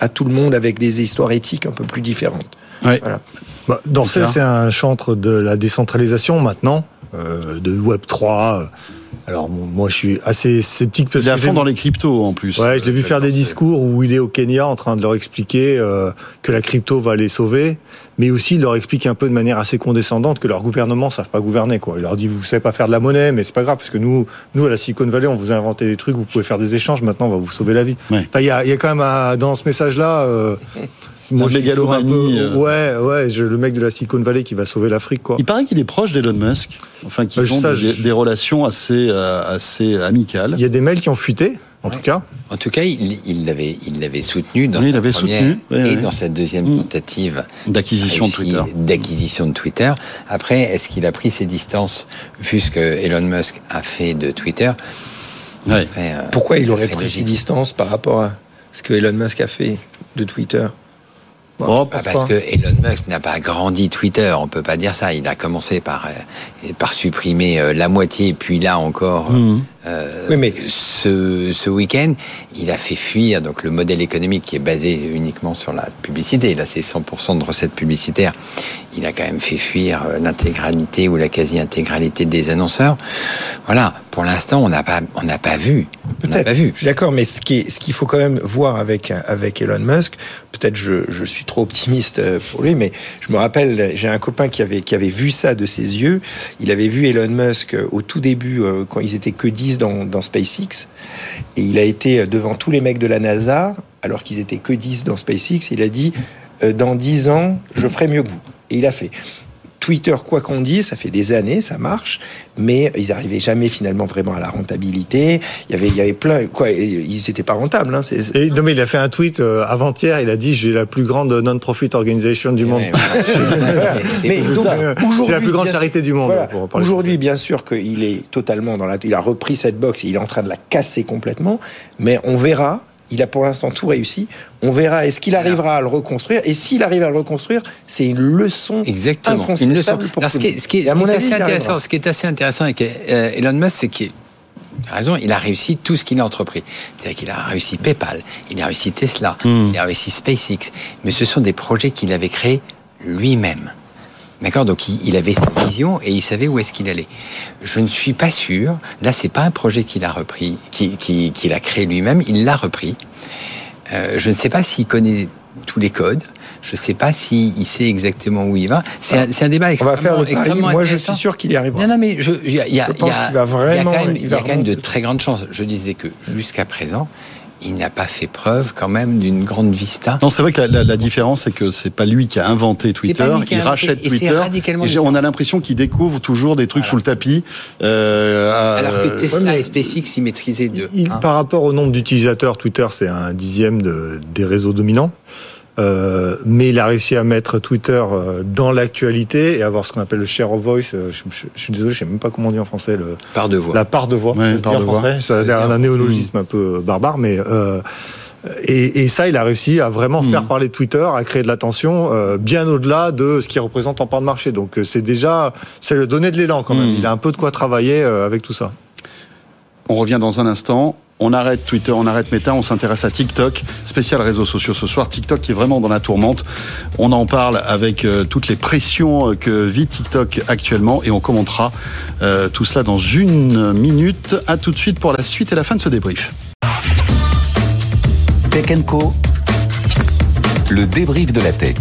Speaker 10: à tout le monde avec des histoires éthiques un peu plus différentes?
Speaker 8: Voilà. Bah, c'est un chantre de la décentralisation maintenant, euh, de Web 3. Alors moi je suis assez sceptique
Speaker 1: parce il est à fond dans les cryptos en plus.
Speaker 8: Ouais, je l'ai vu faire des discours où il est au Kenya en train de leur expliquer euh, que la crypto va les sauver, mais aussi il leur explique un peu de manière assez condescendante que leur gouvernement savent pas gouverner quoi. Il leur dit vous savez pas faire de la monnaie, mais c'est pas grave parce que nous nous à la Silicon Valley on vous a inventé des trucs, vous pouvez faire des échanges, maintenant on va vous sauver la vie. Enfin il y a, y a, quand même dans ce message là. Euh,
Speaker 1: moi, mégalomanie.
Speaker 8: Euh. Ouais, ouais, le mec de la Silicon Valley qui va sauver l'Afrique, quoi.
Speaker 1: Il paraît qu'il est proche d'Elon Musk. Enfin, qu'ils bah, ont des, relations assez, euh, assez amicales.
Speaker 8: Il y a des mails qui ont fuité. En tout cas.
Speaker 11: En tout cas, il l'avait, il l'avait soutenu dans sa première et dans sa deuxième mm. tentative
Speaker 1: d'acquisition de Twitter.
Speaker 11: D'acquisition de Twitter. Après, est-ce qu'il a pris ses distances vu ce que Elon Musk a fait de Twitter?
Speaker 10: Euh, Pourquoi il aurait pris ses distances par rapport à ce que Elon Musk a fait de Twitter?
Speaker 11: Oh, parce que Elon Musk n'a pas grandi Twitter, on peut pas dire ça. Il a commencé par euh, par supprimer euh, la moitié, puis là encore. Mhm. Euh, oui, mais ce, ce week-end, il a fait fuir donc le modèle économique qui est basé uniquement sur la publicité. Là, c'est 100% de recettes publicitaires. Il a quand même fait fuir l'intégralité ou la quasi-intégralité des annonceurs. Voilà. Pour l'instant, on n'a pas on n'a pas vu.
Speaker 10: Peut-être. vu. Je suis d'accord, mais ce qui ce qu'il faut quand même voir avec avec Elon Musk, peut-être je, je suis trop optimiste euh, pour lui, mais je me rappelle, j'ai un copain qui avait, qui avait vu ça de ses yeux. Il avait vu Elon Musk euh, au tout début, euh, quand ils étaient que 10 dans, SpaceX. Et il a été devant tous les mecs de la NASA, alors qu'ils étaient que 10 dans SpaceX. Il a dit, dans 10 ans, je ferai mieux que vous. Et il a fait Twitter, quoi qu'on dise, ça fait des années, ça marche, mais ils n'arrivaient jamais finalement vraiment à la rentabilité. Il y avait, il y avait plein, quoi, ils n'étaient pas rentables. Hein,
Speaker 8: Et, non, mais il a fait un tweet euh, avant-hier, il a dit j'ai la plus grande non-profit organisation du monde. j'ai la plus grande charité du monde.
Speaker 10: Aujourd'hui, bien sûr qu'il est totalement dans la, il a repris cette box, et il est en train de la casser complètement, mais on verra il a pour l'instant tout réussi. On verra est-ce qu'il arrivera à le reconstruire? Et s'il arrive à le reconstruire, c'est une leçon
Speaker 11: Exactement, une leçon. ce qui est, assez intéressant, ce qui est assez intéressant avec euh, Elon Musk, c'est qu'il a raison, il a réussi tout ce qu'il a entrepris. C'est-à-dire qu'il a réussi PayPal, il a réussi Tesla, hmm. il a réussi SpaceX. Mais ce sont des projets qu'il avait créés lui-même. D'accord Donc il, avait sa vision et il savait où est-ce qu'il allait. Je ne suis pas sûr. Là, c'est pas un projet qu'il a repris, qu'il a créé lui-même. Il l'a repris. Euh, je ne sais pas s'il connaît tous les codes. Je ne sais pas s'il sait exactement où il va. C'est un, un, débat extrêmement, extrêmement
Speaker 10: Moi, je suis sûr qu'il y arrivera.
Speaker 11: Non, non, mais il y a, y a, y a quand même de très grandes chances. Je disais que jusqu'à présent, il n'a pas fait preuve quand même d'une grande vista.
Speaker 1: Non, c'est vrai que la, différence, c'est que c'est pas lui qui a inventé Twitter. il rachète Twitter. Et on a l'impression qu'il découvre toujours des trucs sous le tapis.
Speaker 11: Euh, Alors que Tesla et SpaceX y maîtrisaient deux.
Speaker 8: Hein. Par rapport au nombre d'utilisateurs, Twitter, c'est un dixième de, des réseaux dominants. Euh, mais il a réussi à mettre Twitter euh, dans l'actualité et avoir ce qu'on appelle le share of voice. Euh, je, suis désolé, je sais même pas comment on dit en français le
Speaker 11: part de voix.
Speaker 8: La part de voix. part de voix. L'air un néologisme un peu barbare, mais euh, et, et, ça, il a réussi à vraiment hmm. faire parler Twitter, à créer de l'attention bien au-delà de ce qu'il représente en part de marché. Donc c'est déjà, c'est le donner de l'élan quand même. Hmm. Il a un peu de quoi travailler avec tout ça.
Speaker 1: On revient dans un instant on arrête Twitter, on arrête Meta, on s'intéresse à TikTok, spécial réseaux sociaux ce soir. TikTok qui est vraiment dans la tourmente. On en parle avec euh, toutes les pressions euh, que vit TikTok actuellement et on commentera euh, tout cela dans une minute. À tout de suite pour la suite et la fin de ce débrief.
Speaker 2: Tech Co, le débrief de la tech.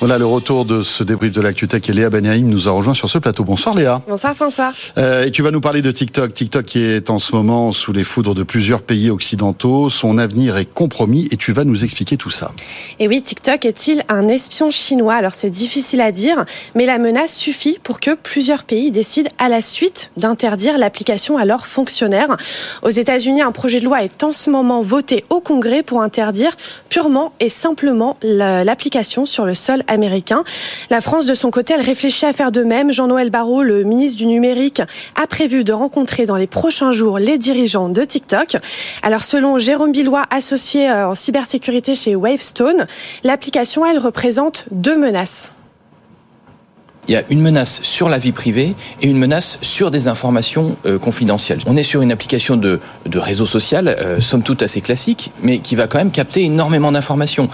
Speaker 1: Voilà le retour de ce débrief de l'ActuTech et Léa Baniaïm nous a rejoint sur ce plateau. Bonsoir Léa.
Speaker 12: Bonsoir François.
Speaker 1: Euh, et tu vas nous parler de TikTok. TikTok qui est en ce moment sous les foudres de plusieurs pays occidentaux. Son avenir est compromis et tu vas nous expliquer tout ça.
Speaker 12: Et oui, TikTok est-il un espion chinois? Alors c'est difficile à dire, mais la menace suffit pour que plusieurs pays décident à la suite d'interdire l'application à leurs fonctionnaires. Aux États-Unis, un projet de loi est en ce moment voté au Congrès pour interdire purement et simplement l'application sur le sol américain. La France, de son côté, elle réfléchit à faire de même. Jean-Noël Barrot, le ministre du numérique, a prévu de rencontrer dans les prochains jours les dirigeants de TikTok. Alors, selon Jérôme Billois, associé euh, en cybersécurité chez Wavestone, l'application, elle représente deux menaces
Speaker 13: il y a une menace sur la vie privée et une menace sur des informations euh, confidentielles. On est sur une application de, de réseau social, euh, somme toute assez classique, mais qui va quand même capter énormément d'informations.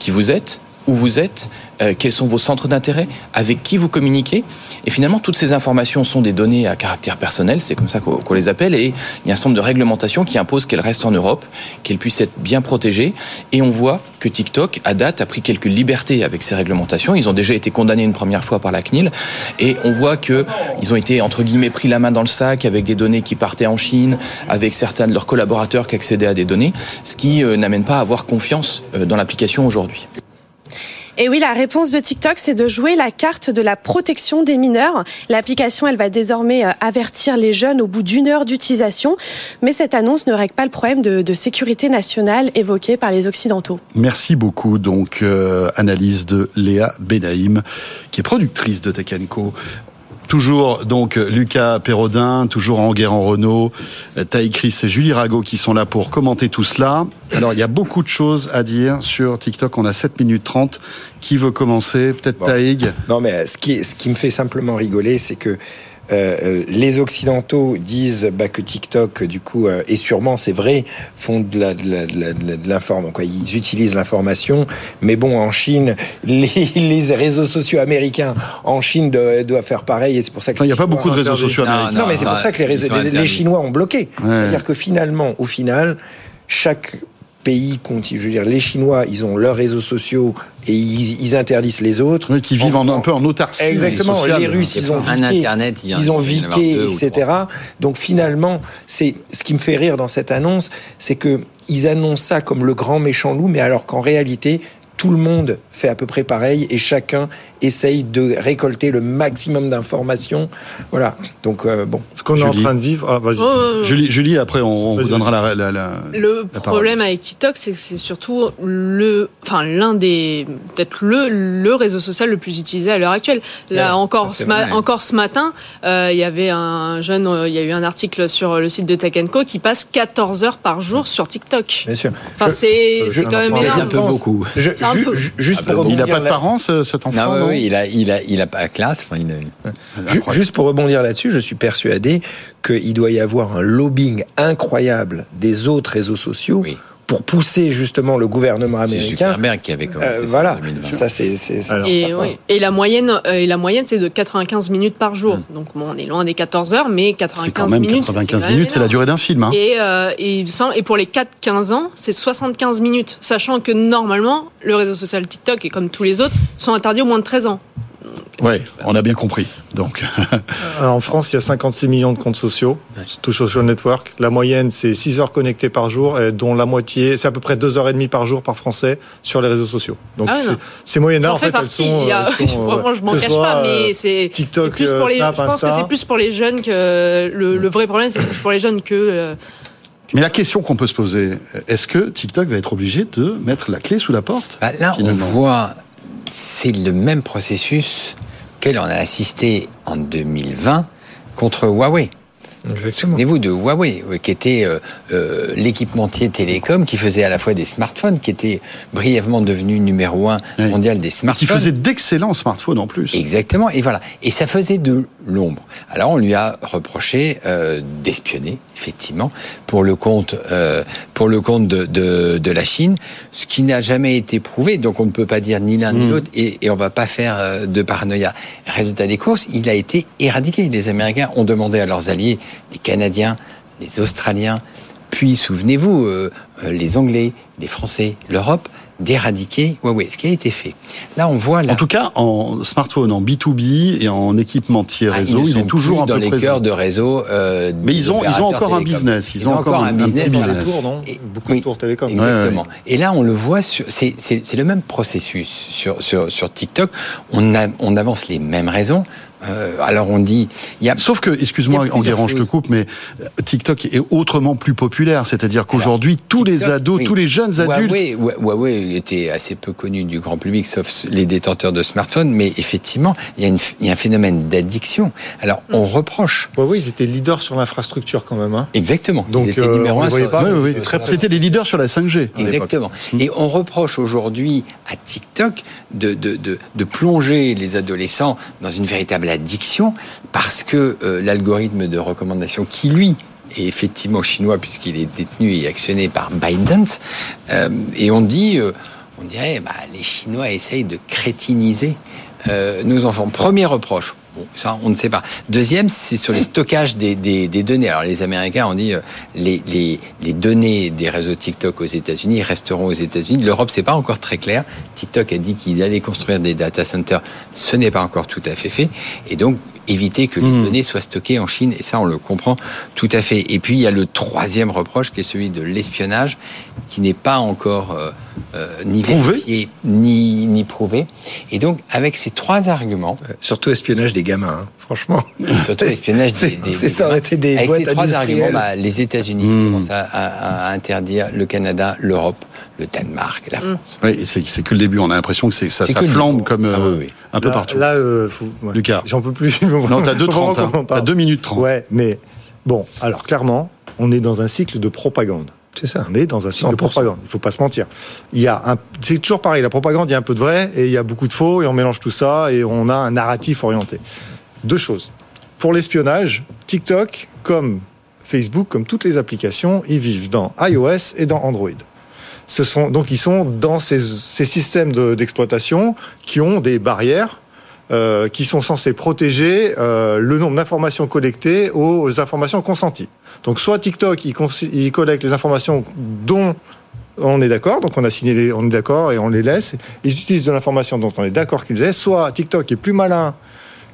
Speaker 13: qui vous êtes, où vous êtes, euh, quels sont vos centres d'intérêt, avec qui vous communiquez. Et finalement, toutes ces informations sont des données à caractère personnel, c'est comme ça qu'on les appelle, et il y a un certain nombre de réglementations qui imposent qu'elles restent en Europe, qu'elles puissent être bien protégées. Et on voit que TikTok, à date, a pris quelques libertés avec ces réglementations. Ils ont déjà été condamnés une première fois par la CNIL, et on voit que ils ont été, entre guillemets, pris la main dans le sac avec des données qui partaient en Chine, avec certains de leurs collaborateurs qui accédaient à des données, ce qui euh, n'amène pas à avoir confiance euh, dans l'application aujourd'hui.
Speaker 12: Et oui, la réponse de TikTok, c'est de jouer la carte de la protection des mineurs. L'application, elle va désormais euh, avertir les jeunes au bout d'une heure d'utilisation. Mais cette annonce ne règle pas le problème de, sécurité nationale évoqué par les Occidentaux.
Speaker 1: Merci beaucoup. Donc, euh, analyse de Léa Benaïm, qui est productrice de Tech Toujours donc Lucas Perrodin, toujours en en Renault, Taï Chris et Julie Rago qui sont là pour commenter tout cela. Alors il y a beaucoup de choses à dire sur TikTok. On a 7 minutes 30. Qui veut commencer? Peut-être Taïg
Speaker 10: Non mais ce qui, ce qui me fait simplement rigoler, c'est que euh, les Occidentaux disent bah, que TikTok, du coup, euh, et sûrement c'est vrai, font de la, de l'information, quoi. Ils utilisent l'information, mais bon, en Chine, les, les, réseaux sociaux américains en Chine doivent, faire pareil, et c'est pour ça que
Speaker 1: il n'y a pas beaucoup de réseaux sociaux américains.
Speaker 10: Non, mais c'est pour ça que les, les Chinois ont bloqué. C'est-à-dire que finalement, au final, chaque pays, je veux dire, les Chinois, ils ont leurs réseaux sociaux et ils, interdisent les autres.
Speaker 1: Oui, qui vivent en, un peu en autarcie.
Speaker 10: Exactement. Les Russes, ils ont
Speaker 11: un Internet,
Speaker 10: ils ont viqué, etc. Donc finalement, c'est ce qui me fait rire dans cette annonce, c'est que ils annoncent ça comme le grand méchant loup, mais alors qu'en réalité, tout le monde fait à peu près pareil et chacun essaye de récolter le maximum d'informations. Voilà. Donc euh, bon.
Speaker 8: Ce qu'on est en
Speaker 1: Julie.
Speaker 8: train de vivre. Ah, vas-y.
Speaker 9: Oh, oh, oh.
Speaker 1: Julie, Julie, après, on, vous donnera la, la, la-
Speaker 9: Le
Speaker 1: la parole.
Speaker 9: problème avec TikTok, c'est que c'est surtout le, enfin l'un des, peut-être le, le réseau social le plus utilisé à l'heure actuelle. Là
Speaker 11: Ouais,
Speaker 9: encore, ce ma- encore ce matin, euh, il y avait un jeune, euh, il y a eu un article sur le site de Tech Co qui passe 14 heures par jour sur TikTok.
Speaker 10: Bien sûr.
Speaker 9: Enfin, c'est quand même
Speaker 11: C'est un
Speaker 9: énorme.
Speaker 11: peu beaucoup.
Speaker 10: Je-
Speaker 9: un
Speaker 10: ju-
Speaker 9: peu.
Speaker 10: ju- juste
Speaker 11: Ah
Speaker 10: pour
Speaker 11: bon.
Speaker 1: Il n'a
Speaker 10: rebondir
Speaker 1: pas de parents, ce- cet enfant
Speaker 11: Non, oui,
Speaker 1: non
Speaker 11: oui, il a, il a, il a pas classe. Enfin, il a-
Speaker 10: Ju- Juste pour rebondir là-dessus, je suis persuadé qu'il doit y avoir un lobbying incroyable des autres réseaux sociaux
Speaker 11: Oui.
Speaker 10: Pour pousser justement le gouvernement
Speaker 11: C'est
Speaker 10: américain.
Speaker 11: Zuckerberg qui avait commencé
Speaker 10: Euh,
Speaker 11: ça
Speaker 10: voilà,
Speaker 11: en 2020.
Speaker 10: ça c'est c'est- c'est
Speaker 9: Et, oui. et la moyenne, euh, et la moyenne, c'est de 95 minutes par jour. Donc bon, on est loin des 14 heures, mais 95
Speaker 1: C'est quand même
Speaker 9: minutes.
Speaker 1: 95
Speaker 9: quand même
Speaker 1: minutes, c'est la durée d'un film. Hein.
Speaker 9: Et, euh, et, sans- et pour les 4-15 ans, c'est 75 minutes. Sachant que normalement, le réseau social TikTok, et comme tous les autres, sont interdits au moins de 13 ans.
Speaker 1: Ouais, on a bien compris. Donc,
Speaker 8: Euh, En France, il y a 56 millions de comptes sociaux, tout social network. La moyenne, c'est 6 heures connectées par jour, et dont la moitié, c'est à peu près 2 heures et demie par jour par Français sur les réseaux sociaux. Donc
Speaker 9: Ah ouais,
Speaker 8: ces moyennes-là, en fait,
Speaker 9: partie.
Speaker 8: elles sont.
Speaker 9: il y a-
Speaker 8: elles sont,
Speaker 9: vraiment,
Speaker 8: euh,
Speaker 9: je m'en cache
Speaker 8: soit,
Speaker 9: pas, mais
Speaker 8: euh,
Speaker 9: c'est
Speaker 8: TikTok,
Speaker 9: c'est plus pour
Speaker 8: euh,
Speaker 9: les.
Speaker 8: Snap,
Speaker 9: je pense que c'est plus pour les jeunes que le, le vrai problème, c'est plus pour les jeunes que. euh,
Speaker 1: mais la question qu'on peut se poser, est-ce que TikTok va être obligé de mettre la clé sous la porte
Speaker 11: Bah, là, on voit, c'est le même processus auquel on a assisté en 2020 contre Huawei. Souvenez-vous de Huawei, euh, qui était euh, euh, l'équipementier télécom qui faisait à la fois des smartphones, qui était brièvement devenu numéro un
Speaker 1: Oui.
Speaker 11: mondial des
Speaker 1: Qui
Speaker 11: smartphones.
Speaker 1: faisait d'excellents smartphones en plus.
Speaker 11: Exactement, et voilà. Et ça faisait de l'ombre. Alors on lui a reproché euh, d'espionner, effectivement, pour le compte, euh, pour le compte de, de, de la Chine, ce qui n'a jamais été prouvé. Donc on ne peut pas dire ni l'un ni
Speaker 1: Mm.
Speaker 11: l'autre, et, et on va pas faire de paranoïa. Résultat des courses, il a été éradiqué. Les Américains ont demandé à leurs alliés, les Canadiens, les Australiens, puis souvenez-vous, euh, euh, les Anglais, les Français, l'Europe, d'éradiquer Huawei, ce qui a été fait. Là, on voit là.
Speaker 1: En tout cas, en smartphone, en B2B et en équipementier
Speaker 11: Ah,
Speaker 1: réseau,
Speaker 11: ils ne
Speaker 1: il est
Speaker 11: sont
Speaker 1: toujours
Speaker 11: plus
Speaker 1: un peu
Speaker 11: dans les
Speaker 1: présent.
Speaker 11: cœurs de réseau. euh,
Speaker 1: Mais ils ont- ils ont encore un business, ils ont encore un- un
Speaker 11: business.
Speaker 1: petit business.
Speaker 8: Tours, non
Speaker 11: Et-
Speaker 8: Beaucoup
Speaker 11: oui.
Speaker 8: de tours télécom.
Speaker 11: Exactement. Et là, on le voit sur. C'est c'est- c'est le même processus sur, sur, sur TikTok. On, a, on avance les mêmes raisons. Euh, alors on dit. Y a,
Speaker 1: Sauf que, excuse-moi, Enguerrand, je te coupe, mais euh, TikTok est autrement plus populaire. C'est-à-dire qu'aujourd'hui, tous les
Speaker 11: TikTok,
Speaker 1: ados,
Speaker 11: oui.
Speaker 1: tous les jeunes adultes.
Speaker 11: Huawei, Hua- Huawei était assez peu connu du grand public, sauf les détenteurs de smartphones, mais effectivement, il y y a un phénomène d'addiction. Alors, on reproche.
Speaker 8: Ouais, oui, ils étaient leaders sur l'infrastructure quand même. Hein.
Speaker 11: Exactement.
Speaker 8: Donc,
Speaker 11: ils étaient
Speaker 8: euh,
Speaker 11: numéro un
Speaker 8: les
Speaker 11: sur-
Speaker 1: Oui, oui,
Speaker 8: c'était
Speaker 1: les leaders sur la 5G. à l'époque.
Speaker 11: Exactement. Et on reproche aujourd'hui à TikTok de, de, de, plonger les adolescents dans une véritable addiction parce que euh, l'algorithme de recommandation qui, lui, est effectivement chinois puisqu'il est détenu et actionné par ByteDance, euh, et on dit, euh, on dirait, bah, les Chinois essayent de crétiniser euh, nos enfants. Premier reproche. Ça, on ne sait pas. Deuxième, c'est sur les stockages des, des, des données. Alors, les Américains ont dit euh, les, les, les données des réseaux TikTok aux États-Unis resteront aux États-Unis. L'Europe, c'est pas encore très clair. TikTok a dit qu'il allait construire des data centers. Ce n'est pas encore tout à fait fait. Et donc, éviter que les données soient stockées en Chine. Et ça, on le comprend tout à fait. Et puis, il y a le troisième reproche qui est celui de l'espionnage, qui n'est pas encore euh, euh, ni
Speaker 1: Prouvé.
Speaker 11: vérifié ni, ni prouvé. Et donc, avec ces trois arguments,
Speaker 10: Surtout espionnage des gamins, hein, franchement.
Speaker 11: surtout l'espionnage des, des-
Speaker 10: c'est
Speaker 11: des
Speaker 10: ça aurait
Speaker 11: gamins.
Speaker 10: été des
Speaker 11: Avec
Speaker 10: boîtes
Speaker 11: ces trois arguments, bah, les États-Unis
Speaker 1: Hmm.
Speaker 11: commencent à, à- à interdire le Canada, l'Europe, le Danemark, la France.
Speaker 1: Oui, c'est que le début. On a l'impression que ça,
Speaker 11: que
Speaker 1: flambe comme euh,
Speaker 11: Ah oui, oui.
Speaker 1: un peu
Speaker 8: Là-
Speaker 1: partout.
Speaker 8: Là, euh, faut- ouais.
Speaker 1: Lucas.
Speaker 8: J'en peux plus.
Speaker 1: Non, t'as 2
Speaker 8: Faut
Speaker 1: 30
Speaker 8: vraiment qu'on en
Speaker 1: hein. T'as
Speaker 8: parle.
Speaker 1: 2 minutes 30.
Speaker 8: Ouais, mais bon, alors clairement, on est dans un cycle de propagande.
Speaker 10: C'est ça.
Speaker 8: On est dans un cycle de
Speaker 10: 100%.
Speaker 8: propagande. Il faut pas se mentir. Il y a un, c'est toujours pareil. La propagande, il y a un peu de vrai et il y a beaucoup de faux et on mélange tout ça et on a un narratif orienté. Deux choses. Pour l'espionnage, TikTok, comme Facebook, comme toutes les applications, ils vivent dans iOS et dans Android. Donc ils sont dans ces, systèmes de- d'exploitation qui ont des barrières euh, qui sont censées protéger euh, le nombre d'informations collectées aux informations consenties. Donc soit TikTok, il collecte les informations dont on est d'accord, donc on a signé, les, on est d'accord et on les laisse. Ils utilisent de l'information dont on est d'accord qu'ils aient. Soit TikTok est plus malin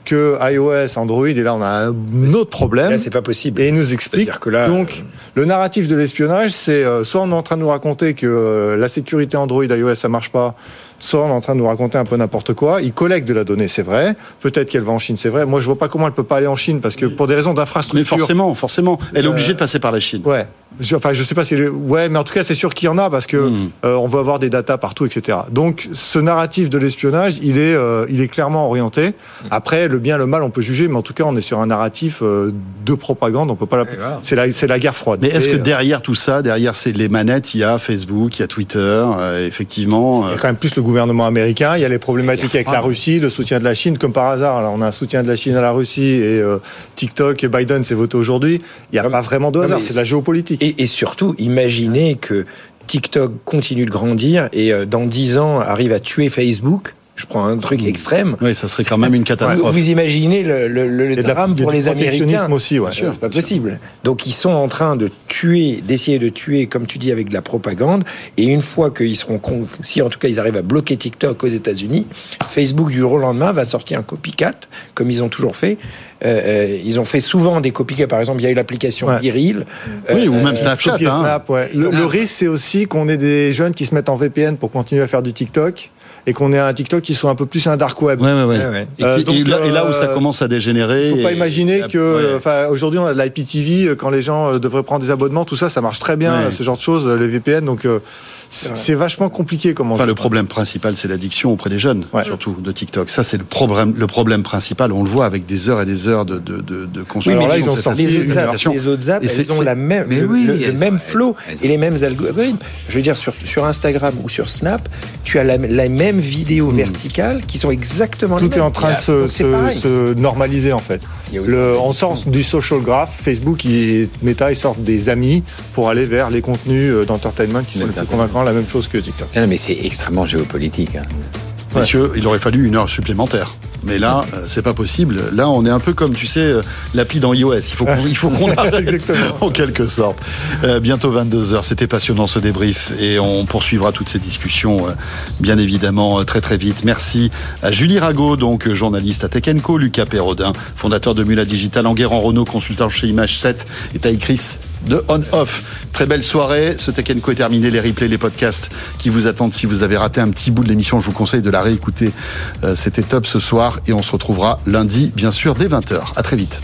Speaker 8: que iOS, Android, et là on a un autre problème.
Speaker 10: Là, c'est pas possible.
Speaker 8: Et il nous explique.
Speaker 10: Que là,
Speaker 8: donc, le narratif de l'espionnage, c'est euh, soit on est en train de nous raconter que euh, la sécurité Android, iOS, ça marche pas, soit on est en train de nous raconter un peu n'importe quoi. Ils collectent de la donnée, c'est vrai. Peut-être qu'elle va en Chine, c'est vrai. Moi, je vois pas comment elle peut pas aller en Chine parce que pour des raisons d'infrastructure.
Speaker 1: Mais forcément, forcément, elle est
Speaker 8: Euh,
Speaker 1: obligée de passer par la Chine.
Speaker 8: Ouais. Je, enfin, je sais pas si. Ouais, mais en tout cas, c'est sûr qu'il y en a parce que
Speaker 1: Hmm.
Speaker 8: euh, on veut avoir des datas partout, etc. Donc, ce narratif de l'espionnage, il est, euh, il est clairement orienté. Après, le bien, le mal, on peut juger, mais en tout cas, on est sur un narratif euh, de propagande. On peut pas. La... C'est la, c'est la guerre froide.
Speaker 1: Mais est-ce que derrière tout ça, derrière c'est les manettes, il y a Facebook, il y a Twitter, euh, effectivement.
Speaker 8: Il y a quand même plus le gouvernement américain. Il y a les problématiques avec la Russie, le soutien de la Chine, comme par hasard. Alors, on a un soutien de la Chine à la Russie et euh, TikTok et Biden s'est voté aujourd'hui. Il n'y a pas vraiment de hasard. C'est de la géopolitique.
Speaker 10: Et, surtout, imaginez que TikTok continue de grandir et euh, dans 10 ans arrive à tuer Facebook. Je prends un truc extrême.
Speaker 1: Oui, ça serait quand même une catastrophe.
Speaker 10: vous imaginez le,
Speaker 8: la-
Speaker 10: drame pour les
Speaker 8: protectionnisme
Speaker 10: Américains.
Speaker 8: aussi, ouais.
Speaker 10: Euh, C'est pas possible. Donc ils sont en train de tuer, d'essayer de tuer, comme tu dis, avec de la propagande. Et une fois qu'ils seront, con... si en tout cas ils arrivent à bloquer TikTok aux États-Unis, Facebook du jour au lendemain va sortir un copycat, comme ils ont toujours fait. Euh, euh, ils ont fait souvent des copycats. Par exemple, il y a eu l'application
Speaker 8: Ouais.
Speaker 10: Biril.
Speaker 1: Oui, ou
Speaker 10: Euh,
Speaker 1: même Snapchat. Hein.
Speaker 8: Snap, ouais. Le, le risque, c'est aussi qu'on ait des jeunes qui se mettent en VPN pour continuer à faire du TikTok et qu'on ait un TikTok qui soit un peu plus un dark web.
Speaker 1: Ouais, ouais, ouais. Et,
Speaker 8: Euh, donc,
Speaker 1: et là, et là où
Speaker 8: euh,
Speaker 1: ça commence à dégénérer.
Speaker 8: Il faut pas
Speaker 1: et-
Speaker 8: imaginer
Speaker 1: et-
Speaker 8: que,
Speaker 1: ouais.
Speaker 8: enfin, aujourd'hui on a de l'IPTV, euh, quand les gens devraient prendre des abonnements, tout ça, ça marche très bien,
Speaker 1: Ouais.
Speaker 8: ce genre de choses, les VPN. Donc, euh, c'est vachement compliqué comment.
Speaker 1: Enfin, le problème principal, c'est l'addiction auprès des jeunes,
Speaker 8: Ouais.
Speaker 1: surtout de TikTok. Ça, c'est le problème, le problème principal. On le voit avec des heures et des heures de, de, de, de
Speaker 10: Oui,
Speaker 1: consommation.
Speaker 10: mais là,
Speaker 8: ils ont sorti
Speaker 10: les autres apps, les autres apps, elles ont la même, le,
Speaker 11: oui,
Speaker 10: le- le
Speaker 11: elles ont-
Speaker 10: même flow et les mêmes algorithmes. Je veux dire, sur, sur Instagram ou sur Snap, tu as la, la même vidéo verticale qui sont exactement les
Speaker 8: Tout est
Speaker 10: mêmes.
Speaker 8: en train de se, normaliser en fait. Le, on sort du social graph, Facebook et Meta, ils sortent des amis pour aller vers les contenus euh, d'entertainment qui sont les plus convaincants, la même chose que TikTok.
Speaker 11: Ah non, mais c'est extrêmement géopolitique. hein.
Speaker 1: Messieurs, il aurait fallu une heure supplémentaire. Mais là, euh, c'est pas possible. Là, on est un peu comme, tu sais, euh, l'appli dans iOS. Il faut qu'on, il faut qu'on arrête, en quelque sorte. Euh, bientôt 22h. C'était passionnant ce débrief et on poursuivra toutes ces discussions, euh, bien évidemment, euh, très très vite. Merci à Julie Rago, donc journaliste à Tech Co, Lucas Perrodin, fondateur de Mula Digital, Enguerrand Renault, consultant chez Image 7 et Chris de On Off. Très belle soirée. Ce Tech Co est terminé. Les replays, les podcasts qui vous attendent. Si vous avez raté un petit bout de l'émission, je vous conseille de la réécouter. Euh, C'était top ce soir et on se retrouvera lundi, bien sûr, dès 20h. À très vite.